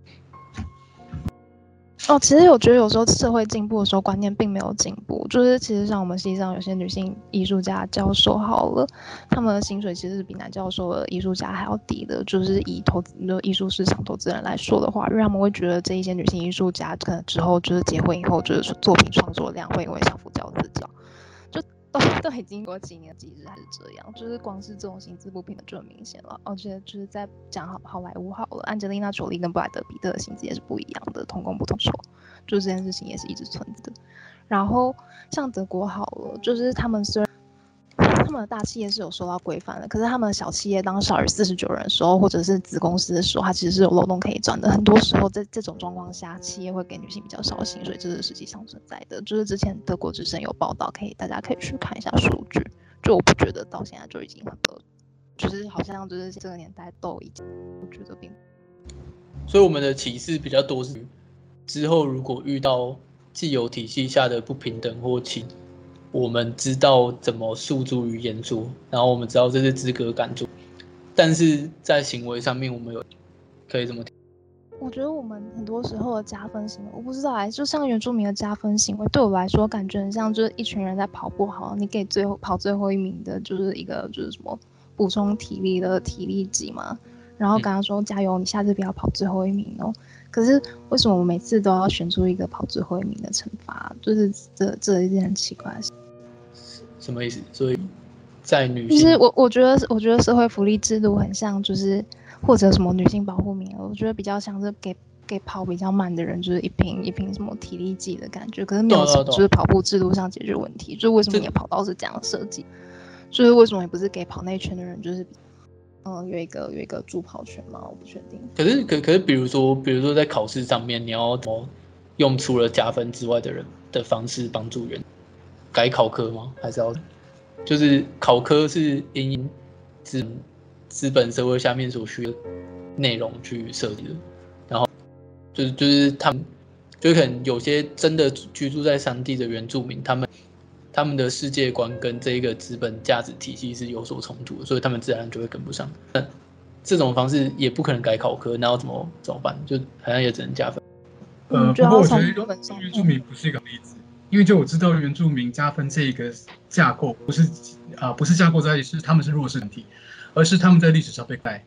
哦，其实我觉得有时候社会进步的时候，观念并没有进步。就是其实像我们系上有些女性艺术家教授好了，他们的薪水其实是比男教授的艺术家还要低的。就是以投资的艺术市场投资人来说的话，因为他们会觉得这一些女性艺术家可能之后就是结婚以后，就是作品创作量会因为相夫教子教。都已经过几年，几日还是这样，就是光是这种薪资不平等就很明显了。而且就是在讲好好莱坞好了，安吉丽娜·朱莉跟布莱德彼特的薪资也是不一样的，同工不同酬，就这件事情也是一直存在的。然后像德国好了，就是他们虽然。他们的大企业是有受到规范的，可是他们小企业当少于四十九人的时候，或者是子公司的时候，它其实是有漏洞可以钻的。很多时候在这种状况下，企业会给女性比较少薪水，这是实际上存在的。就是之前德国之声有报道，可以大家可以去看一下数据。就我不觉得到现在就已经很多，就是好像就是这个年代都已经，我觉得并。所以我们的启示比较多是，之后如果遇到既有体系下的不平等或歧。我们知道怎么诉诸于言说，然后我们知道这是资格感做，但是在行为上面，我们有可以怎么？我觉得我们很多时候的加分行为，我不知道哎，就像原住民的加分行为，对我来说感觉很像就是一群人在跑步，好，你给最后跑最后一名的，就是一个就是什么补充体力的体力剂嘛，然后刚刚说加油，你下次不要跑最后一名哦。可是为什么我每次都要选出一个跑最后一名的惩罚？就是这这一件很奇怪的事。什么意思？所以在女性，就是我我觉得我觉得社会福利制度很像，就是或者什么女性保护名额，我觉得比较像是给给跑比较慢的人，就是一瓶一瓶什么体力计的感觉。可是没有什么就是跑步制度上解决问题。就为什么你的跑道是这样设计？就是为什么也不是给跑那一圈的人，就是。嗯，有一个有一个助跑权吗？我不确定。可是可可是，比如说比如说在考试上面，你要怎么用除了加分之外的人的方式帮助人改考科吗？还是要就是考科是因资资本社会下面所需的内容去设计的，然后就是就是他们就可能有些真的居住在山地的原住民，他们。他们的世界观跟这个资本价值体系是有所冲突的，所以他们自然就会跟不上。那这种方式也不可能改考科，那要怎么怎么办？就好像也只能加分。呃，不过我觉得原住民不是一个例子，因为就我知道原住民加分这一个架构不是啊、呃，不是架构在是他们是弱势群体，而是他们在历史上被盖，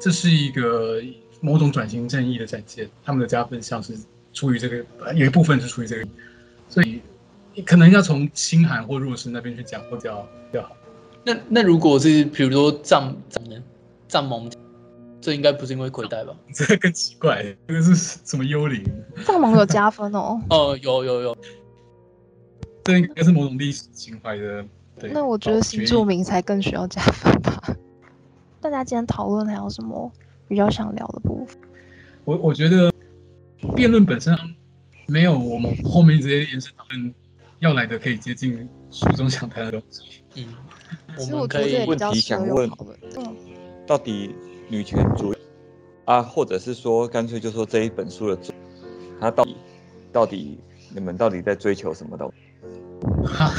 这是一个某种转型正义的展现。他们的加分像是出于这个，有一部分是出于这个，所以。可能要从清寒或弱势那边去讲会比较比较好。那那如果是比如说藏藏人藏蒙，这应该不是因为亏待吧？这更奇怪，这个是什么幽灵？藏蒙有加分哦。哦，有有有。这应该是某种历史情怀的。对。那我觉得新住民才更需要加分吧。大家今天讨论还有什么比较想聊的部分？我我觉得辩论本身没有我们后面这些延伸讨论。要来的可以接近书中想谈的东西。嗯，我们可以问题想问，到底女权主义啊，或者是说干脆就说这一本书的主，它到底到底你们到底在追求什么东西？哈，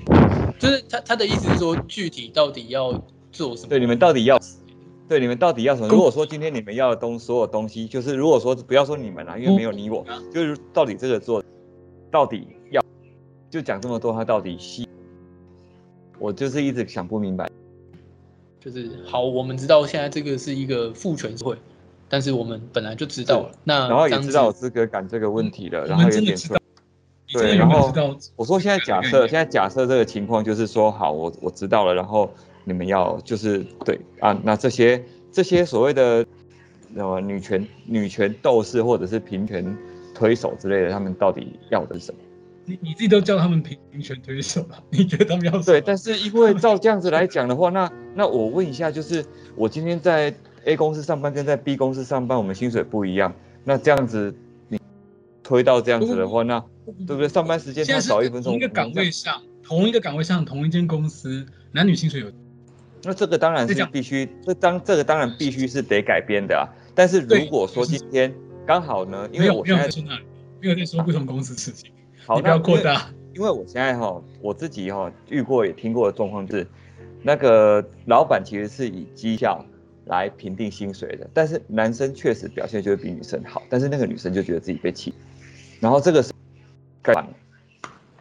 就是他他的意思是说，具体到底要做什么？对，你们到底要，对，你们到底要什么？如果说今天你们要的东所有东西，就是如果说不要说你们啦，因为没有你我，就是到底这个做到底要。就讲这么多，他到底是？我就是一直想不明白。就是好，我们知道现在这个是一个父权社会，但是我们本来就知道了。那然后也知道有资格感这个问题了，嗯、然后也点错。对，然后我说现在假设，现在假设这个情况就是说，好，我我知道了，然后你们要就是对啊，那这些这些所谓的什么女权女权斗士或者是平权推手之类的，他们到底要的是什么？你你自己都叫他们平权推手了，你觉得他们要对？但是因为照这样子来讲的话，那那我问一下，就是我今天在 A 公司上班跟在 B 公司上班，我们薪水不一样，那这样子你推到这样子的话，那对不对？上班时间他少一分钟，同一个岗位上，同一个岗位上，同一间公司，男女薪水有？那这个当然是必须，这当这个当然必须是得改变的啊。但是如果说今天刚好呢，因为我现在没有在说不同公司事情。好，那扩大，因为我现在哈，我自己哈遇过也听过的状况就是，那个老板其实是以绩效来评定薪水的，但是男生确实表现就会比女生好，但是那个女生就觉得自己被气，然后这个是改版。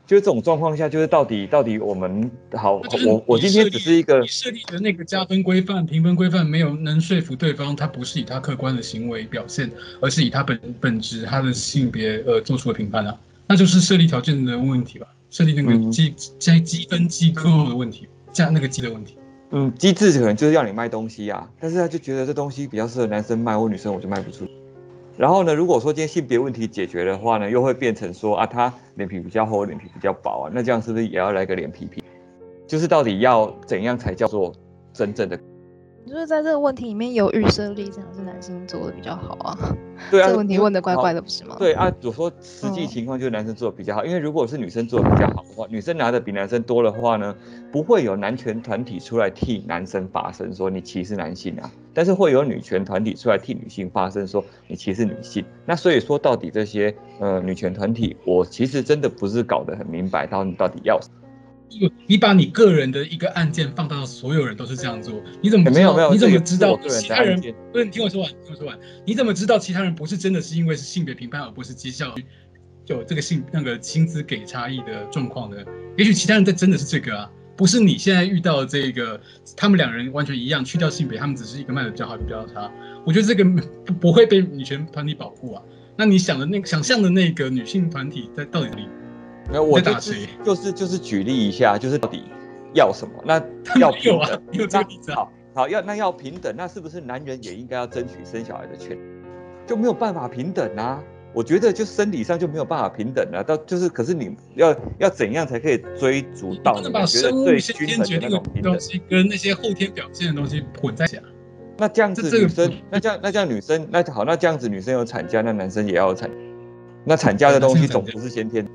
就是这种状况下，就是到底到底我们好，我我今天只是一个设立的那个加分规范、评分规范没有能说服对方，他不是以他客观的行为表现，而是以他本本质、他的性别呃做出的评判啊，那就是设立条件的问题吧，设立那个积加积分机构的问题，加那个积的问题。嗯，机制可能就是要你卖东西啊，但是他就觉得这东西比较适合男生卖，或女生我就卖不出。然后呢，如果说今天性别问题解决的话呢，又会变成说啊，他脸皮比较厚，脸皮比较薄啊，那这样是不是也要来个脸皮皮？就是到底要怎样才叫做真正的？就是在这个问题里面有预设立场是男性做的比较好啊，对啊，这个问题问的怪怪的不是吗？对啊，我说实际情况就是男生做的比较好，嗯、因为如果是女生做的比较好的话，女生拿的比男生多的话呢，不会有男权团体出来替男生发声说你歧视男性啊，但是会有女权团体出来替女性发声说你歧视女性。那所以说到底这些呃女权团体，我其实真的不是搞得很明白，到底到底要什么。你把你个人的一个案件放到所有人都是这样做，你怎么？没有没有，你怎么知道其他人？不是，你听我说完，听我说完。你怎么知道其他人不是真的是因为是性别评判，而不是绩效就这个性那个薪资给差异的状况呢？也许其他人在真的是这个啊，不是你现在遇到的这个，他们两人完全一样，去掉性别，他们只是一个卖的比较好，一个比较差。我觉得这个不不会被女权团体保护啊。那你想的那个想象的那个女性团体在到底哪里？没有，我就是就是就是举例一下，就是到底要什么？那 要平等。好，好要那要平等，那是不是男人也应该要争取生小孩的权利？就没有办法平等啊？我觉得就生理上就没有办法平等啊。到就是，可是你要要怎样才可以追逐到你觉得最均衡的那种平等？东西跟那些后天表现的东西混在一起。那这样子女生，那这样那这样女生，那好，那这样子女生有产假，那男生也要有产，那产假的东西总不是先天。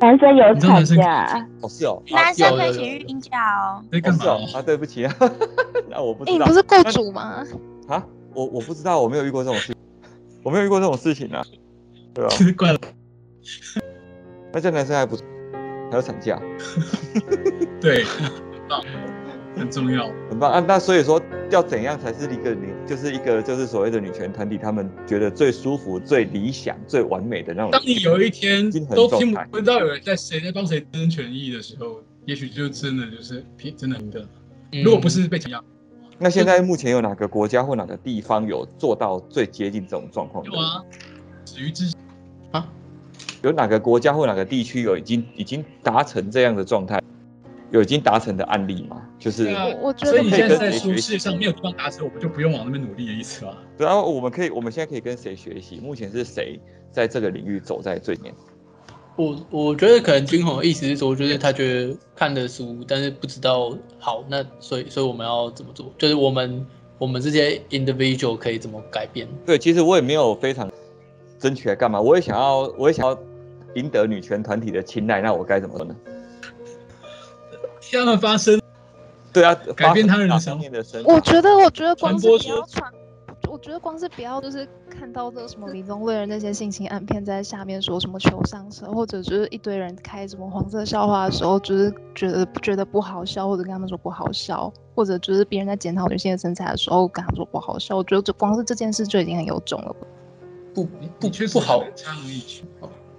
男生有产假，哦是哦，男生可以请育婴假哦。在干嘛啊？对不起啊，那我不知道。你不是雇主吗？啊，我我不知道，我没有遇过这种事，我没有遇过这种事情啊，对吧？怪了。那这男生还不还有产假？对，很重要，很棒啊！那所以说，要怎样才是一个女，就是一个就是所谓的女权团体，他们觉得最舒服、最理想、最完美的那种。当你有一天都听不到有人在谁在帮谁争权益的时候，也许就真的就是平真的平等。如果不是被强压，那现在目前有哪个国家或哪个地方有做到最接近这种状况？有啊，始于之啊，有哪个国家或哪个地区有已经已经达成这样的状态？有已经达成的案例吗？就是，我觉得，所以你现在在说世界上没有地方达成，我们就不用往那边努力的意思吧？对啊，我们可以，我们现在可以跟谁学习？目前是谁在这个领域走在最前？我我觉得可能君宏的意思是说，就是他觉得看的书，但是不知道好，那所以所以我们要怎么做？就是我们我们这些 individual 可以怎么改变？对，其实我也没有非常争取来干嘛，我也想要，我也想要赢得女权团体的青睐，那我该怎么做呢？让他们发声，对啊，改变他人的想法。我觉得，我觉得光是不要传，我觉得光是不要就是看到这个什么李宗瑞的那些性侵案片，在下面说什么求上车，或者就是一堆人开什么黄色笑话的时候，就是觉得觉得不好笑，或者跟他们说不好笑，或者就是别人在检讨女性的身材的时候，跟他们说不好笑。我觉得就光是这件事就已经很有种了。不不不不好，加容易去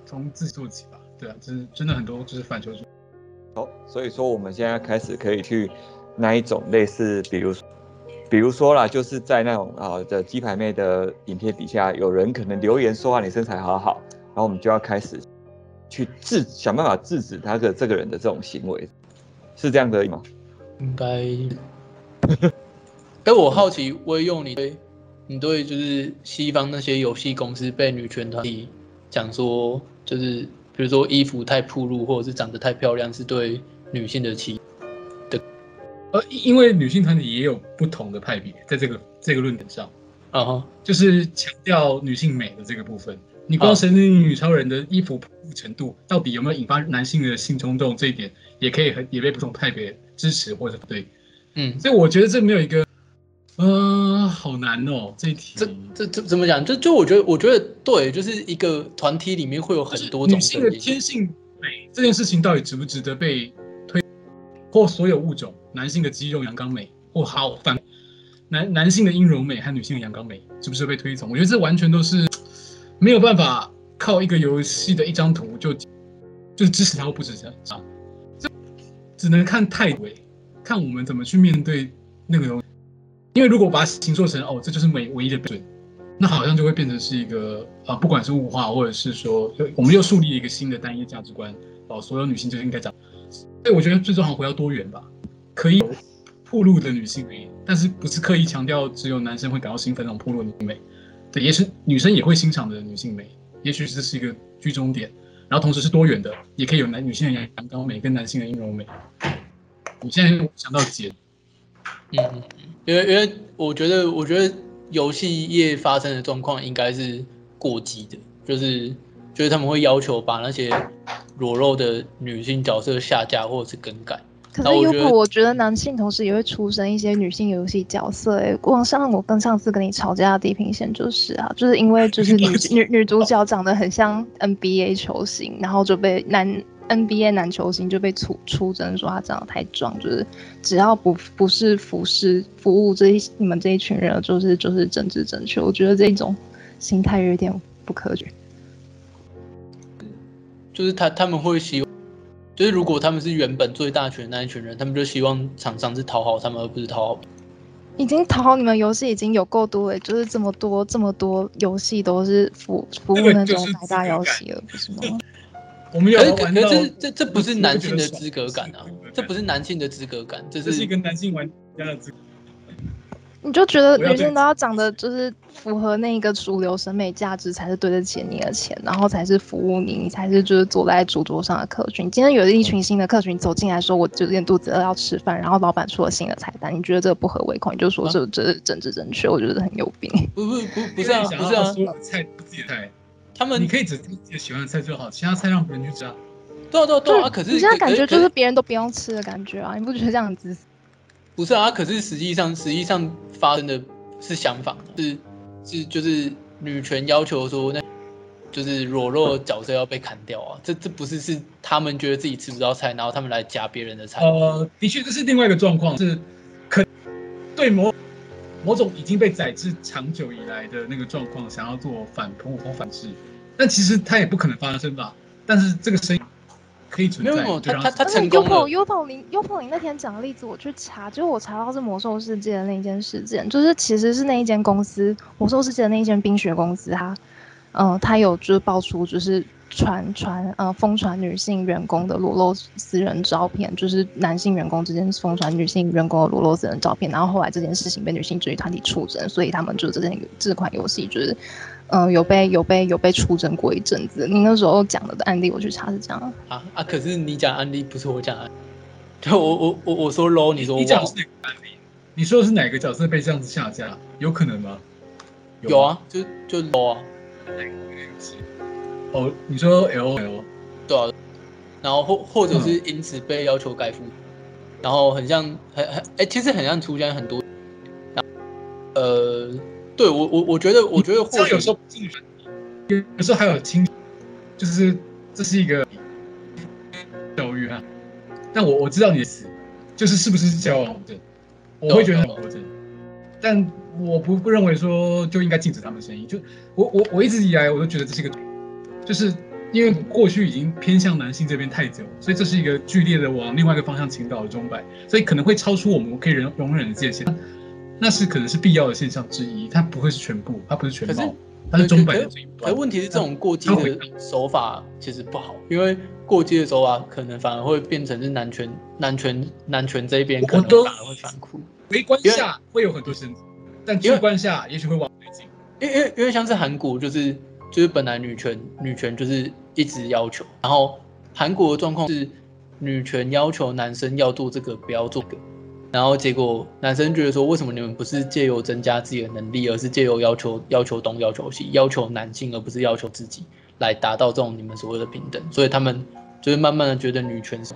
从自己做起吧。对啊，真真的很多就是反求诸。好，所以说我们现在开始可以去那一种类似，比如，比如说啦，就是在那种啊的鸡排妹的影片底下，有人可能留言说啊，你身材好好，然后我们就要开始去制想办法制止他的这个人的这种行为，是这样的吗？应该。哎，我好奇，我用你对，你对就是西方那些游戏公司被女权团体讲说，就是。比如说衣服太暴露，或者是长得太漂亮，是对女性的歧视的。呃，因为女性团体也有不同的派别，在这个这个论点上，啊哈，就是强调女性美的这个部分。你光神力女超人的衣服暴露程度，到底有没有引发男性的性冲动，这一点也可以很也被不同派别支持或者不对。嗯，所以我觉得这没有一个。嗯、呃，好难哦，这一题。这这这怎么讲？就就我觉得，我觉得对，就是一个团体里面会有很多种。女性的天性美这件事情到底值不值得被推？或所有物种，男性的肌肉阳刚美，或好反男男性的阴柔美和女性的阳刚美，值不值得被推崇？我觉得这完全都是没有办法靠一个游戏的一张图就就支持他或不支持他，这只能看态度，看我们怎么去面对那个东西。因为如果把形塑成哦，这就是唯唯一的标准，那好像就会变成是一个啊，不管是物化，或者是说，我们又树立一个新的单一价值观哦，所有女性就应该这样。所以我觉得最重要回到多元吧，可以有暴露的女性美，但是不是刻意强调只有男生会感到兴奋那种暴露的女美，对，也是女生也会欣赏的女性美，也许这是一个居中点，然后同时是多元的，也可以有男女性的阳刚美跟男性的阴柔美。我现在想到解，嗯，因为因为我觉得我觉得游戏业发生的状况应该是过激的，就是就是他们会要求把那些。裸露的女性角色下架或者是更改，可是有可我觉得男性同时也会出生一些女性游戏角色、欸。哎，光像我跟上次跟你吵架的地平线就是啊，就是因为就是女 女女主角长得很像 NBA 球星，然后就被男 NBA 男球星就被出出征说他长得太壮，就是只要不不是服侍服务这一你们这一群人，就是就是政治正确。我觉得这种心态有点不科学。就是他他们会希望，就是如果他们是原本最大权的那一群人，他们就希望厂商是讨好他们，而不是讨好。已经讨好你们游戏已经有够多了，就是这么多这么多游戏都是服服务那种百大游戏了，不是吗？我们有可可是这这不是男性的资格感啊，这不是男性的资格感，这是一个男性玩家的资格。你就觉得女生都要长得就是符合那个主流审美价值，才是对得起你的钱，然后才是服务你，你才是就是坐在主桌上的客群。今天有一群新的客群走进来说，我就有点肚子饿要吃饭，然后老板出了新的菜单，你觉得这个不合胃口，你就说这这是政治正确，我觉得很有病。不不不不是啊，不是啊，菜不自己菜，他们你可以只自己喜欢的菜就好，其他菜让别人去吃啊。对啊对啊对啊，可是你现在感觉就是别人都不用吃的感觉啊，你不觉得这样子？不是啊，可是实际上实际上发生的是相反，是是就是女权要求说，那就是裸露角色要被砍掉啊，这这不是是他们觉得自己吃不到菜，然后他们来夹别人的菜。呃，的确这是另外一个状况，是可对某某种已经被宰制长久以来的那个状况，想要做反扑或反制，但其实它也不可能发生吧？但是这个声音。可以存在。没有没有，他他他成功了。Upo Upo 那天讲的例子，我去查，就是我查到是魔兽世界的那一件事件，就是其实是那一间公司，魔兽世界的那一间冰雪公司，他，嗯、呃，他有就是爆出就是传传呃疯传女性员工的裸露私人照片，就是男性员工之间疯传女性员工的裸露私人照片，然后后来这件事情被女性主义团体出征，所以他们就这件这款游戏就是。嗯，有被有被有被出征过一阵子。你那时候讲的的案例，我去查是这样啊啊！可是你讲案例不是我讲案，就我我我我说 low，你说我。你讲是哪个案例？你说的是哪个角色被这样子下架？有可能吗？有，有啊，就就 low 啊。哦，你说 L O L。对啊。然后或或者是因此被要求改服，嗯、然后很像很很哎，其实很像出现很多，呃。对我我我觉得我觉得或许有时候有时候还有亲，就是这是一个教育啊。但我我知道你的词，就是是不是交往的，我会觉得很矛盾。但我不不认为说就应该禁止他们的声音。就我我我一直以来我都觉得这是一个，就是因为过去已经偏向男性这边太久，所以这是一个剧烈的往另外一个方向倾倒的钟摆，所以可能会超出我们可以容容忍的界限。那是可能是必要的现象之一，它不会是全部，它不是全貌，它是钟摆的这一段。而问题是，这种过激的手法其实不好，因为过激的手法可能反而会变成是男权、男权、男权这一边可能反而会反哭。围观下会有很多声音，但主观下也许会往内进。因为因为因为像是韩国，就是就是本来女权女权就是一直要求，然后韩国的状况是女权要求男生要做这个，不要做这个。然后结果男生觉得说，为什么你们不是借由增加自己的能力，而是借由要求要求东要求西，要求男性，而不是要求自己，来达到这种你们所谓的平等？所以他们就是慢慢的觉得女权是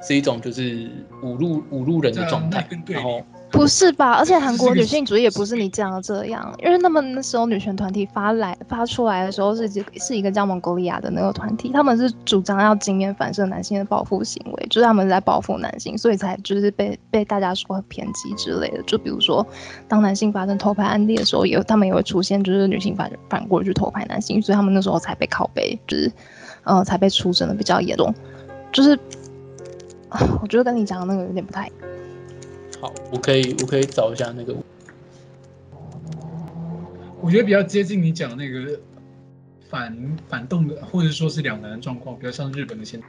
是一种就是侮辱侮辱人的状态。然后不是吧？而且韩国女性主义也不是你讲的这样，因为他们那时候女权团体发来发出来的时候是是一个叫蒙古利亚的那个团体，他们是主张要经验反射男性的报复行为，就是他们在报复男性，所以才就是被被大家说很偏激之类的。就比如说，当男性发生偷拍案例的时候，也他们也会出现就是女性反反过去偷拍男性，所以他们那时候才被拷贝，就是呃才被出征的比较严重。就是我觉得跟你讲的那个有点不太。好，我可以，我可以找一下那个。我觉得比较接近你讲的那个反反动的，或者说是两难的状况，比较像日本的现，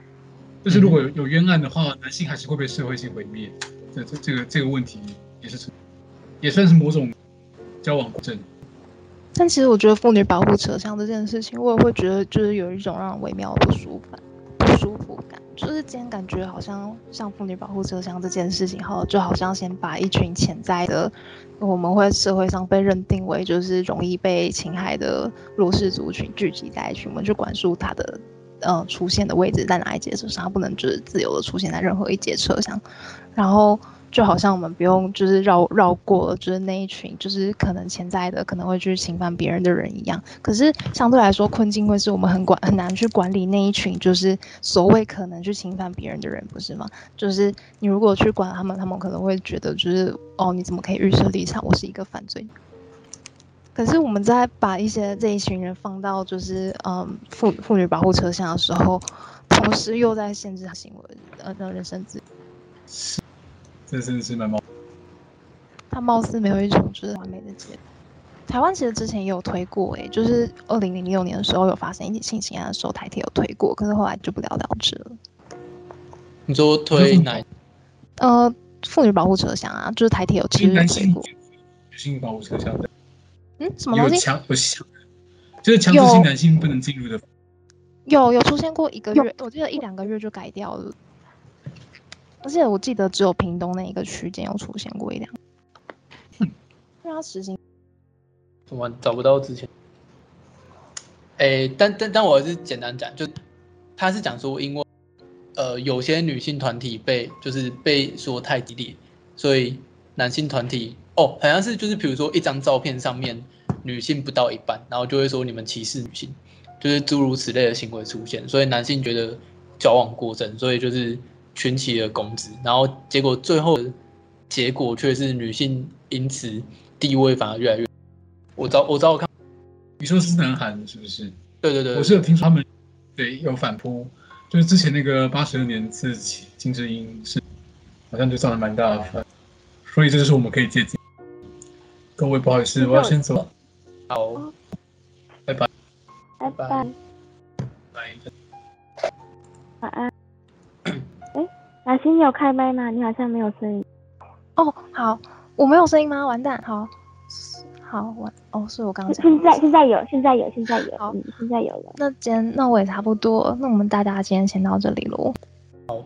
就是如果有有冤案的话，男性还是会被社会性毁灭。这这这个这个问题也是，也算是某种交往过正。但其实我觉得妇女保护车厢这件事情，我也会觉得就是有一种让人微妙的不舒服。舒服感，就是今天感觉好像像妇女保护车厢这件事情，哈，就好像先把一群潜在的，我们会社会上被认定为就是容易被侵害的弱势族群聚集在一起，我们去管束他的，呃，出现的位置在哪一节车厢，他不能就是自由的出现在任何一节车厢，然后。就好像我们不用就是绕绕过了，就是那一群就是可能潜在的可能会去侵犯别人的人一样。可是相对来说，困境会是我们很管很难去管理那一群就是所谓可能去侵犯别人的人，不是吗？就是你如果去管他们，他们可能会觉得就是哦，你怎么可以预设立场？我是一个犯罪。可是我们在把一些这一群人放到就是嗯妇妇女保护车厢的时候，同时又在限制他行为呃的人身自由。这真的是蛮貌，他貌似没有一种就是完美的结果。台湾其实之前也有推过，哎，就是二零零六年的时候有发生一起性侵案的时候，台铁有推过，可是后来就不了了之了。你说推哪？呃，妇女保护车厢啊，就是台铁有其实有推过。女性保护车厢的。嗯，什么东西？有强有强，就是强制性男性不能进入的。有有出现过一个月，我记得一两个月就改掉了。而且我记得只有屏东那一个区间有出现过一辆，因为他实行，怎么找不到之前？哎、欸，但但但我还是简单讲，就他是讲说，因为呃有些女性团体被就是被说太激烈，所以男性团体哦好像是就是比如说一张照片上面女性不到一半，然后就会说你们歧视女性，就是诸如此类的行为出现，所以男性觉得矫枉过正，所以就是。群起的攻之，然后结果最后结果却是女性因此地位反而越来越。我找我找我看，你说是南韩是不是？对对对，我是有听说他们对有反扑，就是之前那个八十二年次金智英是好像就造了蛮大的反，所以这就是我们可以借鉴。各位不好意思，我要先走了。好，拜拜，拜拜，拜，晚安。雅欣，你有开麦吗？你好像没有声音。哦，好，我没有声音吗？完蛋，好，好，完，哦，是我刚刚。现在，现在有，现在有，现在有，好，嗯，现在有了。那今天，那我也差不多，那我们大家今天先到这里喽。好。